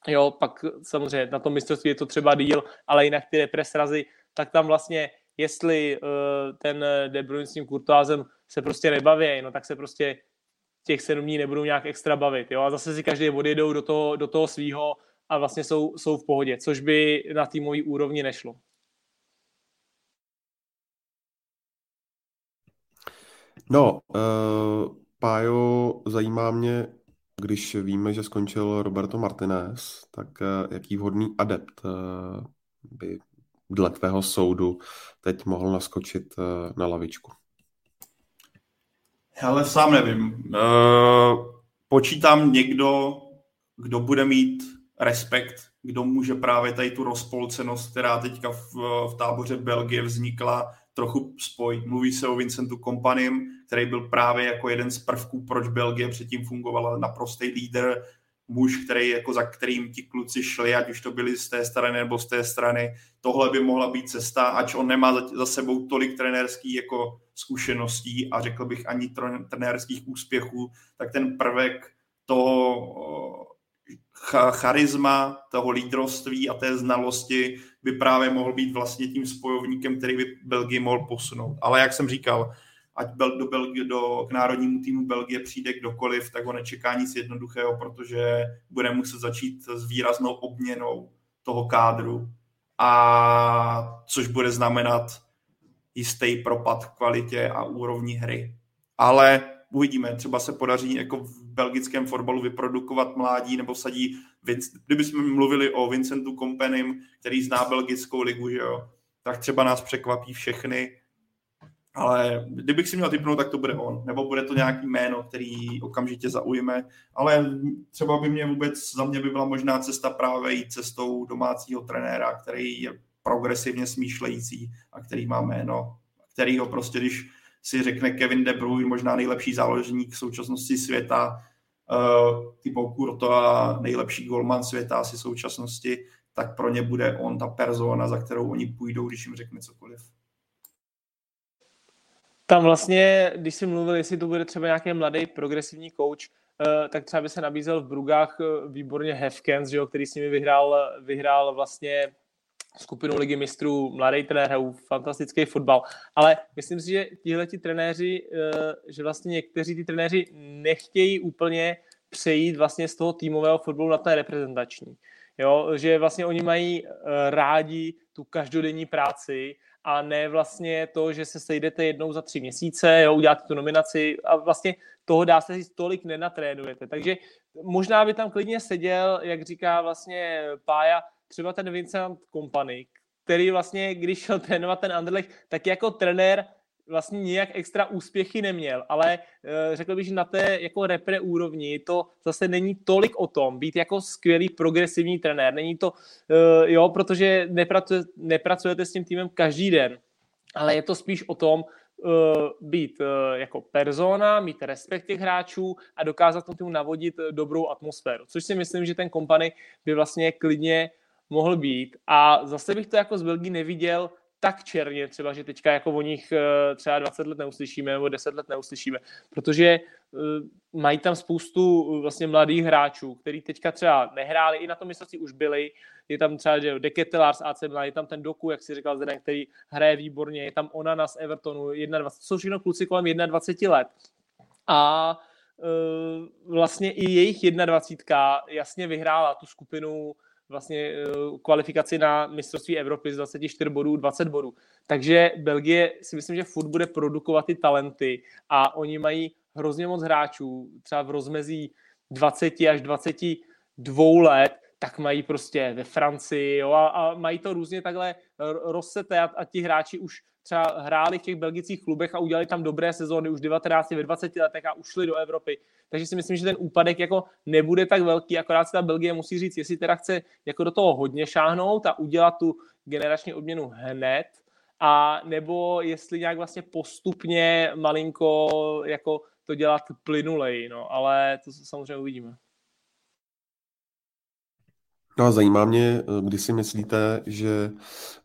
jo, pak samozřejmě na tom mistrovství je to třeba díl, ale jinak ty represrazy, tak tam vlastně jestli uh, ten De Bruyne s tím Kurtoázem se prostě nebaví, no tak se prostě těch sedm dní nebudou nějak extra bavit, jo, a zase si každý odjedou do toho, do toho svýho a vlastně jsou, jsou v pohodě, což by na týmový úrovni nešlo. No, uh, Pájo, zajímá mě, když víme, že skončil Roberto Martinez, tak uh, jaký vhodný adept uh, by dle tvého soudu teď mohl naskočit uh, na lavičku? Ale sám nevím. Uh, počítám někdo, kdo bude mít respekt, kdo může právě tady tu rozpolcenost, která teďka v, v táboře Belgie vznikla, trochu spojit. Mluví se o Vincentu Kompanim, který byl právě jako jeden z prvků, proč Belgie předtím fungovala naprostý lídr, muž, který jako za kterým ti kluci šli, ať už to byli z té strany nebo z té strany. Tohle by mohla být cesta, ač on nemá za, sebou tolik trenérských jako zkušeností a řekl bych ani trenérských úspěchů, tak ten prvek toho charisma, toho lídrovství a té znalosti by právě mohl být vlastně tím spojovníkem, který by Belgii mohl posunout. Ale jak jsem říkal, ať do, Belgie, do, k národnímu týmu Belgie přijde kdokoliv, tak ho nečeká nic jednoduchého, protože bude muset začít s výraznou obměnou toho kádru, a což bude znamenat jistý propad kvalitě a úrovni hry. Ale uvidíme, třeba se podaří jako v belgickém fotbalu vyprodukovat mládí nebo sadí, kdyby jsme mluvili o Vincentu Kompenim, který zná belgickou ligu, že jo, tak třeba nás překvapí všechny, ale kdybych si měl typnout, tak to bude on. Nebo bude to nějaký jméno, který okamžitě zaujme. Ale třeba by mě vůbec, za mě by byla možná cesta právě jít cestou domácího trenéra, který je progresivně smýšlející a který má jméno, který ho prostě, když si řekne Kevin De Bruyne, možná nejlepší záložník v současnosti světa, uh, typou a nejlepší golman světa asi současnosti, tak pro ně bude on ta persona, za kterou oni půjdou, když jim řekne cokoliv. Tam vlastně, když si mluvil, jestli to bude třeba nějaký mladý progresivní coach, uh, tak třeba by se nabízel v Brugách uh, výborně Hefkens, který s nimi vyhrál, vyhrál vlastně skupinu ligy mistrů, mladý trenér, fantastický fotbal, ale myslím si, že tihle ti trenéři, eh, že vlastně někteří ty trenéři nechtějí úplně přejít vlastně z toho týmového fotbalu na ten reprezentační. Jo, že vlastně oni mají eh, rádi tu každodenní práci a ne vlastně to, že se sejdete jednou za tři měsíce, jo, uděláte tu nominaci a vlastně toho dá se říct tolik nenatrénujete. Takže možná by tam klidně seděl, jak říká vlastně Pája, třeba ten Vincent Kompany, který vlastně, když šel trénovat ten Anderlecht, tak jako trenér vlastně nějak extra úspěchy neměl, ale uh, řekl bych, že na té jako repre úrovni to zase není tolik o tom, být jako skvělý progresivní trenér. Není to, uh, jo, protože nepracuje, nepracujete s tím týmem každý den, ale je to spíš o tom, uh, být jako persona, mít respekt těch hráčů a dokázat tomu navodit dobrou atmosféru. Což si myslím, že ten kompany by vlastně klidně mohl být. A zase bych to jako z Belgii neviděl tak černě, třeba, že teďka jako o nich eh, třeba 20 let neuslyšíme nebo 10 let neuslyšíme, protože eh, mají tam spoustu eh, vlastně mladých hráčů, který teďka třeba nehráli, i na tom mistrovství už byli, je tam třeba že Deketelar z AC Milan, je tam ten Doku, jak si říkal Zdenek, který hraje výborně, je tam Onana z Evertonu, 21, to jsou všechno kluci kolem 21 let. A vlastně i jejich 21 jasně vyhrála tu skupinu vlastně eh, kvalifikaci na mistrovství Evropy z 24 bodů 20 bodů. Takže Belgie si myslím, že furt bude produkovat ty talenty a oni mají hrozně moc hráčů, třeba v rozmezí 20 až 22 let, tak mají prostě ve Francii jo, a, a mají to různě takhle rozsete a, a ti hráči už třeba hráli v těch belgických klubech a udělali tam dobré sezóny už 19, ve 20 letech a ušli do Evropy. Takže si myslím, že ten úpadek jako nebude tak velký, akorát si ta Belgie musí říct, jestli teda chce jako do toho hodně šáhnout a udělat tu generační odměnu hned, a nebo jestli nějak vlastně postupně malinko jako to dělat plynulej, no, ale to samozřejmě uvidíme. No a zajímá mě, kdy si myslíte, že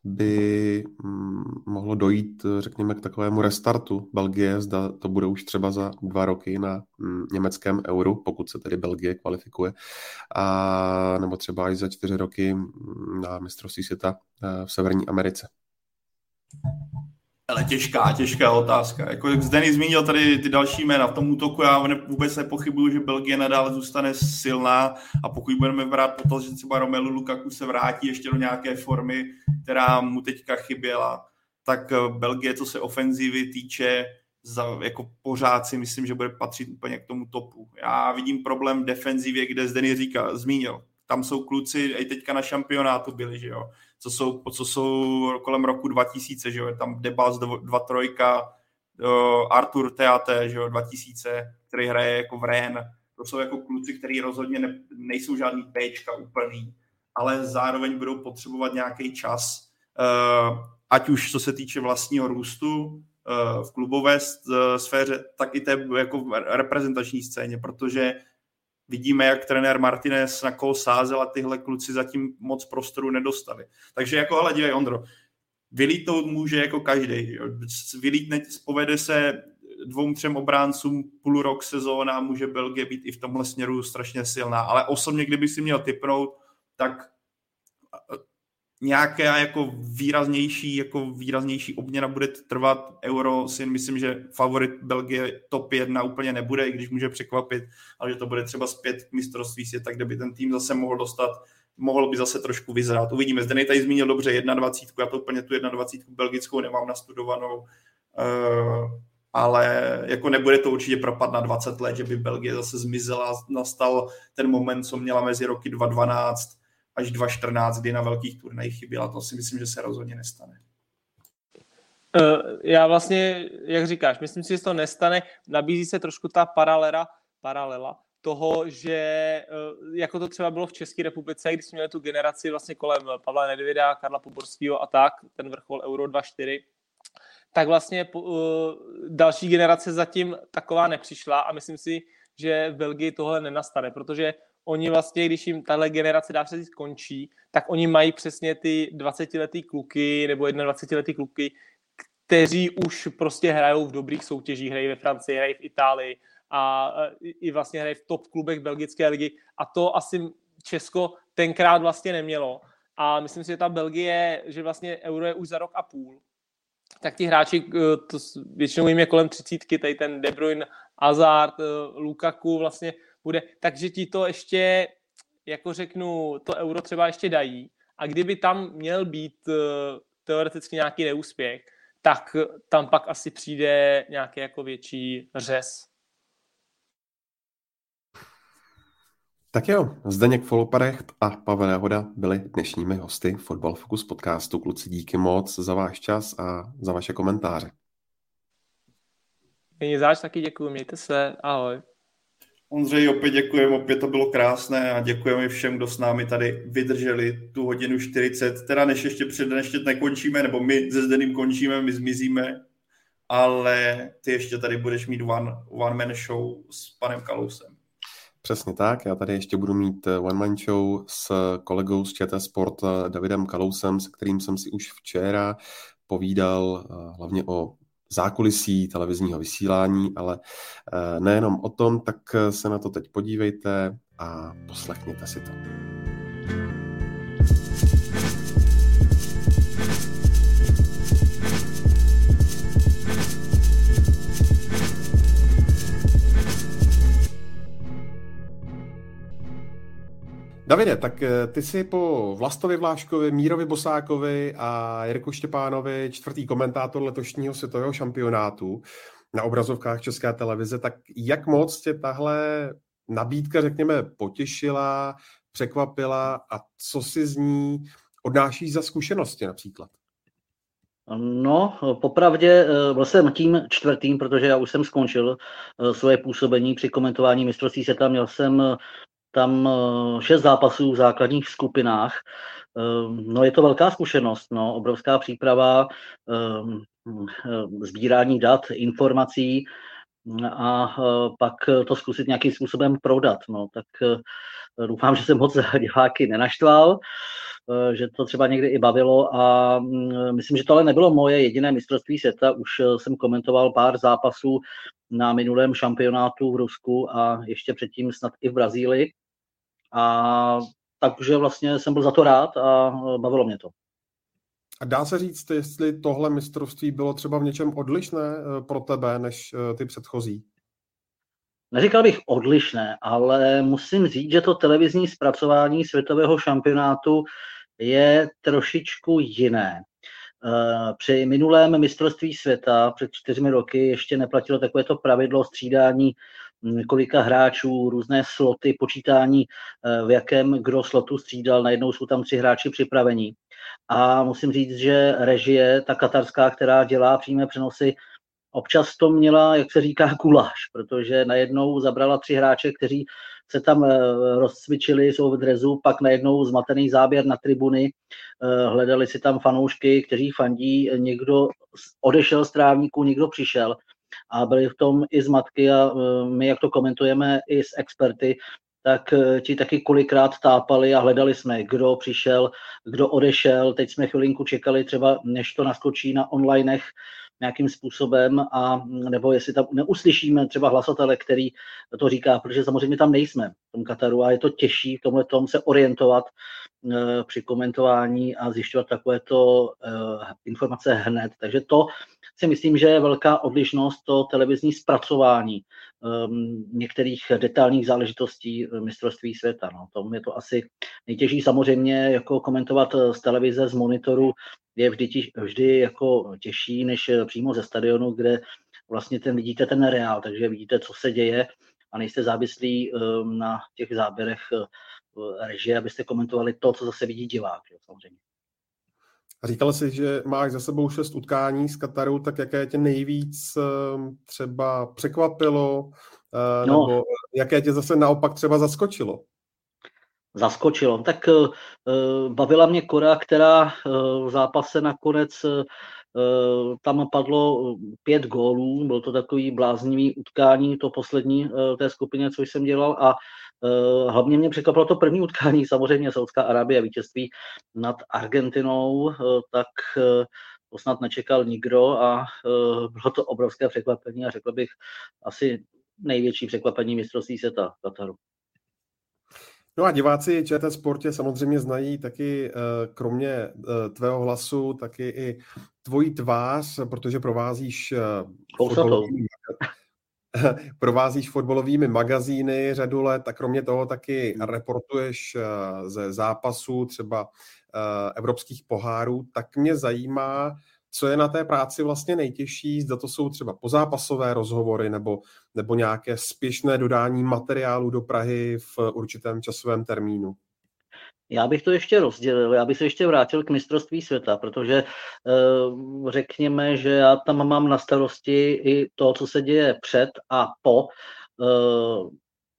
by mm, mohlo dojít, řekněme, k takovému restartu Belgie, zda to bude už třeba za dva roky na mm, německém euru, pokud se tedy Belgie kvalifikuje, a nebo třeba i za čtyři roky mm, na mistrovství světa eh, v Severní Americe. Ale těžká, těžká otázka. Jako jak Zdeny zmínil tady ty další jména v tom útoku, já vůbec nepochybuju, že Belgie nadále zůstane silná a pokud budeme brát to, že třeba Romelu Lukaku se vrátí ještě do nějaké formy, která mu teďka chyběla, tak eh, Belgie, co se ofenzivy týče, za, jako pořád si myslím, že bude patřit úplně k tomu topu. Já vidím problém v defenzivě, kde Zdeny říká, zmínil. Tam jsou kluci, i teďka na šampionátu byli, že jo? Co jsou, co jsou kolem roku 2000, že jo, tam Debas 2-3, Artur Teate, že jo, 2000, který hraje jako v Ren. To jsou jako kluci, kteří rozhodně ne, nejsou žádný Pčka úplný, ale zároveň budou potřebovat nějaký čas, uh, ať už co se týče vlastního růstu uh, v klubové sféře, tak i té jako reprezentační scéně, protože vidíme, jak trenér Martinez na kol sázel a tyhle kluci zatím moc prostoru nedostali. Takže jako, ale dívej, Ondro, vylítnout může jako každý. Vylítne, povede se dvou, třem obráncům půl rok sezóna, může Belgie být i v tomhle směru strašně silná. Ale osobně, kdyby si měl typnout, tak nějaká jako výraznější, jako výraznější obměna bude trvat. Euro si myslím, že favorit Belgie top 1 úplně nebude, i když může překvapit, ale že to bude třeba zpět k mistrovství světa, kde by ten tým zase mohl dostat mohl by zase trošku vyzrát. Uvidíme. Zde tady zmínil dobře 21, já to úplně tu 21 belgickou nemám nastudovanou, eh, ale jako nebude to určitě propad na 20 let, že by Belgie zase zmizela, nastal ten moment, co měla mezi roky 2012 až 2.14, kdy na velkých turnajích chyběla. To si myslím, že se rozhodně nestane. Eh, já vlastně, jak říkáš, myslím si, že to nestane. Nabízí se trošku ta paralela, paralela toho, že eh, jako to třeba bylo v České republice, když jsme měli tu generaci vlastně kolem Pavla Nedvěda, Karla Poborského a tak, ten vrchol Euro 2.4, tak vlastně uh, další generace zatím taková nepřišla a myslím si, že v Belgii tohle nenastane, protože oni vlastně, když jim tahle generace dá se říct končí, tak oni mají přesně ty 20-letý kluky nebo 21-letý kluky, kteří už prostě hrajou v dobrých soutěžích, hrají ve Francii, hrají v Itálii a i vlastně hrají v top klubech belgické ligy a to asi Česko tenkrát vlastně nemělo. A myslím si, že ta Belgie, že vlastně euro je už za rok a půl, tak ti hráči, eh, to většinou jim je kolem třicítky, tady ten De Bruyne, Hazard, eh, Lukaku vlastně bude, takže ti to ještě, jako řeknu, to euro třeba ještě dají a kdyby tam měl být eh, teoreticky nějaký neúspěch, tak tam pak asi přijde nějaký jako větší řez. Tak jo, Zdeněk Foloparecht a Pavel Jahoda byli dnešními hosty Fotbal Focus podcastu. Kluci, díky moc za váš čas a za vaše komentáře. Není záč, taky děkuji, mějte se, ahoj. Ondřej, opět děkujeme, opět to bylo krásné a děkujeme všem, kdo s námi tady vydrželi tu hodinu 40. Teda než ještě před ještě nekončíme, nebo my se Zdeným končíme, my zmizíme, ale ty ještě tady budeš mít one, one man show s panem Kalousem. Přesně tak, já tady ještě budu mít one man show s kolegou z ČT Sport Davidem Kalousem, se kterým jsem si už včera povídal eh, hlavně o zákulisí televizního vysílání, ale eh, nejenom o tom, tak se na to teď podívejte a poslechněte si to. Davide, tak eh, ty jsi po Vlastovi Vláškovi, Mírovi Bosákovi a Jirku Štěpánovi čtvrtý komentátor letošního světového šampionátu. na obrazovkách České televize, tak jak moc tě tahle nabídka, řekněme, potěšila, překvapila a co si z ní odnášíš za zkušenosti například? No, popravdě eh, byl jsem tím čtvrtým, protože já už jsem skončil eh, svoje působení při komentování mistrovství světa. Měl jsem tam šest zápasů v základních skupinách. No je to velká zkušenost, no, obrovská příprava, sbírání dat, informací a pak to zkusit nějakým způsobem prodat. No, tak doufám, že jsem moc diváky nenaštval. Eh, že to třeba někdy i bavilo a mm, myslím, že to ale nebylo moje jediné mistrovství světa. Už eh, jsem komentoval pár zápasů na minulém šampionátu v Rusku a ještě předtím snad i v Brazílii. A takže vlastně jsem byl za to rád a eh, bavilo mě to. A dá se říct, jestli tohle mistrovství bylo třeba v něčem odlišné pro tebe než ty předchozí? Neříkal bych odlišné, ale musím říct, že to televizní zpracování světového šampionátu je trošičku jiné. Při minulém mistrovství světa před čtyřmi roky ještě neplatilo takovéto pravidlo střídání kolika hráčů, různé sloty, počítání, eh, v jakém kdo slotu střídal. Najednou jsou tam tři hráči připravení. A musím říct, že režie, ta katarská, která dělá přímé přenosy, občas to měla, jak se říká, kuláž, protože najednou zabrala tři hráče, kteří se tam eh, rozcvičili, jsou v drezu, pak najednou zmatený záběr na tribuny, eh, hledali si tam fanoušky, kteří fandí, někdo odešel z trávníku, někdo přišel a byli v tom i zmatky a eh, my, jak to komentujeme i s experty, tak ti taky kolikrát tápali a hledali jsme, kdo přišel, kdo odešel. Teď jsme chvilinku čekali třeba, než to naskočí na onlinech, nějakým způsobem a nebo jestli tam neuslyšíme třeba hlasatele, který to říká, protože samozřejmě tam nejsme v tom Kataru a je to těžší v tomhle tom se orientovat e, při komentování a zjišťovat takovéto e, informace hned. Takže to si myslím, že je velká odlišnost to televizní zpracování um, některých detailních záležitostí mistrovství světa. No. Tom je to asi nejtěžší samozřejmě jako komentovat z televize, z monitoru je vždy, vždy jako těžší než přímo ze stadionu, kde vlastně ten vidíte ten reál, takže vidíte, co se děje a nejste závislí um, na těch záběrech režie, abyste komentovali to, co zase vidí divák, jo, samozřejmě. A říkal jsi, že máš za sebou šest utkání z Kataru, tak jaké tě nejvíc um, třeba překvapilo, uh, no. nebo jaké tě zase naopak třeba zaskočilo? zaskočilo. Tak bavila mě Kora, která v zápase nakonec tam padlo pět gólů, byl to takový bláznivý utkání, to poslední té skupině, co jsem dělal a hlavně mě překvapilo to první utkání, samozřejmě Saudská Arábie vítězství nad Argentinou, uh, tak uh, to snad nečekal nikdo a bylo to obrovské překvapení a řekl bych asi největší překvapení mistrovství světa Kataru. No a diváci ČT Sportě samozřejmě znají taky, eh, kromě eh, tvého hlasu, taky i tvoji tvář, protože provázíš eh, fotbalovými, provázíš fotbalovými magazíny řadu let a kromě toho taky hmm. reportuješ ze zápasů třeba evropských pohárů, tak mě zajímá, co je na té práci vlastně nejtěžší, zda to jsou třeba pozápasové rozhovory nebo, nebo nějaké spěšné dodání materiálu do Prahy v určitém časovém termínu. Já bych to ještě rozdělil, já bych se ještě vrátil k mistrovství světa, protože eh, řekněme, že já tam mám na starosti i to, co se děje před a po eh,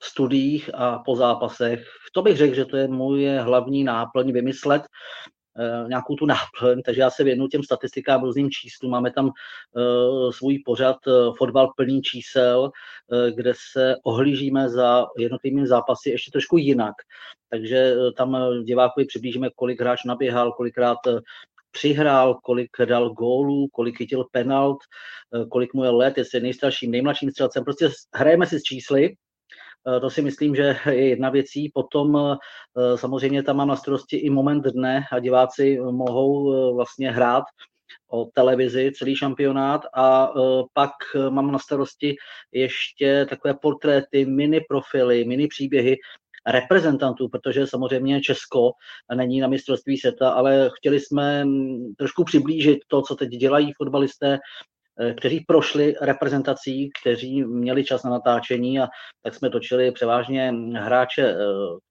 studiích a po zápasech. To bych řekl, že to je moje hlavní náplň vymyslet nějakou tu náplň, takže já se věnu těm statistikám, různým číslům. Máme tam uh, svůj pořad uh, fotbal plný čísel, kde se ohlížíme za jednotlivými zápasy ještě trošku jinak. Takže tam divákovi přiblížíme, kolik hráč naběhal, kolikrát přihrál, kolik dal gólů, kolik chytil penalt, kolik mu je let, jestli je nejstarším, nejmladším střelcem. Prostě hrajeme si s čísly Eh, to si myslím, že je jedna věcí. Potom eh, samozřejmě tam mám na starosti i moment dne a diváci mohou eh, vlastně hrát o televizi celý šampionát a pak mám na starosti ještě takové portréty, mini profily, mini příběhy reprezentantů, protože samozřejmě Česko není na mistrovství světa, ale chtěli jsme mm, trošku přiblížit to, co teď dělají fotbalisté, kteří prošli reprezentací, kteří měli čas na natáčení a tak jsme točili převážně hráče,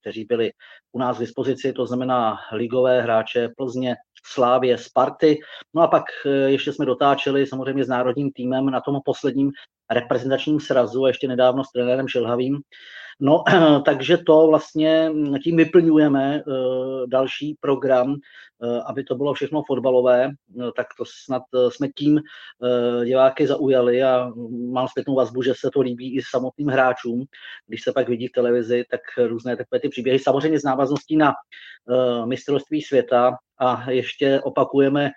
kteří byli u nás k dispozici, to znamená ligové hráče Plzně, Slávě, Sparty. No a pak ještě jsme dotáčeli samozřejmě s národním týmem na tom posledním reprezentačním srazu, ještě nedávno s trenérem Šilhavým. No, takže to vlastně tím vyplňujeme uh, další program, uh, aby to bylo všechno fotbalové, uh, tak to snad uh, jsme tím diváky zaujali a mám zpětnou vazbu, že se to líbí i samotným hráčům. Když se pak vidí v televizi, tak různé takové ty příběhy, samozřejmě z návazností na mistrovství světa a ještě opakujeme Eh,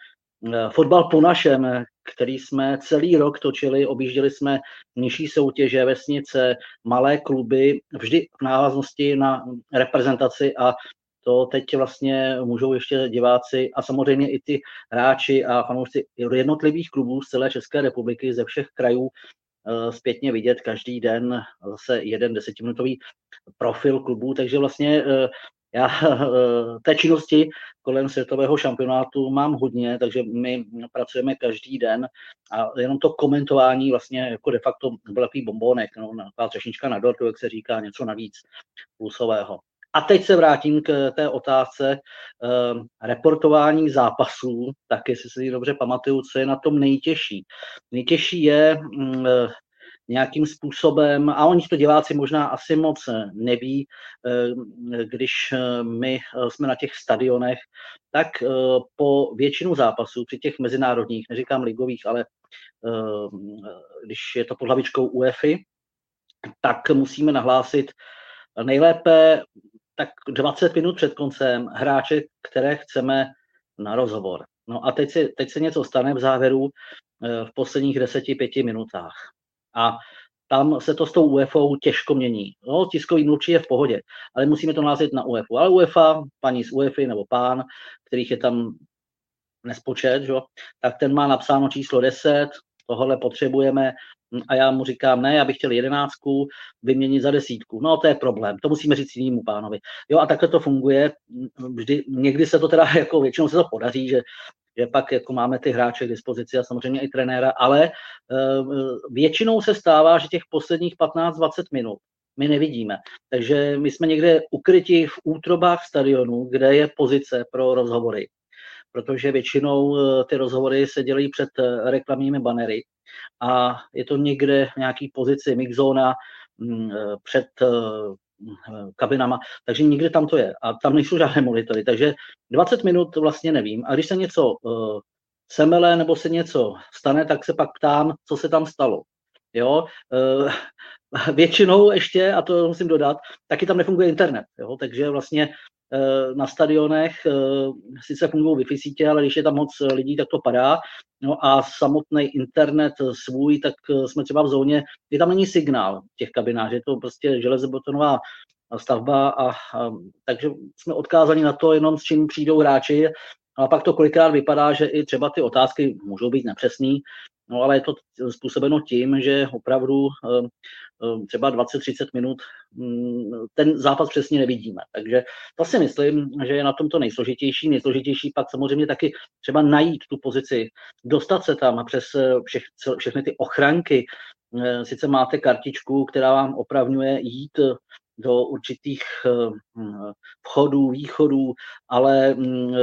fotbal po našem, který jsme celý rok točili, objížděli jsme nižší soutěže, vesnice, malé kluby, vždy v návaznosti na reprezentaci a to teď vlastně můžou ještě diváci a samozřejmě i ty hráči a fanoušci jednotlivých klubů z celé České republiky, ze všech krajů eh, zpětně vidět každý den zase jeden desetiminutový profil klubů, takže vlastně eh, já té činnosti kolem světového šampionátu mám hodně, takže my pracujeme každý den a jenom to komentování vlastně jako de facto byl takový bombonek, no, taková třešnička na dortu, jak se říká, něco navíc plusového. A teď se vrátím k té otázce eh, reportování zápasů, tak jestli si dobře pamatuju, co je na tom nejtěžší. Nejtěžší je mm, nějakým způsobem, a oni to diváci možná asi moc neví, eh, když eh, my eh, jsme na těch stadionech, tak po většinu zápasů, při těch mezinárodních, neříkám ligových, ale když je to pod hlavičkou UEFI, tak musíme nahlásit nejlépe tak 20 minut před koncem hráče, které chceme na rozhovor. No a teď se, teď se něco stane v závěru v posledních 10-5 minutách. A tam se to s tou UEFA těžko mění. No, tiskový mluvčí je v pohodě, ale musíme to názit na UEFA. Ale UEFA, paní z UEFA nebo pán, kterých je tam nespočet, že? tak ten má napsáno číslo 10, tohle potřebujeme, a já mu říkám, ne, já bych chtěl jedenáctku vyměnit za desítku. No, to je problém, to musíme říct jinému pánovi. Jo, a takhle to funguje. Vždy, někdy se to teda, jako většinou se to podaří, že že pak jako máme ty hráče k dispozici a samozřejmě i trenéra, ale eh, většinou se stává, že těch posledních 15-20 minut my nevidíme. Takže my jsme někde ukryti v útrobách stadionu, kde je pozice pro rozhovory. Protože většinou eh, ty rozhovory se dělají před eh, reklamními banery a je to někde v nějaký pozici mixzona mm, před kabinama, takže nikde tam to je a tam nejsou žádné monitory, takže 20 minut vlastně nevím a když se něco semele nebo se něco stane, tak se pak ptám, co se tam stalo. Jo, většinou ještě, a to musím dodat, taky tam nefunguje internet, jo, takže vlastně Eh, na stadionech eh, sice fungují Wi-Fi sítě, ale když je tam moc lidí, tak to padá. No a samotný internet svůj, tak eh, jsme třeba v zóně, kde tam není signál v těch kabinách, je to prostě železobetonová stavba a, a takže jsme odkázaní na to jenom s čím přijdou hráči a pak to kolikrát vypadá, že i třeba ty otázky můžou být nepřesný, no ale je to způsobeno tím, že opravdu Ehm, třeba 20-30 minut mm, ten zápas přesně nevidíme. Takže to si myslím, že je na tom to nejsložitější. Nejsložitější pak samozřejmě taky třeba najít tu pozici, dostat se tam přes eh, všech, všechny ty ochranky. Eh, sice máte kartičku, která vám opravňuje jít do určitých eh, hm, vchodů, východů, ale hm,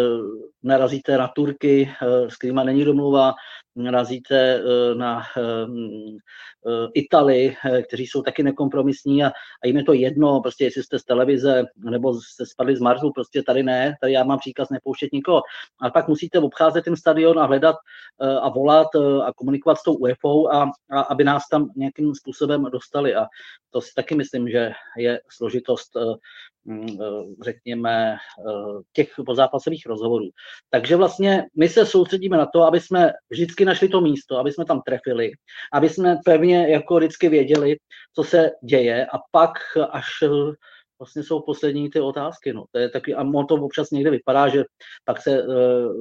narazíte na Turky, s kterými není domluva, narazíte na Eh, Itali, eh, kteří jsou taky nekompromisní a, a jim je to jedno, prostě jestli jste z televize nebo jste spadli z Marsu, prostě tady ne, tady já mám příkaz nepouštět nikoho. A pak musíte obcházet ten stadion a hledat eh, a volat a komunikovat s tou UEFou, a, a aby nás tam nějakým způsobem dostali. A to si taky myslím, že je složitost eh, řekněme, eh, těch pozápasových rozhovorů. Takže vlastně my se soustředíme na to, aby jsme vždycky našli to místo, aby jsme tam trefili, aby jsme pevně jako vždycky věděli, co se děje a pak až eh, vlastně jsou poslední ty otázky. No. To je taky, a to občas někde vypadá, že pak se uh,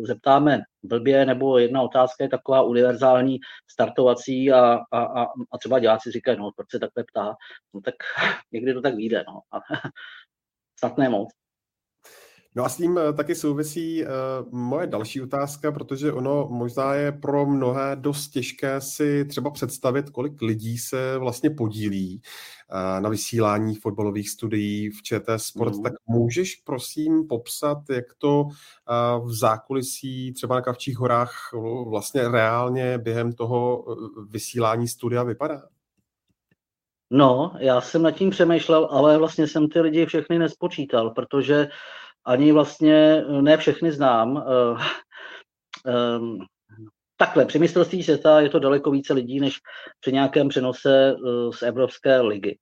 zeptáme blbě, nebo jedna otázka je taková univerzální startovací a, a, a, a třeba diváci říkají, no proč se takhle ptá, no tak někdy to tak vyjde. No. Snad ne moc. No a s tím taky souvisí uh, moje další otázka, protože ono možná je pro mnohé dost těžké si třeba představit, kolik lidí se vlastně podílí uh, na vysílání fotbalových studií v ČT Sport. Mm. Tak můžeš prosím popsat, jak to v zákulisí třeba na Kavčích horách vlastně reálně během toho vysílání studia vypadá? No, já jsem nad tím přemýšlel, ale vlastně jsem ty lidi všechny nespočítal, protože ani vlastně ne všechny znám. Um, takhle, při mistrovství světa je to daleko více lidí, než při nějakém přenose uh, z Evropské ligy.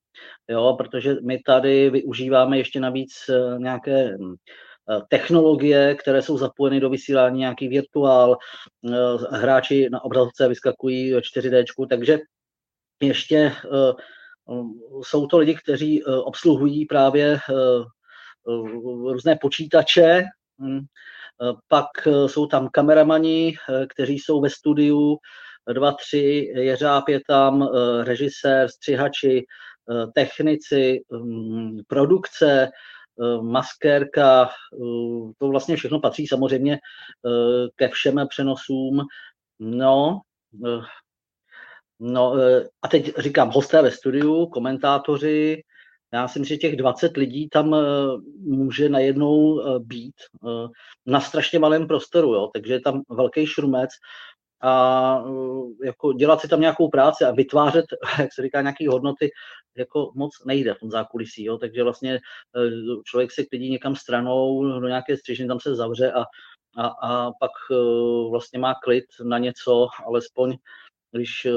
Jo, protože my tady využíváme ještě navíc uh, nějaké uh, technologie, které jsou zapojeny do vysílání, nějaký virtuál, hráči na obrazovce vyskakují 4D, takže ještě jsou to lidi, kteří obsluhují právě různé počítače, hm. pak jsou tam kameramani, kteří jsou ve studiu, dva, tři, Jeřáb je tam, režisér, střihači, technici, hm, produkce, maskérka, to vlastně všechno patří samozřejmě ke všem přenosům. No, no a teď říkám hosté ve studiu, komentátoři, já si myslím, že těch 20 lidí tam eh, může najednou eh, být eh, na strašně malém prostoru, jo? takže je tam velký šrumec a jako dělat si tam nějakou práci a vytvářet, jak se říká, nějaké hodnoty, jako moc nejde v tom zákulisí, jo? takže vlastně člověk se klidí někam stranou do nějaké střižny, tam se zavře a, a, a pak vlastně má klid na něco, alespoň když eh,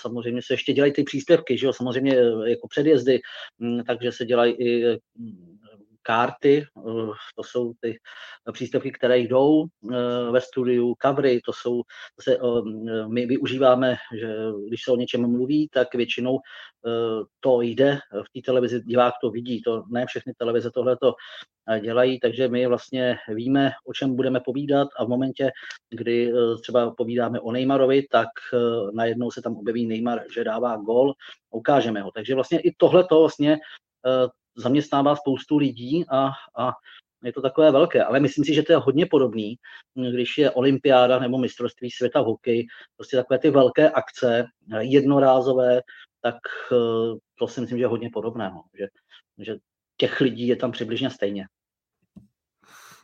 samozřejmě se ještě dělají ty příspěvky, že jo, samozřejmě eh, jako předjezdy, mm, takže se dělají i mm, karty, eh, to jsou ty příspěvky, které jdou ve studiu, covery, to jsou, to se, my využíváme, že když se o něčem mluví, tak většinou to jde v té televizi, divák to vidí, to ne všechny televize tohle to dělají, takže my vlastně víme, o čem budeme povídat a v momentě, kdy eh, třeba povídáme o Neymarovi, tak eh, najednou se tam objeví Neymar, že dává gol, ukážeme ho. Takže vlastně i tohle to vlastně eh, zaměstnává spoustu lidí a, a je to takové velké, ale myslím si, že to je hodně podobný, když je olympiáda nebo mistrovství světa v hokeji, prostě takové ty velké akce, jednorázové, tak to si myslím, že je hodně podobného, že, že těch lidí je tam přibližně stejně.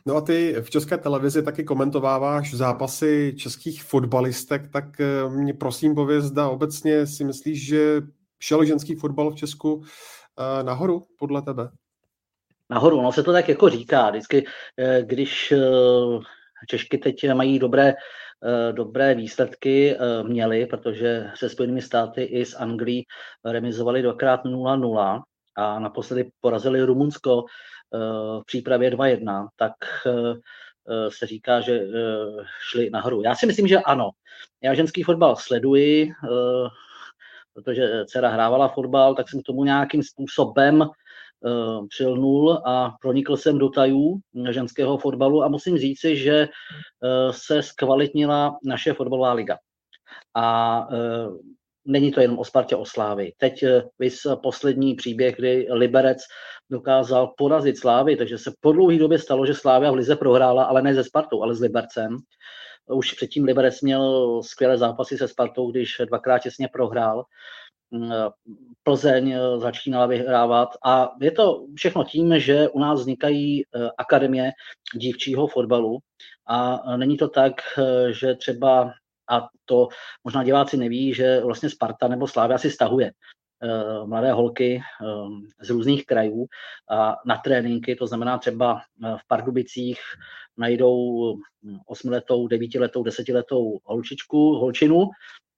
No a ty v české televizi taky komentováváš zápasy českých fotbalistek, tak eh, mě prosím pověz, zda obecně si myslíš, že šel ženský fotbal v Česku eh, nahoru podle tebe? Nahoru, no se to tak jako říká. Vždycky, eh, když Češky teď mají dobré, dobré výsledky, měli, protože se Spojenými státy i s Anglií remizovali dvakrát 0-0 a naposledy porazili Rumunsko v přípravě 2-1, tak eh, eh, se říká, že eh, šli nahoru. Já si myslím, že ano. Já ženský fotbal sleduji, protože dcera hrávala fotbal, tak jsem k tomu nějakým způsobem přilnul a pronikl jsem do tajů ženského fotbalu a musím říci, že se zkvalitnila naše fotbalová liga. A není to jenom o Spartě o Slávy. Teď vys poslední příběh, kdy Liberec dokázal porazit Slávy, takže se po dlouhé době stalo, že Slávia v Lize prohrála, ale ne ze Spartou, ale s Libercem. Už předtím Liberec měl skvělé zápasy se Spartou, když dvakrát těsně prohrál. Mm, Plzeň začínala vyhrávat. A je to všechno tím, že u nás vznikají eh, akademie dívčího fotbalu. A není to tak, eh, že třeba a to možná diváci neví, že vlastně Sparta nebo Slávia si stahuje. Eh, mladé holky eh, z různých krajů a na tréninky, to znamená třeba eh, v Pardubicích najdou osmiletou, devítiletou, desetiletou holčičku, holčinu,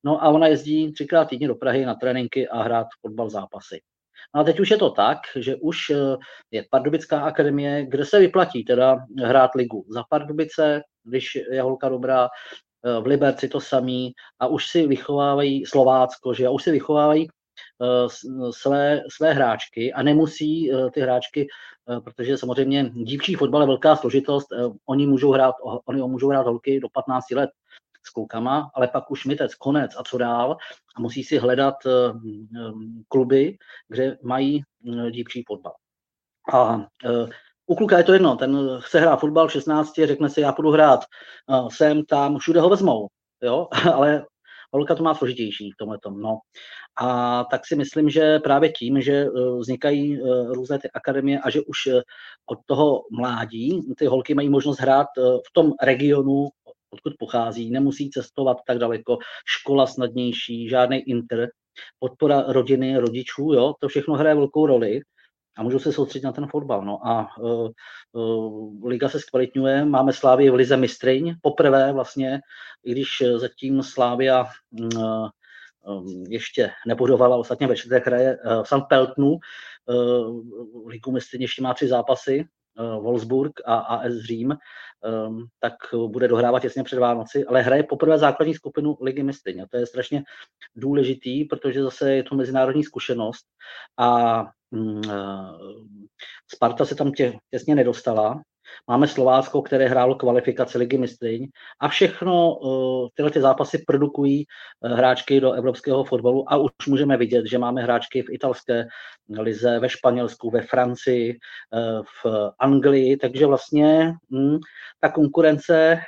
no a ona jezdí třikrát týdně do Prahy na tréninky a hrát fotbal zápasy. No a teď už je to tak, že už je Pardubická akademie, kde se vyplatí teda hrát ligu za Pardubice, když je holka dobrá, v Liberci to samý a už si vychovávají Slovácko, že a už si vychovávají Eh, své, své hráčky a nemusí eh, ty hráčky, eh, protože samozřejmě dívčí fotbal je velká složitost, oni můžou hrát, oni můžou hrát holky do 15 let s klukama, ale pak už mitec, konec a co dál a musí si hledat kluby, kde mají dívčí fotbal. A U kluka je to jedno, ten chce hrát fotbal v 16, řekne si, já půjdu hrát sem, tam, všude ho vezmou, jo, ale holka to má složitější v tomhle tom, no. A tak si myslím, že právě tím, že vznikají různé ty akademie a že už od toho mládí ty holky mají možnost hrát v tom regionu, odkud pochází, nemusí cestovat tak daleko, škola snadnější, žádný inter, podpora rodiny, rodičů, jo, to všechno hraje velkou roli a můžu se soustředit na ten fotbal. No a uh, uh, liga se zkvalitňuje, máme Slávy v lize mistryň, poprvé vlastně, i když zatím Slávia uh, ještě nebudovala, ostatně ve čtvrtek hraje v St. Peltnu, ligu mistryň ještě má tři zápasy, Wolfsburg a AS Řím, tak bude dohrávat těsně před Vánoci, ale hraje poprvé základní skupinu Ligy mistryň. A to je strašně důležitý, protože zase je to mezinárodní zkušenost a Sparta se tam tě, těsně nedostala, Máme Slovácko, které hrálo kvalifikaci ligy mistryň a všechno uh, tyhle ty zápasy produkují uh, hráčky do evropského fotbalu. A už můžeme vidět, že máme hráčky v italské lize, ve Španělsku, ve Francii, v Anglii, takže vlastně hm, ta konkurence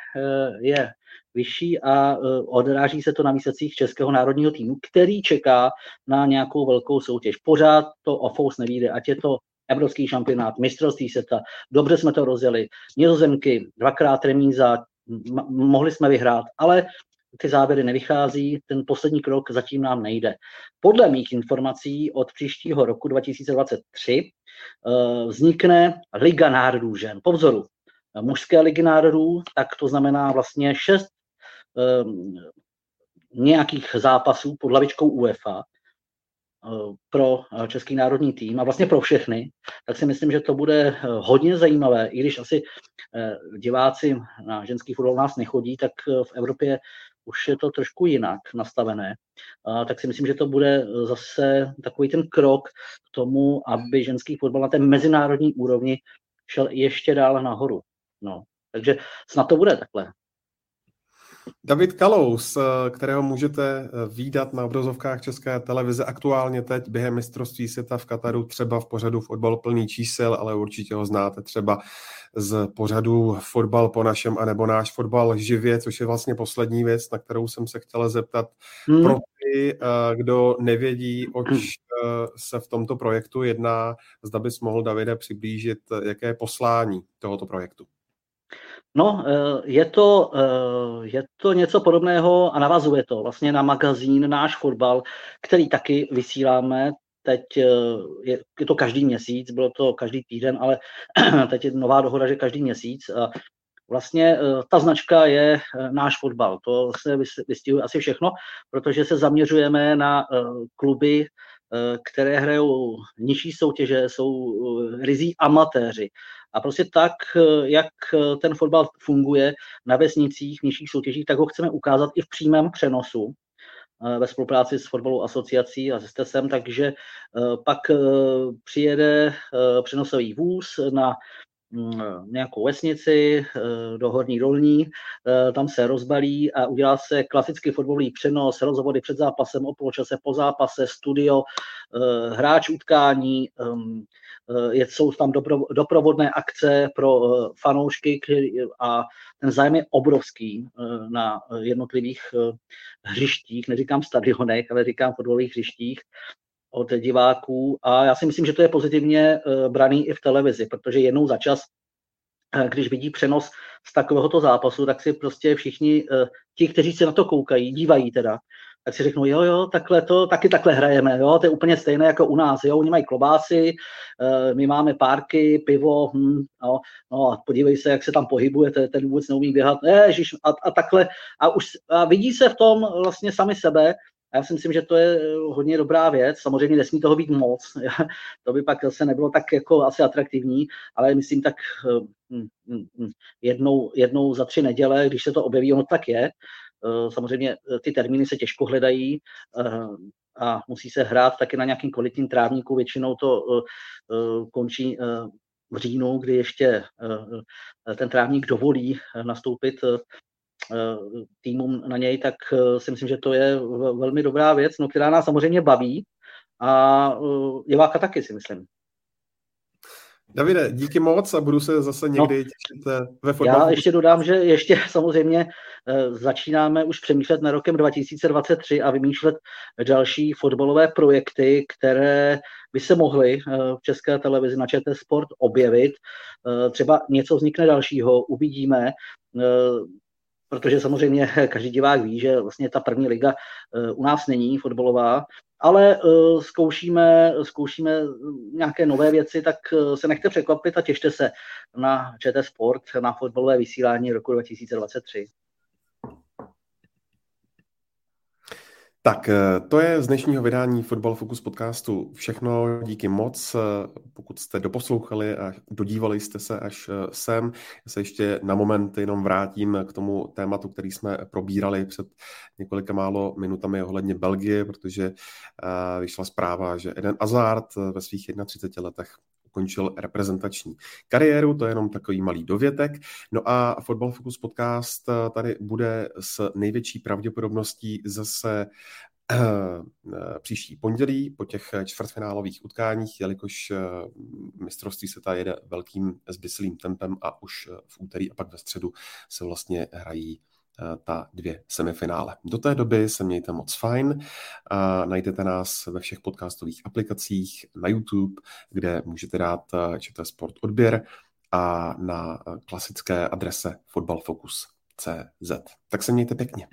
je vyšší a odráží se to na výsledcích Českého národního týmu, který čeká na nějakou velkou soutěž. Pořád to o fous nevíde, ať je to evropský šampionát, mistrovství světa, dobře jsme to rozjeli, nizozemky, dvakrát remíza, mohli jsme vyhrát, ale ty závěry nevychází, ten poslední krok zatím nám nejde. Podle mých informací od příštího roku 2023 uh, vznikne Liga národů žen. Po vzoru mužské ligy národů, tak to znamená vlastně šest nějakých zápasů pod hlavičkou UEFA, Eh, pro eh, český národní tým a vlastně pro všechny, tak si myslím, že to bude eh, hodně zajímavé, i když asi diváci na ženský fotbal nás nechodí, tak v Evropě už je to trošku jinak nastavené. Tak si myslím, že to bude zase takový ten krok k tomu, aby ženský fotbal na té mezinárodní úrovni šel ještě dále nahoru. No. Takže snad to bude takhle. David Kalous, eh, kterého můžete eh, výdat na obrazovkách České televize aktuálně teď během mistrovství světa v Kataru, třeba v pořadu fotbal plný čísel, ale určitě ho znáte třeba z pořadu fotbal po našem, anebo náš fotbal živě, což je vlastně poslední věc, na kterou jsem se chtěla zeptat. Hmm. Pro ty, eh, kdo nevědí, oč se v tomto projektu jedná, zda bys mohl Davide přiblížit, jaké je poslání tohoto projektu. No, eh, je to, eh, je to něco podobného a navazuje to vlastně na magazín Náš fotbal, který taky vysíláme. Teď eh, je, je to každý měsíc, bylo to každý týden, ale teď je nová dohoda, že každý měsíc. A vlastně ta značka je náš fotbal. To se vystihuje asi všechno, protože se zaměřujeme na kluby, které hrajou nižší soutěže, jsou rizí amatéři. A prostě tak, jak ten fotbal funguje na vesnicích, v nižších soutěžích, tak ho chceme ukázat i v přímém přenosu eh, ve spolupráci s fotbalovou asociací a se STESem, takže eh, pak eh, přijede přenosový vůz na nějakou vesnici do Horní Dolní, tam se rozbalí a udělá se klasický fotbalový přenos, rozhovody před zápasem, o poločase, po zápase, studio, hráč utkání, ehm, Eh, jsou tam doprovodné akce pro eh, fanoušky a ten zájem je obrovský eh, na jednotlivých hřištích, neříkám stadionech, ale říkám fotbalových hřištích od diváků a já si myslím, že to je pozitivně braný i v televizi, protože jednou za čas když vidí přenos z takovéhoto zápasu, tak si prostě všichni, ti, kteří se na to koukají, dívají teda, tak si řeknou, jo, jo, takhle to, taky takhle hrajeme, jo, to je úplně stejné jako u nás, jo, oni mají klobásy, eh, my máme párky, pivo, hm, no, no, a podívej se, jak se tam pohybuje, ten vůbec neumí běhat, ježiš, a, a takhle, a už a vidí se v tom vlastně sami sebe, a já si myslím, že to je eh, hodně dobrá věc. Samozřejmě nesmí toho být moc. to by pak zase nebylo tak jako asi atraktivní, ale myslím tak eh, hm, hm, hm, jednou, jednou za tři neděle, když se to objeví, ono tak je, Eh, samozřejmě ty termíny se těžko hledají a musí se hrát taky na nějakým kvalitním trávníku. Většinou to končí v říjnu, kdy ještě ten trávník dovolí nastoupit týmům na něj, tak si myslím, že to je velmi dobrá věc, no, která nás samozřejmě baví a Jeváka taky si myslím. Davide, díky moc a budu se zase no. někdy no, těšit ve fotbalu. Já ještě dodám, že ještě samozřejmě začínáme už přemýšlet na rokem 2023 a vymýšlet další fotbalové projekty, které by se mohly v české televizi na ČT Sport objevit. Třeba něco vznikne dalšího, uvidíme protože samozřejmě každý divák ví, že vlastně ta první liga u nás není fotbalová, ale uh, zkoušíme, zkoušíme nějaké nové věci, tak uh, se nechte překvapit a těšte se na ČT Sport, na fotbalové vysílání roku 2023. Tak eh, to je z dnešního vydání Football Focus podcastu všechno. Díky moc. Pokud jste doposlouchali a dodívali jste se až sem, se ještě na moment jenom vrátím k tomu tématu, který jsme probírali před několika málo minutami ohledně Belgie, protože eh, vyšla zpráva, že Eden Hazard ve svých 31 letech ukončil reprezentační kariéru, to je jenom takový malý dovětek. No a Football Focus podcast eh, tady bude s největší pravděpodobností zase eh, příští pondělí po těch čtvrtfinálových utkáních, jelikož mistrovství se ta jede velkým zbyslým tempem a už v úterý a pak ve středu se vlastně hrají Eh, ta dvě semifinále. Do té doby se mějte moc fajn. A najdete nás ve všech podcastových aplikacích na YouTube, kde můžete dát eh, ČT Sport odběr a na eh, klasické adrese footballfocus.cz. Tak se mějte pěkně.